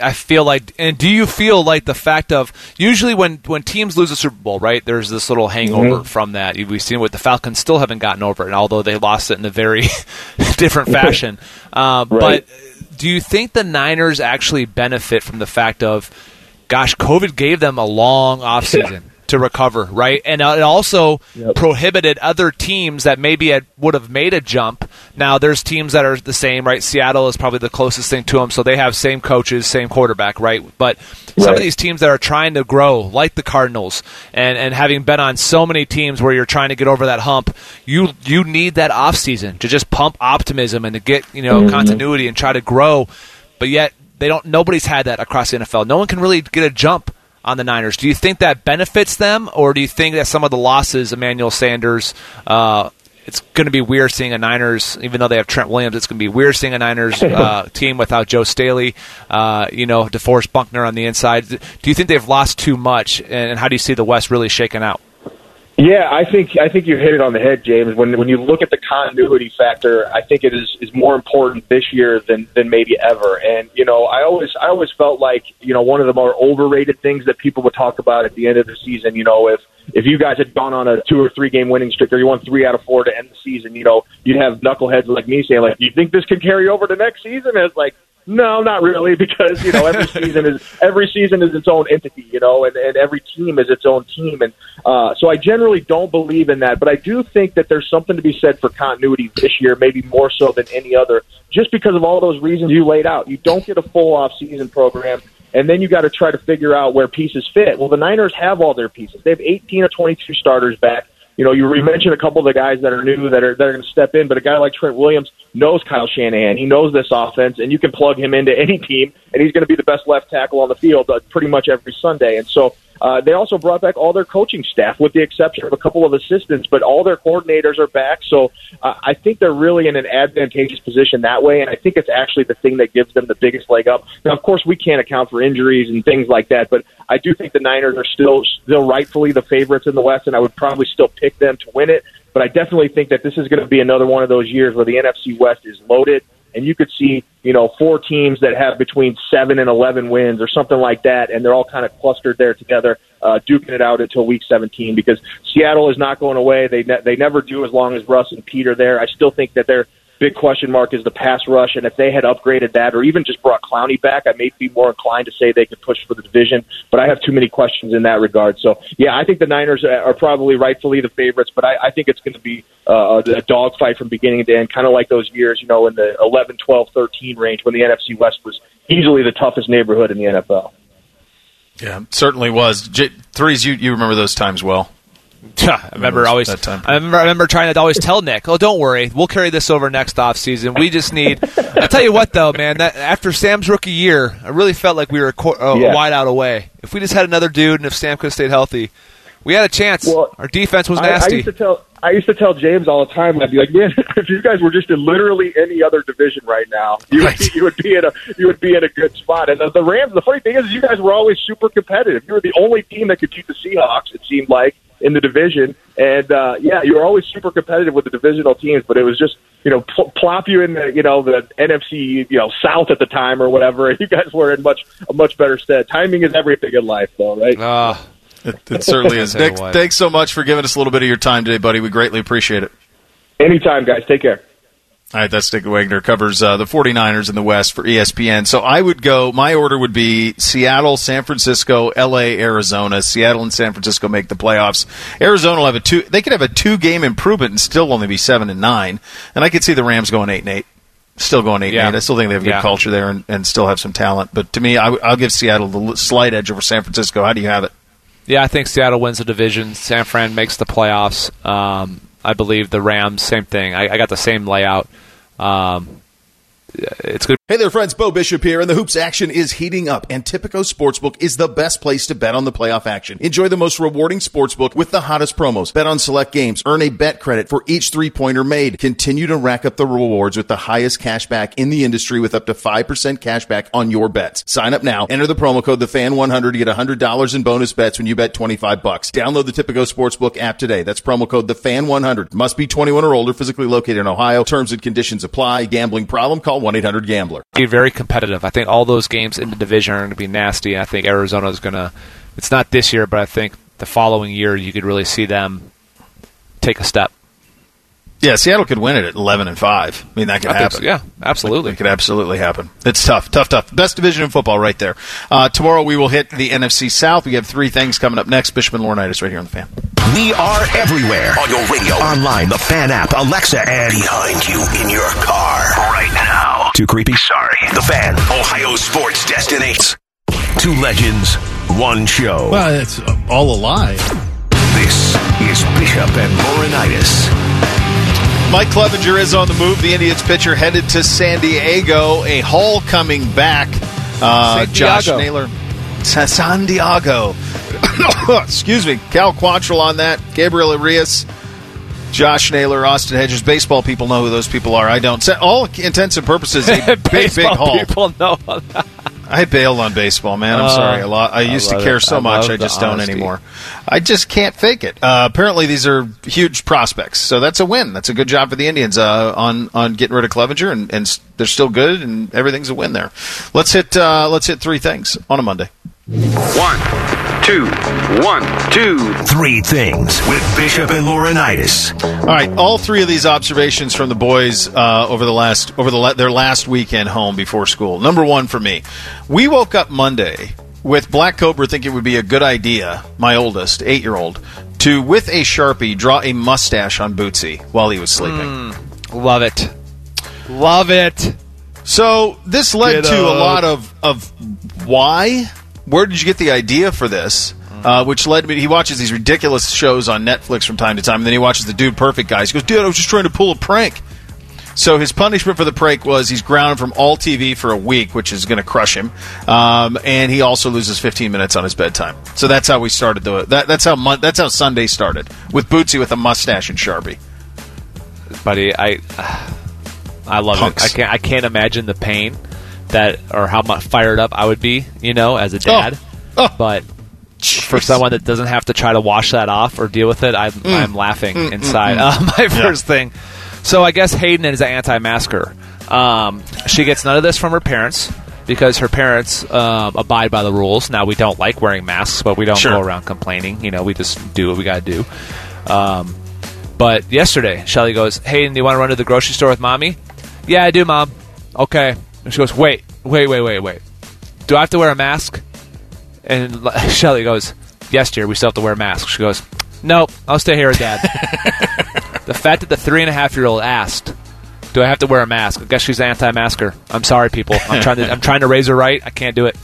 I feel like, and do you feel like the fact of usually when when teams lose a Super Bowl, right? There's this little hangover Mhm. from that. We've seen what the Falcons still haven't gotten over and although they lost it in a very different fashion. Uh, But do you think the Niners actually benefit from the fact of, gosh, COVID gave them a long offseason to recover, right? And uh, it also prohibited other teams that maybe had, would have made a jump. Now there's teams that are the same, right? Seattle is probably the closest thing to them, so they have same coaches, same quarterback, right? But some of these teams that are trying to grow, like the Cardinals, and and having been on so many teams where you're trying to get over that hump, you you need that off season to just pump optimism and to get you know Mhm. continuity and try to grow. But yet they don't. Nobody's had that across the NFL. No one can really get a jump on the Niners. Do you think that benefits them, or do you think that some of the losses, Emmanuel Sanders, uh, it's going to be weird seeing a Niners, even though they have Trent Williams, it's going to be weird seeing a Niners uh, team without Joe Staley, uh, you know, DeForest Buckner on the inside. Do you think they've lost too much, and how do you see the West really shaking out? Yeah, I think I think you hit it on the head, James. When when you look at the continuity factor, I think it is is more important this year than than maybe ever. And you know, I always I always felt like you know one of the more overrated things that people would talk about at the end of the season. You know, if if you guys had gone on a two or three game winning streak, or you won three out of four to end the season, you know, you'd have knuckleheads like me saying like, "Do you think this can carry over to next season?" As like. No, not really, because you know every season is every season is its own entity, you know, and, and every team is its own team, and uh, so I generally don't believe in that. But I do think that there's something to be said for continuity this year, maybe more so than any other, just because of all those reasons you laid out. You don't get a full off season program, and then you got to try to figure out where pieces fit. Well, the Niners have all their pieces. They have 18 or 22 starters back. You know, you mentioned a couple of the guys that are new that are that are going to step in, but a guy like Trent Williams knows Kyle Shanahan. He knows this offense, and you can plug him into any team, and he's going to be the best left tackle on the field uh, pretty much every Sunday. And so, Uh, they also brought back all their coaching staff, with the exception of a couple of assistants, but all their coordinators are back. So uh, I think they're really in an advantageous position that way, and I think it's actually the thing that gives them the biggest leg up. Now, of course, we can't account for injuries and things like that, but I do think the Niners are still still rightfully the favorites in the West, and I would probably still pick them to win it. But I definitely think that this is going to be another one of those years where the NFC West is loaded, and you could see you know four teams that have between seven and eleven wins or something like that, and they're all kind of clustered there together, uh, duking it out until Week 17. Because Seattle is not going away; they ne- they never do as long as Russ and Pete are there. I still think that they're big question mark is the pass rush, and if they had upgraded that or even just brought Clowney back, I may be more inclined to say they could push for the division. But I have too many questions in that regard. So yeah, I think the Niners are probably rightfully the favorites, but I, I think it's going to be uh, a dogfight from beginning to end, kind of like those years, you know, in the 11, 12, 13 range when the NFC West was easily the toughest neighborhood in the NFL. Yeah, certainly was. J- threes, you you remember those times well. I remember always. I remember. I remember trying to always tell Nick, "Oh, don't worry, we'll carry this over next off season. We just need." I tell you what, though, man. That after Sam's rookie year, I really felt like we were a, co- uh, Yeah. wide out away. If we just had another dude, and if Sam could have stayed healthy, we had a chance. Our defense was I, I nasty. used to tell I used to tell James all the time. I'd be like, man, if you guys were just in literally any other division right now, you would, be, you would be in a you would be in a good spot. And the, the Rams. The funny thing is, you guys were always super competitive. You were the only team that could beat the Seahawks. It seemed like in the division, and uh, yeah, you were always super competitive with the divisional teams. But it was just you know pl- plop you in the you know the NFC you know South at the time or whatever, and you guys were in much a much better stead. Timing is everything in life, though, right? Ah. It, it certainly is. Nick, thanks so much for giving us a little bit of your time today, buddy. We greatly appreciate it. Anytime, guys. Take care. All right, that's Nick Wagoner covers uh, the 49ers in the West for ESPN. So I would go, my order would be Seattle, San Francisco, LA, Arizona. Seattle and San Francisco make the playoffs. Arizona will have a two, they could have a two game improvement and still only be seven and nine. And I could see the Rams going eight and eight. Still going eight Yeah. and eight. I still think they have a good Yeah. culture there and, and still have some talent. But to me, I, will give Seattle the slight edge over San Francisco. How do you have it? Yeah, I think Seattle wins the division. San Fran makes the playoffs. Um, I believe the Rams, same thing. I, I got the same layout. Um, it's good. Hey there, friends. Bo Bishop here, and the hoops action is heating up. And Tipico Sportsbook is the best place to bet on the playoff action. Enjoy the most rewarding sportsbook with the hottest promos. Bet on select games. Earn a bet credit for each three pointer made. Continue to rack up the rewards with the highest cash back in the industry with up to 5% cash back on your bets. Sign up now. Enter the promo code TheFan100 to get $100 in bonus bets when you bet 25 bucks. Download the Tipico Sportsbook app today. That's promo code TheFan100. Must be 21 or older, physically located in Ohio. Terms and conditions apply. Gambling problem? Call 1-800-GAMBLER. Be very competitive. I think all those games in the division are going to be nasty. I think Arizona is going to. It's not this year, but I think the following year you could really see them take a step. Yeah, Seattle could win it at eleven and five. I mean, that could I happen. so, yeah, absolutely. It could absolutely happen. It's tough, tough, tough. Best division in football, right there. Uh, tomorrow we will hit the NFC South. We have three things coming up next. Bishop and Laurinaitis right here on the fan. We are everywhere. On your radio, online, the fan app, Alexa, and behind you in your car right now. Too creepy? Sorry. The fan, Ohio sports destination. Two legends, one show. Well, it's all a lie. This is Bishop and Laurinaitis. Mike Clevinger is on the move. The Indians pitcher headed to San Diego. A Hall coming back. Uh, Josh Naylor. Sa- San Diego. Excuse me. Cal Quantrill on that. Gabriel Arias. Josh Naylor, Austin Hedges. Baseball people know who those people are. I don't. All intents and purposes, a big, big haul. People know. I bailed on baseball, man. I'm Uh, sorry. A lot. I I used to care it. so I much. I just don't honesty. anymore. I just can't fake it. Uh, apparently, these are huge prospects, so that's a win. That's a good job for the Indians uh, on on getting rid of Clevinger, and, and they're still good, and everything's a win there. Let's hit uh, let's hit three things on a Monday. One, two, one, two, three things with Bishop and Laurinaitis. All right, all three of these observations from the boys uh, over the last over the la- their last weekend home before school. Number one for me, we woke up Monday with Black Cobra thinking it would be a good idea. My oldest, eight year old, to with a sharpie draw a mustache on Bootsy while he was sleeping. Love it. Love it. So this led Get to a lot of of why. Where did you get the idea for this? Uh, which led me. He watches these ridiculous shows on Netflix from time to time, and then he watches the Dude Perfect guys. He goes, "Dude, I was just trying to pull a prank." So his punishment for the prank was he's grounded from all TV for a week, which is going to crush him, um, and he also loses 15 minutes on his bedtime. So that's how we started the. That, that's how mon- that's how Sunday started with Bootsy with a mustache and Sharpie. buddy. I I love Punks. it. I can't I can't imagine the pain that or how much fired up I would be, you know, as a dad. But for someone that doesn't have to try to wash that off or deal with it, I'm, I'm laughing Mm, mm, inside. mm. Uh, my Yeah. first thing. So I guess Hayden is an anti-masker. Um, she gets none of this from her parents because her parents um, abide by the rules. Now we don't like wearing masks, but we don't Sure. go around complaining. You know, we just do what we got to do. Um, but yesterday, Shelly goes, Hayden, do you want to run to the grocery store with mommy? Yeah, I do, mom. Okay. And she goes, wait, wait, wait, wait, wait. Do I have to wear a mask? And Shelly goes, yes, dear, we still have to wear masks. She goes, nope, I'll stay here with dad. the fact that the three and a half year old asked, do I have to wear a mask? I guess she's an anti-masker. I'm sorry, people. I'm trying to, I'm trying to raise her right. I can't do it.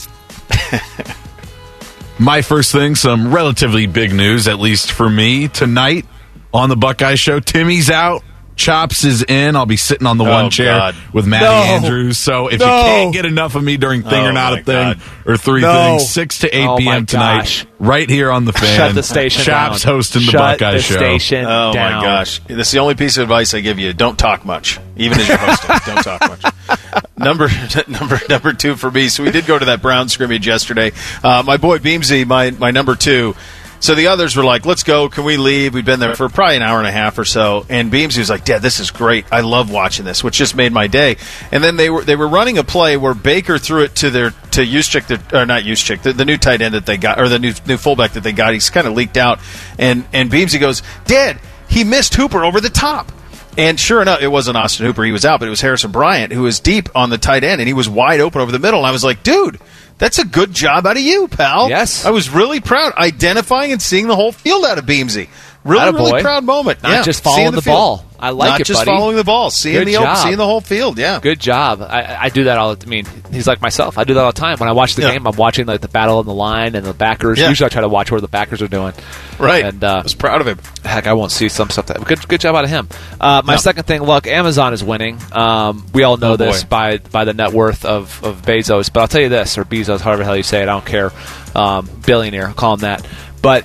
My first thing, some relatively big news, at least for me tonight on the Buckeye Show. Timmy's out. Chops is in. I'll be sitting on the Oh, one chair God. with Matty No. Andrews. So if No. you can't get enough of me during Thing Oh, or Not a Thing God. or Three No. Things, 6 to 8 Oh, p.m. tonight, gosh. right here on the fan. Shut the station Chops down. hosting the Shut Buckeye the Show. station Oh down. my gosh, that's the only piece of advice I give you. Don't talk much, even as you're hosting. don't talk much. Number number number two for me. So we did go to that Brown scrimmage yesterday. Uh, my boy Beamsy, my my number two. So the others were like, "Let's go. Can we leave?" We'd been there for probably an hour and a half or so, and Beamsy was like, "Dad, this is great. I love watching this," which just made my day. And then they were they were running a play where Baker threw it to their to Juszczyk, or not Juszczyk, the, the new tight end that they got, or the new new fullback that they got. He's kind of leaked out, and and Beamsy goes, "Dad, he missed Hooper over the top." And sure enough, it wasn't Austin Hooper. He was out, but it was Harrison Bryant who was deep on the tight end, and he was wide open over the middle. And I was like, dude, that's a good job out of you, pal. Yes. I was really proud identifying and seeing the whole field out of Beamsy. Really, Attaboy. really proud moment. Not yeah. just following Seeing the ball. I like Not it, just buddy. following the ball, seeing Good the open, seeing the whole field. Yeah. Good job. I, I do that all. I mean, he's like myself. I do that all the time. When I watch the Yeah. game, I'm watching like the battle on the line and the backers. Yeah. Usually, I try to watch where the backers are doing. Right. And uh, I was proud of him. heck, I won't see some stuff. That good. Good job out of him. Uh, my Yeah. second thing. Look, Amazon is winning. Um, we all know Oh, this boy. by by the net worth of of Bezos. But I'll tell you this, or Bezos, however the hell you say it. I don't care. Um, billionaire. I'll call him that. But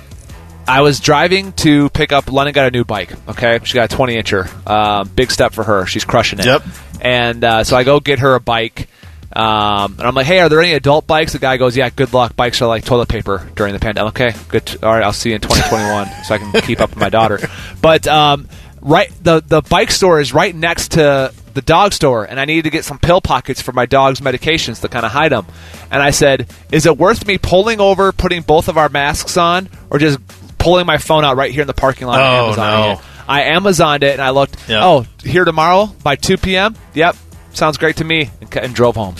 I was driving to pick up. London got a new bike. Okay, she got a 20 incher. Um, big step for her. She's crushing it. Yep. And uh, so I go get her a bike. Um, and I'm like, hey, are there any adult bikes? The guy goes, yeah, good luck. Bikes are like toilet paper during the pandemic. Okay, good. All right, I'll see you in 2021 so I can keep up with my daughter. But um, right, the the bike store is right next to the dog store, and I needed to get some pill pockets for my dog's medications to kind of hide them. And I said, is it worth me pulling over, putting both of our masks on, or just pulling my phone out right here in the parking lot? Oh, Amazon no. it? I Amazoned it, and I looked. Yeah. Oh, here tomorrow by 2 p.m. Yep, sounds great to me, and, and drove home.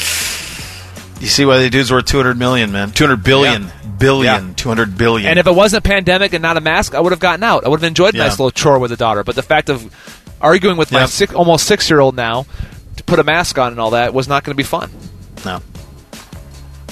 You see why the dude's were 200 million, man. 200 billion. Yeah. Billion. Yeah. 200 billion. And if it wasn't a pandemic and not a mask, I would have gotten out. I would have enjoyed a Yeah. nice little chore with a daughter. But the fact of arguing with my six, almost six year old now to put a mask on and all that was not going to be fun. no.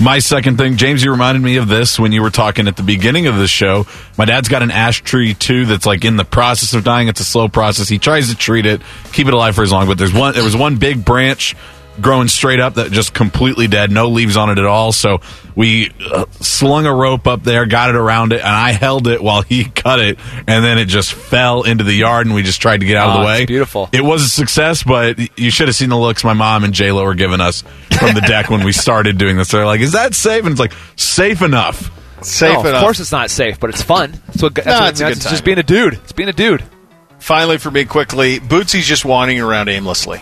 My second thing, James, you reminded me of this when you were talking at the beginning of the show. My dad's got an ash tree too that's like in the process of dying. It's a slow process. He tries to treat it, keep it alive for as long, but there's one there was one big branch growing straight up that just completely dead, no leaves on it at all. So we uh, slung a rope up there, got it around it, and I held it while he cut it, and then it just fell into the yard, and we just tried to get out of Oh, the way. beautiful. It was a success, but you should have seen the looks my mom and J Lo were giving us from the deck when we started doing this. They're like, "Is that safe?" And it's like, "Safe enough." Safe No, enough. Of course, it's not safe, but it's fun. That's what. That's No, what it's a that's good just being a dude. It's being a dude. Finally, for me, quickly, Bootsy's just wandering around aimlessly.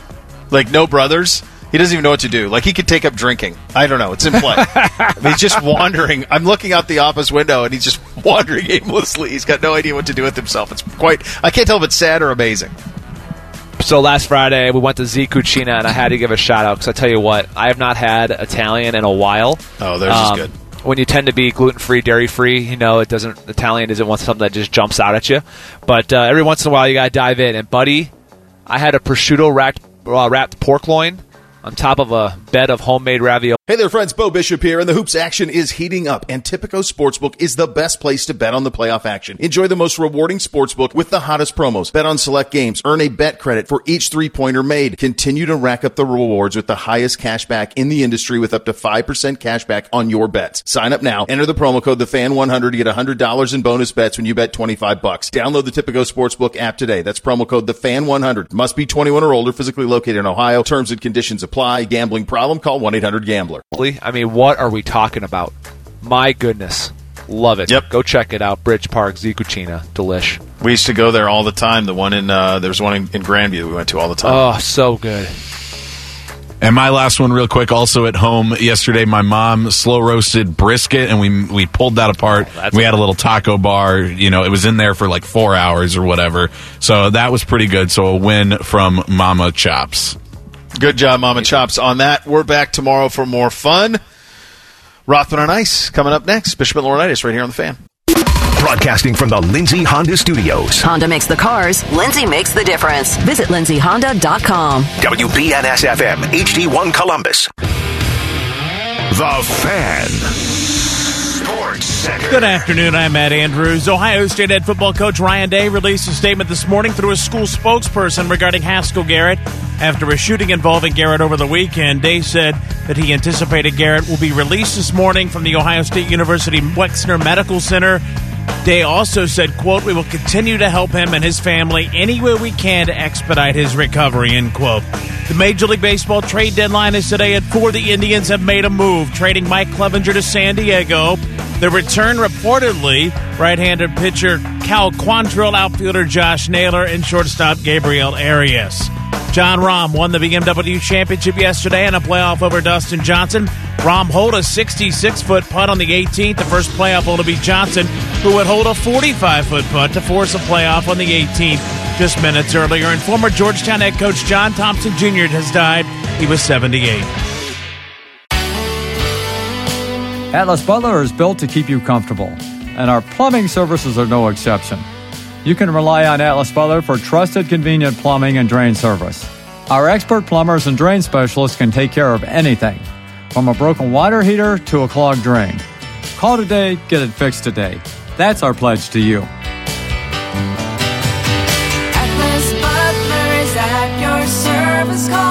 Like, no brothers. He doesn't even know what to do. Like, he could take up drinking. I don't know. It's in play. I mean, he's just wandering. I'm looking out the office window, and he's just wandering aimlessly. He's got no idea what to do with himself. It's quite. I can't tell if it's sad or amazing. So last Friday we went to Z Cucina and I had to give a shout out because I tell you what I have not had Italian in a while. Oh, theirs is good. When you tend to be gluten free, dairy free, you know it doesn't. Italian isn't one something that just jumps out at you. But uh, every once in a while you gotta dive in. And buddy, I had a prosciutto wrapped uh, wrapped pork loin on top of a bed of homemade ravioli. Hey there, friends. Bo Bishop here, and the hoops action is heating up, and Tipico Sportsbook is the best place to bet on the playoff action. Enjoy the most rewarding sportsbook with the hottest promos. Bet on select games, earn a bet credit for each three-pointer made. Continue to rack up the rewards with the highest cash back in the industry with up to 5% cash back on your bets. Sign up now. Enter the promo code TheFan100 to get $100 in bonus bets when you bet 25 bucks. Download the Tipico Sportsbook app today. That's promo code TheFan100. Must be 21 or older, physically located in Ohio. Terms and conditions apply. Gambling problem? Call 1-800-GAMBLER. I mean, what are we talking about? My goodness. Love it. Yep. Go check it out. Bridge Park, Z Cucina. Delish. We used to go there all the time. The one in uh, there's one in, in Grandview that we went to all the time. Oh, so good. And my last one, real quick, also at home yesterday, my mom slow roasted brisket, and we we pulled that apart. we had a little taco bar. You know, it was in there for like four hours or whatever. So that was pretty good. So a win from Mama Chops. Good job, Mama Chops, on that. We're back tomorrow for more fun. Rothman on Ice coming up next. Bishop and Laurinaitis right here on the fan. Broadcasting from the Lindsay Honda Studios. Honda makes the cars, Lindsay makes the difference. Visit lindsayhonda.com. WBNS FM, HD1 Columbus. The Fan. Center. Good afternoon. I'm Matt Andrews. Ohio State head football coach Ryan Day released a statement this morning through a school spokesperson regarding Haskell Garrett. After a shooting involving Garrett over the weekend, Day said that he anticipated Garrett will be released this morning from the Ohio State University Wexner Medical Center. Day also said, quote, we will continue to help him and his family any way we can to expedite his recovery, end quote. The Major League Baseball trade deadline is today at 4. The Indians have made a move, trading Mike Clevinger to San Diego. The return reportedly right-handed pitcher Cal Quantrill, outfielder Josh Naylor, and shortstop Gabriel Arias. Jon Rahm won the BMW Championship yesterday in a playoff over Dustin Johnson. Rahm holed a 66 foot putt on the 18th, the first playoff hole to be Johnson, who would hold a 45 foot putt to force a playoff on the 18th just minutes earlier. And former Georgetown head coach John Thompson Jr. has died. He was 78. Atlas Butler is built to keep you comfortable, and our plumbing services are no exception you can rely on Atlas Butler for trusted, convenient plumbing and drain service. Our expert plumbers and drain specialists can take care of anything, from a broken water heater to a clogged drain. Call today, get it fixed today. That's our pledge to you. Atlas Butler is at your service call.